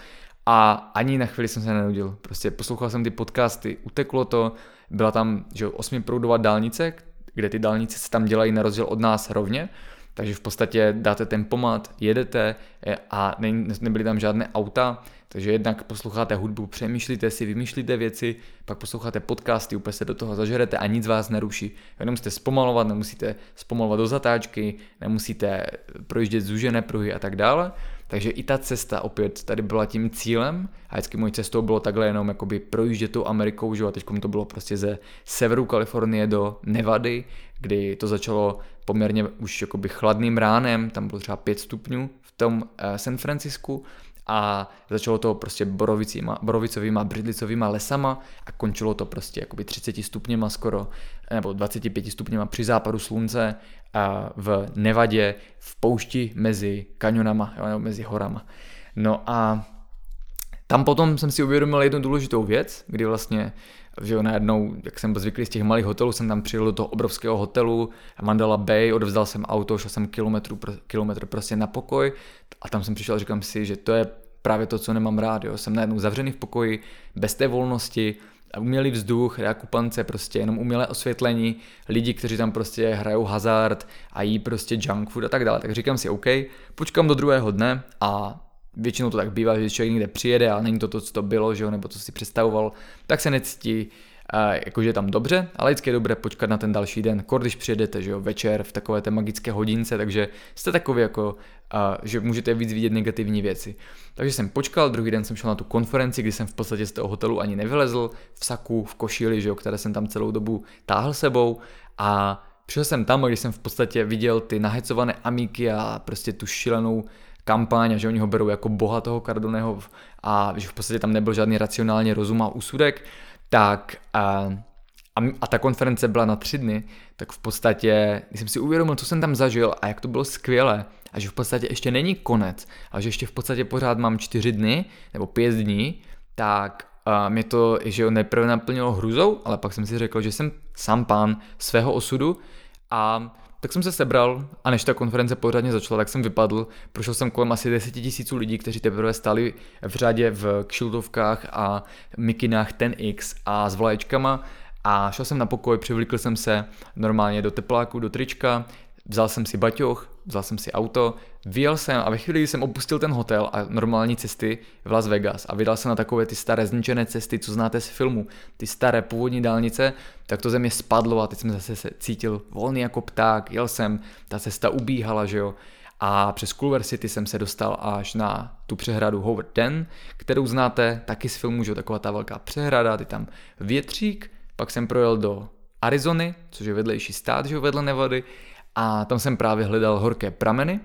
a ani na chvíli jsem se nenudil. Prostě poslouchal jsem ty podcasty, uteklo to, byla tam že osmiproudová dálnice, kde ty dálnice se tam dělají na rozdíl od nás rovně, takže v podstatě dáte tempomat, jedete eh, a ne, nebyly tam žádné auta, takže jednak posloucháte hudbu, přemýšlíte si, vymýšlíte věci, pak posloucháte podcasty, úplně se do toho zažerete a nic vás neruší. Vy nemusíte zpomalovat, nemusíte zpomalovat do zatáčky, nemusíte projíždět zúžené pruhy a tak dále. Takže i ta cesta opět tady byla tím cílem a vždycky mojí cestou bylo takhle jenom jakoby projíždět tou Amerikou, že? a teď to bylo prostě ze severu Kalifornie do Nevady, kdy to začalo poměrně už jakoby chladným ránem, tam bylo třeba 5 stupňů v tom eh, San Francisku a začalo to prostě borovicíma, borovicovýma, břidlicovýma lesama a končilo to prostě jakoby 30 stupněma skoro, nebo 25 stupněma při západu slunce a v Nevadě, v poušti mezi kanionama, nebo mezi horama. No a tam potom jsem si uvědomil jednu důležitou věc, kdy vlastně že jo, najednou, jak jsem byl zvyklý z těch malých hotelů, jsem tam přijel do toho obrovského hotelu, Mandela Bay, odevzdal jsem auto, šel jsem kilometr, kilometr prostě na pokoj a tam jsem přišel a říkám si, že to je právě to, co nemám rád, jo. Jsem najednou zavřený v pokoji, bez té volnosti, umělý vzduch, reakupance, prostě jenom umělé osvětlení, lidi, kteří tam prostě hrajou hazard a jí prostě junk food a tak dále. Tak říkám si, OK, počkám do druhého dne a většinou to tak bývá, že člověk někde přijede a není to to, co to bylo, že jo, nebo co si představoval, tak se necítí jakože je tam dobře, ale vždycky je dobré počkat na ten další den, kor když přijedete, že jo, večer v takové té magické hodince, takže jste takový jako, že můžete víc vidět negativní věci. Takže jsem počkal, druhý den jsem šel na tu konferenci, kdy jsem v podstatě z toho hotelu ani nevylezl, v saku, v košili, že jo, které jsem tam celou dobu táhl sebou a přišel jsem tam, když jsem v podstatě viděl ty nahecované amíky a prostě tu šílenou kampaň a že oni ho berou jako boha toho Cardoneho a že v podstatě tam nebyl žádný racionální rozum a úsudek, tak a, a, a ta konference byla na tři dny, tak v podstatě, když jsem si uvědomil, co jsem tam zažil a jak to bylo skvělé, a že v podstatě ještě není konec, a že ještě v podstatě pořád mám čtyři dny, nebo pět dní, tak a mě to, že jo, nejprve naplnilo hruzou, ale pak jsem si řekl, že jsem sám pán svého osudu a tak jsem se sebral a než ta konference pořádně začala, tak jsem vypadl. Prošel jsem kolem asi 10 tisíců lidí, kteří teprve stáli v řadě v kšiltovkách a mikinách 10X a s vlaječkama a šel jsem na pokoj, přivlíkl jsem se normálně do tepláku, do trička, vzal jsem si baťoch, vzal jsem si auto, vyjel jsem a ve chvíli, kdy jsem opustil ten hotel a normální cesty v Las Vegas a vydal jsem na takové ty staré zničené cesty, co znáte z filmu, ty staré původní dálnice, tak to ze mě spadlo a teď jsem zase se cítil volný jako pták, jel jsem, ta cesta ubíhala, že jo. A přes Culver City jsem se dostal až na tu přehradu Howard Den, kterou znáte taky z filmu, že taková ta velká přehrada, ty tam větřík, pak jsem projel do Arizony, což je vedlejší stát, že jo, vedle Nevady, a tam jsem právě hledal horké prameny,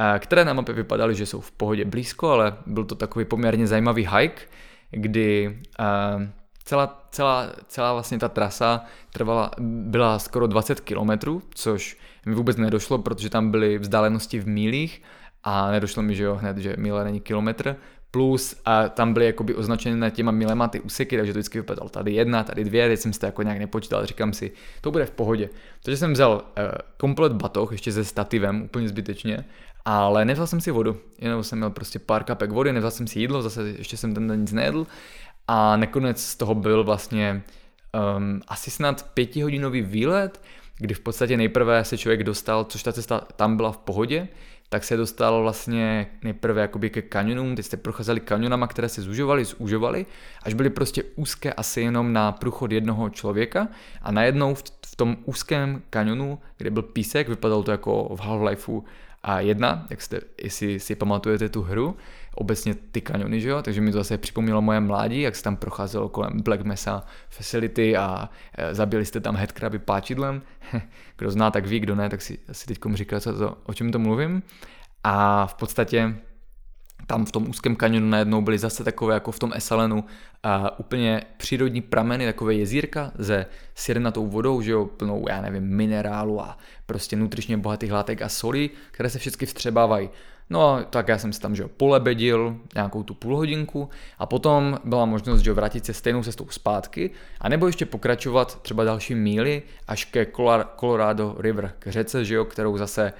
eh, které na mapě vypadaly, že jsou v pohodě blízko, ale byl to takový poměrně zajímavý hike, kdy eh, celá, celá, celá vlastně ta trasa trvala, byla skoro 20 km, což mi vůbec nedošlo, protože tam byly vzdálenosti v mílích a nedošlo mi, že jo, hned, že míle není kilometr, plus a tam byly jakoby označeny na těma milema ty úseky, takže to vždycky vypadalo tady jedna, tady dvě, teď jsem si to jako nějak nepočítal, říkám si, to bude v pohodě. Takže jsem vzal uh, komplet batoh, ještě se stativem, úplně zbytečně, ale nevzal jsem si vodu, jenom jsem měl prostě pár kapek vody, nevzal jsem si jídlo, zase ještě jsem ten den nic nejedl a nakonec z toho byl vlastně um, asi snad pětihodinový výlet, kdy v podstatě nejprve se člověk dostal, což ta cesta tam byla v pohodě, tak se dostal vlastně nejprve jakoby ke kanionům, ty jste procházeli kanionama, které se zužovaly, zužovaly, až byly prostě úzké asi jenom na průchod jednoho člověka a najednou v, v tom úzkém kanionu, kde byl písek, vypadalo to jako v Half-Lifeu a jedna, jak jste, jestli si pamatujete tu hru, obecně ty kaniony, že jo? takže mi to zase připomnělo moje mládí, jak se tam procházelo kolem Black Mesa Facility a e, zabili jste tam headcraby páčidlem. kdo zná, tak ví, kdo ne, tak si asi teď říká, co to, o čem to mluvím. A v podstatě tam v tom úzkém kanionu najednou byly zase takové jako v tom Esalenu a úplně přírodní prameny, takové jezírka se sirnatou vodou, že jo, plnou, já nevím, minerálu a prostě nutričně bohatých látek a soli, které se všechny vstřebávají. No a tak já jsem si tam, že jo, polebedil nějakou tu půl hodinku a potom byla možnost, že jo, vrátit se stejnou cestou zpátky a nebo ještě pokračovat třeba další míly až ke Colorado River, k řece, že jo, kterou zase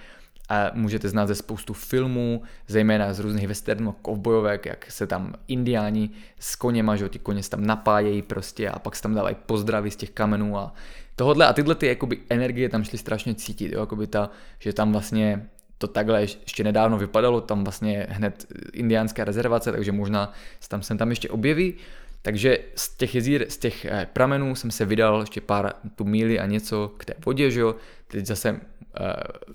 a můžete znát ze spoustu filmů, zejména z různých westernů, kovbojovek, jak se tam indiáni s koněma, že ty koně se tam napájejí prostě a pak se tam dávají pozdravy z těch kamenů a tohle a tyhle ty jakoby energie tam šly strašně cítit, jo, jakoby ta, že tam vlastně to takhle ještě nedávno vypadalo, tam vlastně hned indiánská rezervace, takže možná se tam sem tam ještě objeví. Takže z těch jezír, z těch eh, pramenů jsem se vydal ještě pár tu míly a něco k té vodě, že jo. Teď zase uh,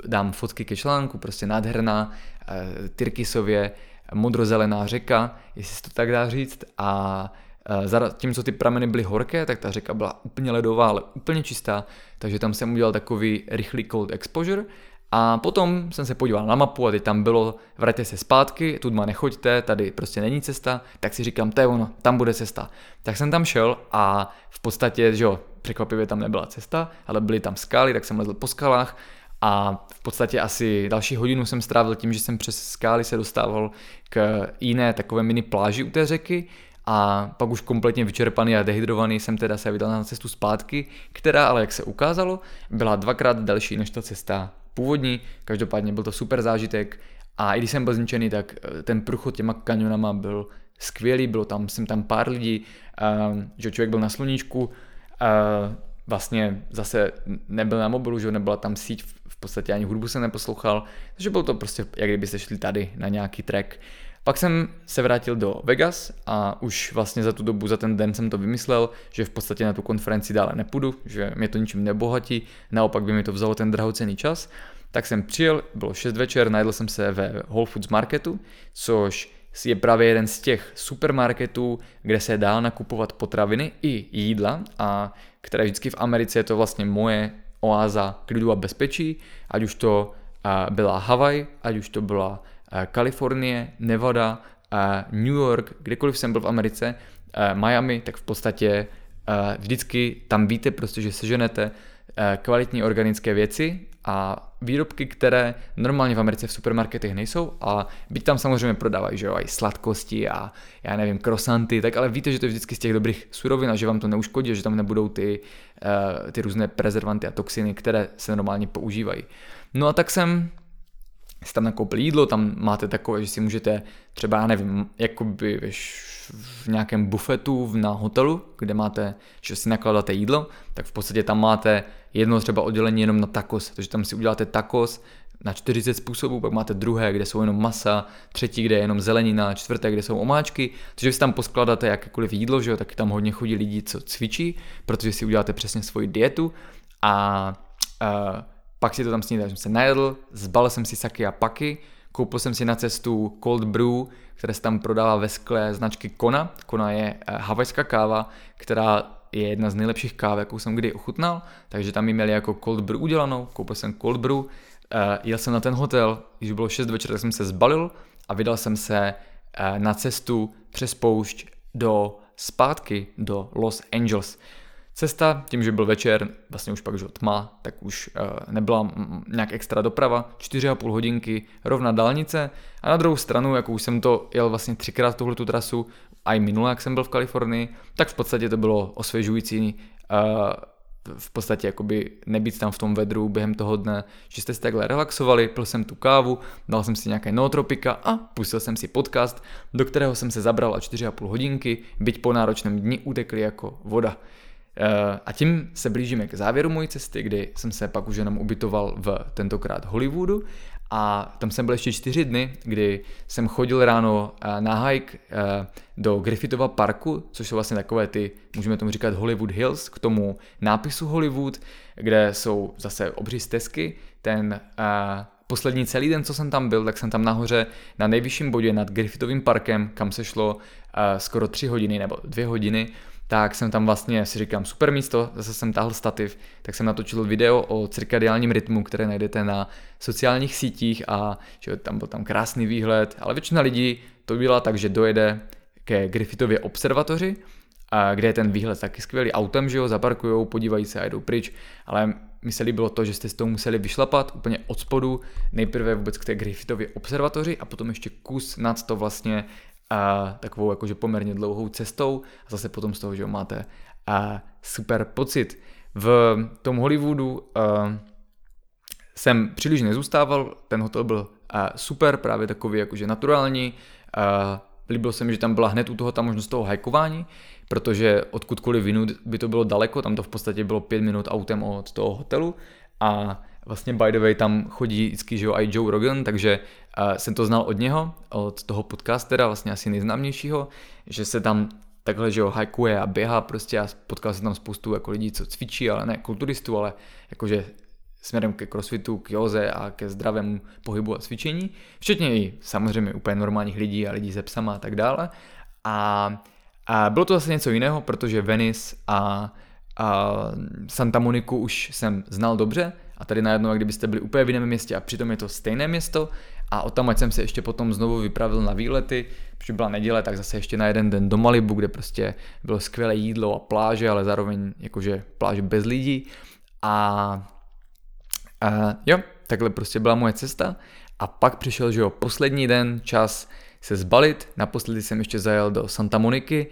dám fotky ke článku, prostě nádherná, uh, Tyrkisově, modrozelená řeka, jestli se to tak dá říct. A tím, co ty prameny byly horké, tak ta řeka byla úplně ledová, ale úplně čistá, takže tam jsem udělal takový rychlý cold exposure a potom jsem se podíval na mapu a teď tam bylo, vraťte se zpátky, tudma nechoďte, tady prostě není cesta, tak si říkám, to je ono, tam bude cesta. Tak jsem tam šel a v podstatě, že jo, překvapivě tam nebyla cesta, ale byly tam skály, tak jsem lezl po skalách a v podstatě asi další hodinu jsem strávil tím, že jsem přes skály se dostával k jiné takové mini pláži u té řeky a pak už kompletně vyčerpaný a dehydrovaný jsem teda se vydal na cestu zpátky, která ale jak se ukázalo, byla dvakrát delší než ta cesta původní, každopádně byl to super zážitek. A i když jsem byl zničený, tak eh, ten průchod těma kanionama byl skvělý, bylo tam, jsem tam pár lidí, uh, že člověk byl na sluníčku, uh, vlastně zase nebyl na mobilu, že nebyla tam síť, v podstatě ani hudbu jsem neposlouchal, takže bylo to prostě, jak kdybyste šli tady na nějaký track. Pak jsem se vrátil do Vegas a už vlastně za tu dobu, za ten den jsem to vymyslel, že v podstatě na tu konferenci dále nepůjdu, že mě to ničím nebohatí, naopak by mi to vzalo ten drahocený čas. Tak jsem přijel, bylo 6 večer, najedl jsem se ve Whole Foods Marketu, což je právě jeden z těch supermarketů, kde se dá nakupovat potraviny i jídla a které vždycky v Americe je to vlastně moje oáza klidu a bezpečí, ať už to byla Havaj, ať už to byla Kalifornie, Nevada, eh, New York, kdekoliv jsem byl v Americe, eh, Miami, tak v podstatě vždycky tam víte prostě, že seženete kvalitní organické věci a výrobky, které normálně v Americe v supermarketech nejsou a byť tam samozřejmě prodávají, že jo, i sladkosti a já nevím, krosanty, tak ale víte, že to je vždycky z těch dobrých surovin a že vám to neuškodí, že tam nebudou ty, ty různé prezervanty a toxiny, které se normálně používají. No a tak jsem si tam nakoupil jídlo, tam máte takové, že si můžete třeba, já nevím, jakoby v nějakém bufetu na hotelu, kde máte, že si nakládáte jídlo, tak v podstatě tam máte jedno třeba oddělení jenom na tacos, takže tam si uděláte tacos na 40 způsobů, pak máte druhé, kde jsou jenom masa, třetí, kde je jenom zelenina, čtvrté, kde jsou omáčky, takže vy si tam poskladáte jakékoliv jídlo, že jo, tak tam hodně chodí lidi, co cvičí, protože si uděláte přesně svoji dietu. A uh, pak si to tam snídal, jsem se najedl, zbalil jsem si saky a paky, koupil jsem si na cestu cold brew, které se tam prodává ve skle značky Kona. Kona je uh, havajská káva, která je jedna z nejlepších káv, jakou jsem kdy ochutnal, takže tam ji měli jako cold brew udělanou, koupil jsem cold brew, uh, jel jsem na ten hotel, když bylo 6 večer, tak jsem se zbalil a vydal jsem se uh, na cestu přes poušť do zpátky do Los Angeles. Cesta, tím, že byl večer, vlastně už pak že tma, tak už uh, nebyla nějak extra doprava, 4,5 hodinky, rovna dálnice a na druhou stranu, jak už jsem to jel vlastně třikrát tuhle tu trasu, a i minule, jak jsem byl v Kalifornii, tak v podstatě to bylo osvěžující uh, v podstatě jakoby nebýt tam v tom vedru během toho dne, že jste si takhle relaxovali, pil jsem tu kávu, dal jsem si nějaké nootropika a pustil jsem si podcast, do kterého jsem se zabral a 4,5 hodinky, byť po náročném dni utekli jako voda. Eh, a tím se blížíme k závěru mojí cesty, kdy jsem se pak už jenom ubytoval v tentokrát Hollywoodu a tam jsem byl ještě čtyři dny, kdy jsem chodil ráno eh, na hike eh, do Griffithova parku, což jsou vlastně takové ty, můžeme tomu říkat Hollywood Hills, k tomu nápisu Hollywood, kde jsou zase obří stezky. Ten poslední celý den, co jsem tam byl, tak jsem tam nahoře na nejvyšším bodě nad Griffithovým parkem, kam se šlo skoro tři hodiny nebo dvě hodiny, tak jsem tam vlastně si říkám super místo, zase jsem táhl stativ, tak jsem natočil video o cirkadiálním rytmu, které najdete na sociálních sítích a že tam byl tam krásný výhled, ale většina lidí to byla tak, že dojede ke Griffithově observatoři, a kde je ten výhled taky skvělý autem, že jo, zaparkujou, podívají se a jdou pryč, ale mi se líbilo to, že jste s toho museli vyšlapat úplně od spodu, nejprve vůbec k té Griffithově observatoři a potom ještě kus nad to vlastně a takovou jakože poměrně dlouhou cestou a zase potom z toho, že máte a super pocit. V tom Hollywoodu a, jsem příliš nezůstával, ten hotel byl a, super, právě takový jakože naturální, a, líbilo se mi, že tam byla hned u toho ta možnost toho hajkování, protože odkudkoliv vinu by to bylo daleko, tam to v podstatě bylo pět minut autem od toho hotelu a Vlastně by the way tam chodí vždycky, že jo, i Joe Rogan, takže uh, jsem to znal od něho, od toho podcastera, vlastně asi nejznámějšího, že se tam takhle, že jo, hajkuje a běhá prostě a potkal jsem tam spoustu jako lidí, co cvičí, ale ne kulturistů, ale jakože směrem ke crossfitu, k joze a ke zdravému pohybu a cvičení, včetně i samozřejmě úplně normálních lidí a lidí se psama a tak dále. A, a bylo to zase něco jiného, protože Venice a, a Santa Moniku už jsem znal dobře, a tady najednou, kdybyste byli úplně v jiném městě a přitom je to stejné město a od tam, jsem se ještě potom znovu vypravil na výlety, protože byla neděle, tak zase ještě na jeden den do Malibu, kde prostě bylo skvělé jídlo a pláže, ale zároveň jakože pláže bez lidí. A, a jo, takhle prostě byla moje cesta. A pak přišel, že jo, poslední den, čas se zbalit, naposledy jsem ještě zajel do Santa Moniky,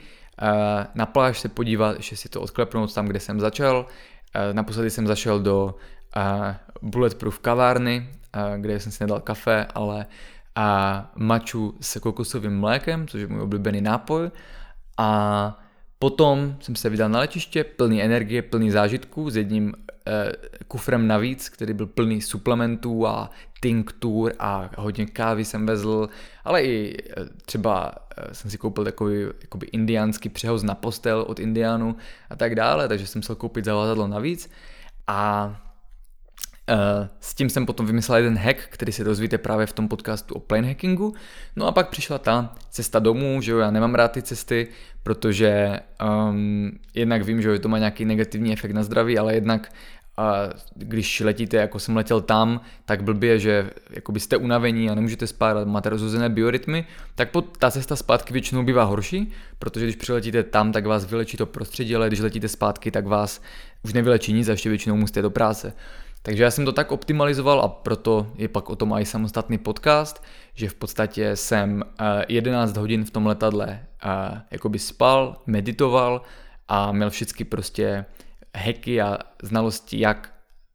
na pláž se podívat, ještě si to odklepnout tam, kde jsem začal, naposledy jsem zašel do bulletproof kavárny, kde jsem si nedal kafe, ale a maču s kokosovým mlékem, což je můj oblíbený nápoj. A potom jsem se vydal na letiště, plný energie, plný zážitků s jedním e, kufrem navíc, který byl plný suplementů a tinktur a hodně kávy jsem vezl, ale i e, třeba e, jsem si koupil takový jakoby indiánský přehoz na postel od Indiánu a tak dále, takže jsem musel koupit zavazadlo navíc. A s tím jsem potom vymyslel jeden hack, který se dozvíte právě v tom podcastu o plane hackingu. No a pak přišla ta cesta domů, že jo, já nemám rád ty cesty, protože um, jednak vím, že jo, to má nějaký negativní efekt na zdraví, ale jednak a když letíte, jako jsem letěl tam, tak blbě, že jako byste unavení a nemůžete spát, máte rozhozené biorytmy, tak pod, ta cesta zpátky většinou bývá horší, protože když přiletíte tam, tak vás vylečí to prostředí, ale když letíte zpátky, tak vás už nevylečí nic a ještě většinou musíte do práce. Takže já jsem to tak optimalizoval a proto je pak o tom i samostatný podcast, že v podstatě jsem 11 eh, hodin v tom letadle eh, jakoby spal, meditoval a měl všechny prostě hacky a znalosti, jak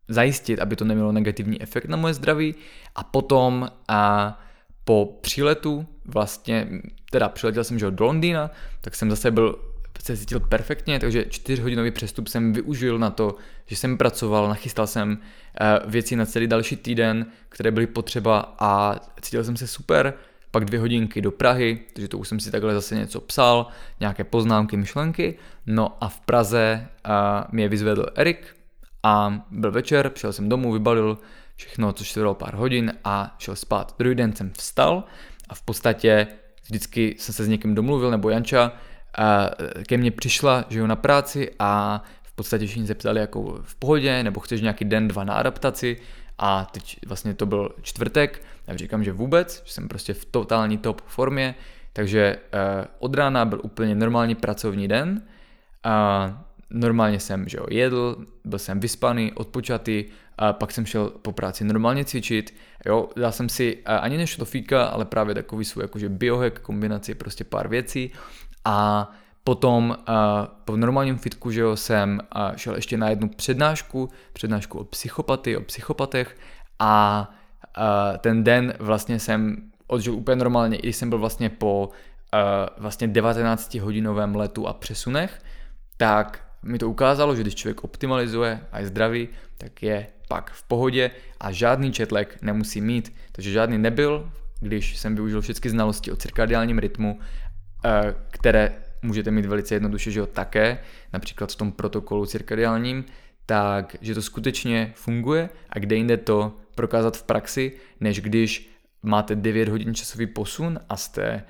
zajistit, aby to nemělo negativní efekt na moje zdraví. A potom a po příletu vlastně, teda přiletěl jsem že do Londýna, tak jsem zase byl se cítil perfektně, takže čtyřhodinový přestup jsem využil na to, že jsem pracoval, nachystal jsem eh, věci na celý další týden, které byly potřeba a cítil jsem se super, pak dvě hodinky do Prahy, takže to už jsem si takhle zase něco psal, nějaké poznámky, myšlenky, no a v Praze uh, mě vyzvedl Erik a byl večer, přišel jsem domů, vybalil všechno, což trvalo pár hodin a šel spát. Druhý den jsem vstal a v podstatě vždycky jsem se s někým domluvil, nebo Janča ke mně přišla, že jo, na práci a v podstatě všichni se ptali jako v pohodě, nebo chceš nějaký den, dva na adaptaci? A teď vlastně to byl čtvrtek, já říkám, že vůbec, že jsem prostě v totální top formě, takže uh, od rána byl úplně normální pracovní den. A normálně jsem že jo, jedl, byl jsem vyspaný, odpočatý, a pak jsem šel po práci normálně cvičit, jo, dal jsem si ani než to fíka, ale právě takový svůj jakože biohack, kombinaci prostě pár věcí a potom po normálním fitku, že jo, jsem uh, šel ještě na jednu přednášku, přednášku o psychopatii, o psychopatech a uh, ten den vlastně jsem odžil úplně normálně, i když jsem byl vlastně po vlastně 19 hodinovém letu a přesunech, tak mi to ukázalo, že když člověk optimalizuje a je zdravý, tak je pak v pohodě a žádný četlek nemusí mít. Takže žádný nebyl, když jsem využil všechny znalosti o cirkadiálním rytmu, eh, které můžete mít velice jednoduše, že jo, také, například v tom protokolu cirkadiálním, tak, že to skutečně funguje a kde jinde to prokázat v praxi, než když máte 9 hodin časový posun a jste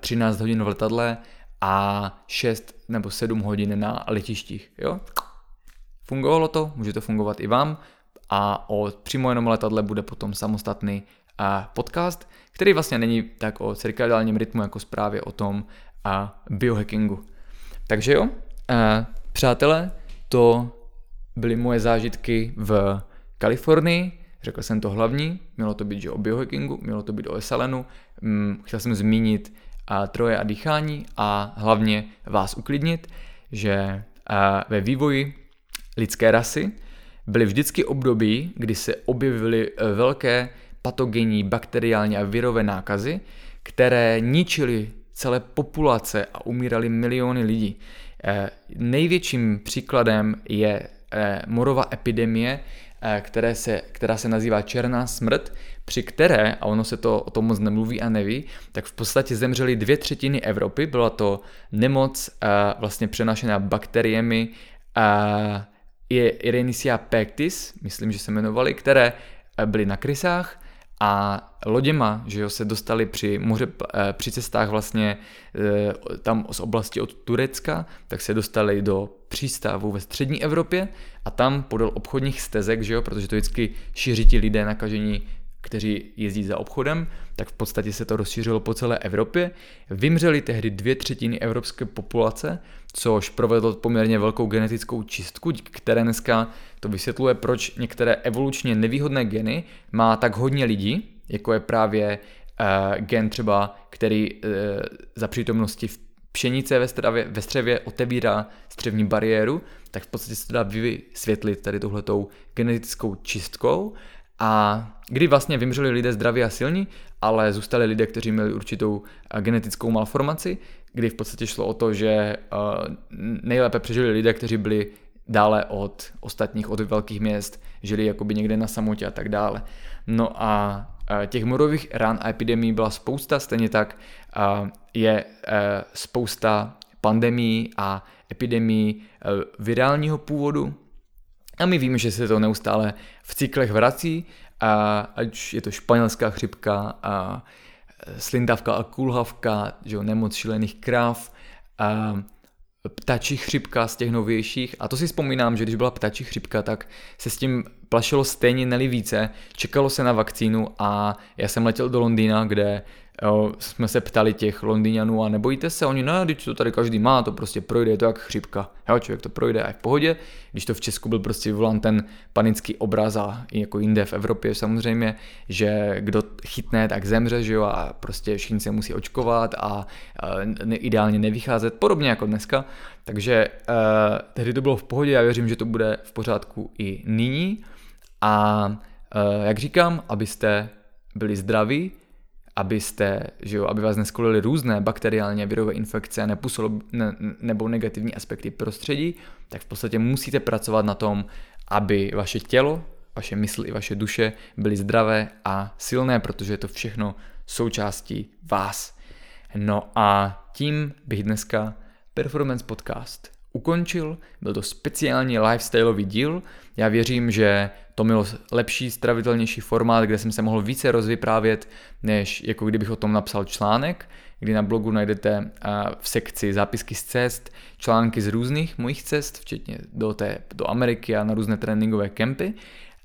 13 eh, hodin v letadle a 6 nebo 7 hodin na letištích. Jo? Fungovalo to, může to fungovat i vám a o přímo jenom letadle bude potom samostatný podcast, který vlastně není tak o cirkadiálním rytmu jako zprávě o tom a biohackingu. Takže jo, přátelé, to byly moje zážitky v Kalifornii, řekl jsem to hlavní, mělo to být že o biohackingu, mělo to být o esalenu, mm, chtěl jsem zmínit a troje a dýchání a hlavně vás uklidnit, že ve vývoji lidské rasy byly vždycky období, kdy se objevily e, velké patogenní, bakteriální a virové nákazy, které ničily celé populace a umírali miliony lidí. E, největším příkladem je e, morová epidemie, které se, která se nazývá Černá smrt, při které, a ono se to o tom moc nemluví a neví, tak v podstatě zemřely dvě třetiny Evropy. Byla to nemoc vlastně přenášená bakteriemi je Irenisia pectis, myslím, že se jmenovali, které byly na krysách a loděma, že jo, se dostali při moře, při cestách vlastně tam z oblasti od Turecka, tak se dostali do přístavu ve střední Evropě a tam podél obchodních stezek, že jo, protože to vždycky šíří ti lidé nakažení kteří jezdí za obchodem, tak v podstatě se to rozšířilo po celé Evropě. Vymřeli tehdy dvě třetiny evropské populace, což provedlo poměrně velkou genetickou čistku, které dneska to vysvětluje, proč některé evolučně nevýhodné geny má tak hodně lidí, jako je právě uh, gen třeba, který uh, za přítomnosti v pšenice ve, stravě, ve střevě otevírá střevní bariéru, tak v podstatě se to dá vysvětlit tady tohletou genetickou čistkou a kdy vlastně vymřeli lidé zdraví a silní, ale zůstali lidé, kteří měli určitou eh, genetickou malformaci, kdy v podstatě šlo o to, že eh, nejlépe přežili lidé, kteří byli dále od ostatních, od velkých měst, žili jakoby někde na samotě a tak dále. No a eh, těch morových ran a epidemí byla spousta, stejně tak je spousta pandemí a epidemí virálního původu, a my víme, že se to neustále v cyklech vrací, a ať je to španělská chřipka, a slintavka a kulhavka, že jo, nemoc šílených kráv, a ptačí chřipka z těch novějších. A to si vzpomínám, že když byla ptačí chřipka, tak se s tím plašilo stejně neli více, čekalo se na vakcínu a já jsem letěl do Londýna, kde Jo, jsme se ptali těch Londýňanů a nebojíte se, oni ne, když to tady každý má, to prostě projde, je to jak chřipka. Jo, člověk to projde a je v pohodě. Když to v Česku byl prostě vyvolán ten panický obraz a jako jinde v Evropě samozřejmě, že kdo chytne, tak zemře, že jo, a prostě všichni se musí očkovat a ne, ideálně nevycházet, podobně jako dneska. Takže uh, tehdy to bylo v pohodě, já věřím, že to bude v pořádku i nyní. A uh, jak říkám, abyste byli zdraví, abyste, že jo, aby vás neskolily různé bakteriálně virové infekce ne, nebo negativní aspekty prostředí, tak v podstatě musíte pracovat na tom, aby vaše tělo, vaše mysl i vaše duše byly zdravé a silné, protože je to všechno součástí vás. No a tím bych dneska Performance Podcast ukončil. Byl to speciální lifestyleový díl. Já věřím, že to mělo lepší, stravitelnější formát, kde jsem se mohl více rozvyprávět, než jako kdybych o tom napsal článek, kdy na blogu najdete v sekci zápisky z cest, články z různých mojich cest, včetně do, té, do Ameriky a na různé tréninkové kempy.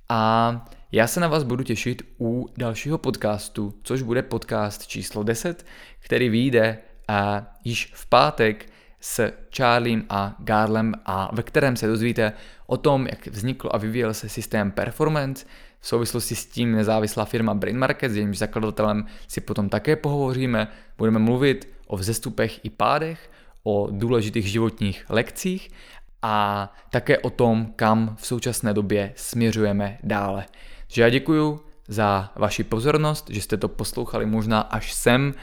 A já se na vás budu těšit u dalšího podcastu, což bude podcast číslo 10, který vyjde a již v pátek s Charliem a Garlem a ve kterém se dozvíte o tom, jak vznikl a vyvíjel se systém Performance, v souvislosti s tím nezávislá firma Brain Market, s jejímž zakladatelem si potom také pohovoříme. Budeme mluvit o vzestupech i pádech, o důležitých životních lekcích a také o tom, kam v současné době směřujeme dále. Takže já děkuji za vaši pozornost, že jste to poslouchali možná až sem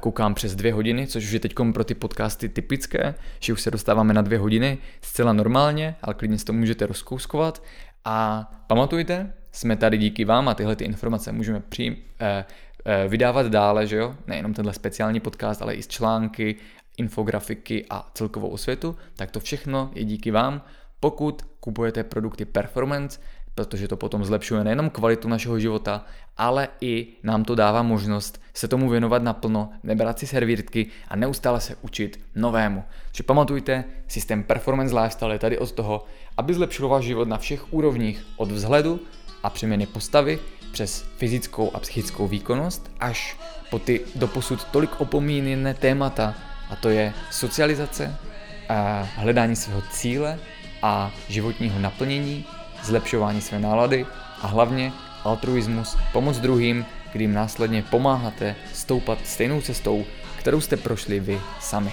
koukám přes dvě hodiny, což už je teď pro ty podcasty typické, že už se dostáváme na dvě hodiny zcela normálně, ale klidně si to můžete rozkouskovat. A pamatujte, jsme tady díky vám a tyhle ty informace můžeme přijím, eh, eh, vydávat dále, že jo? Nejenom tenhle speciální podcast, ale i z články, infografiky a celkovou osvětu, tak to všechno je díky vám. Pokud kupujete produkty Performance, protože to potom zlepšuje nejenom kvalitu našeho života, ale i nám to dává možnost se tomu věnovat naplno, nebrat si servírtky a neustále se učit novému. Takže pamatujte, systém Performance Lifestyle je tady od toho, aby zlepšil váš život na všech úrovních, od vzhledu a přeměny postavy, přes fyzickou a psychickou výkonnost, až po ty doposud tolik opomíněné témata, a to je socializace, hledání svého cíle a životního naplnění, zlepšování své nálady a hlavně altruismus, pomoc druhým, kdy následně pomáháte stoupat stejnou cestou, kterou jste prošli vy sami.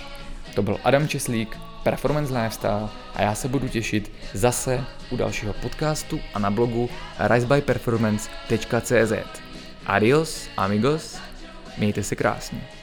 To byl Adam Česlík, Performance Lifestyle a já se budu těšit zase u dalšího podcastu a na blogu risebyperformance.cz. Adios, amigos, mějte se krásně.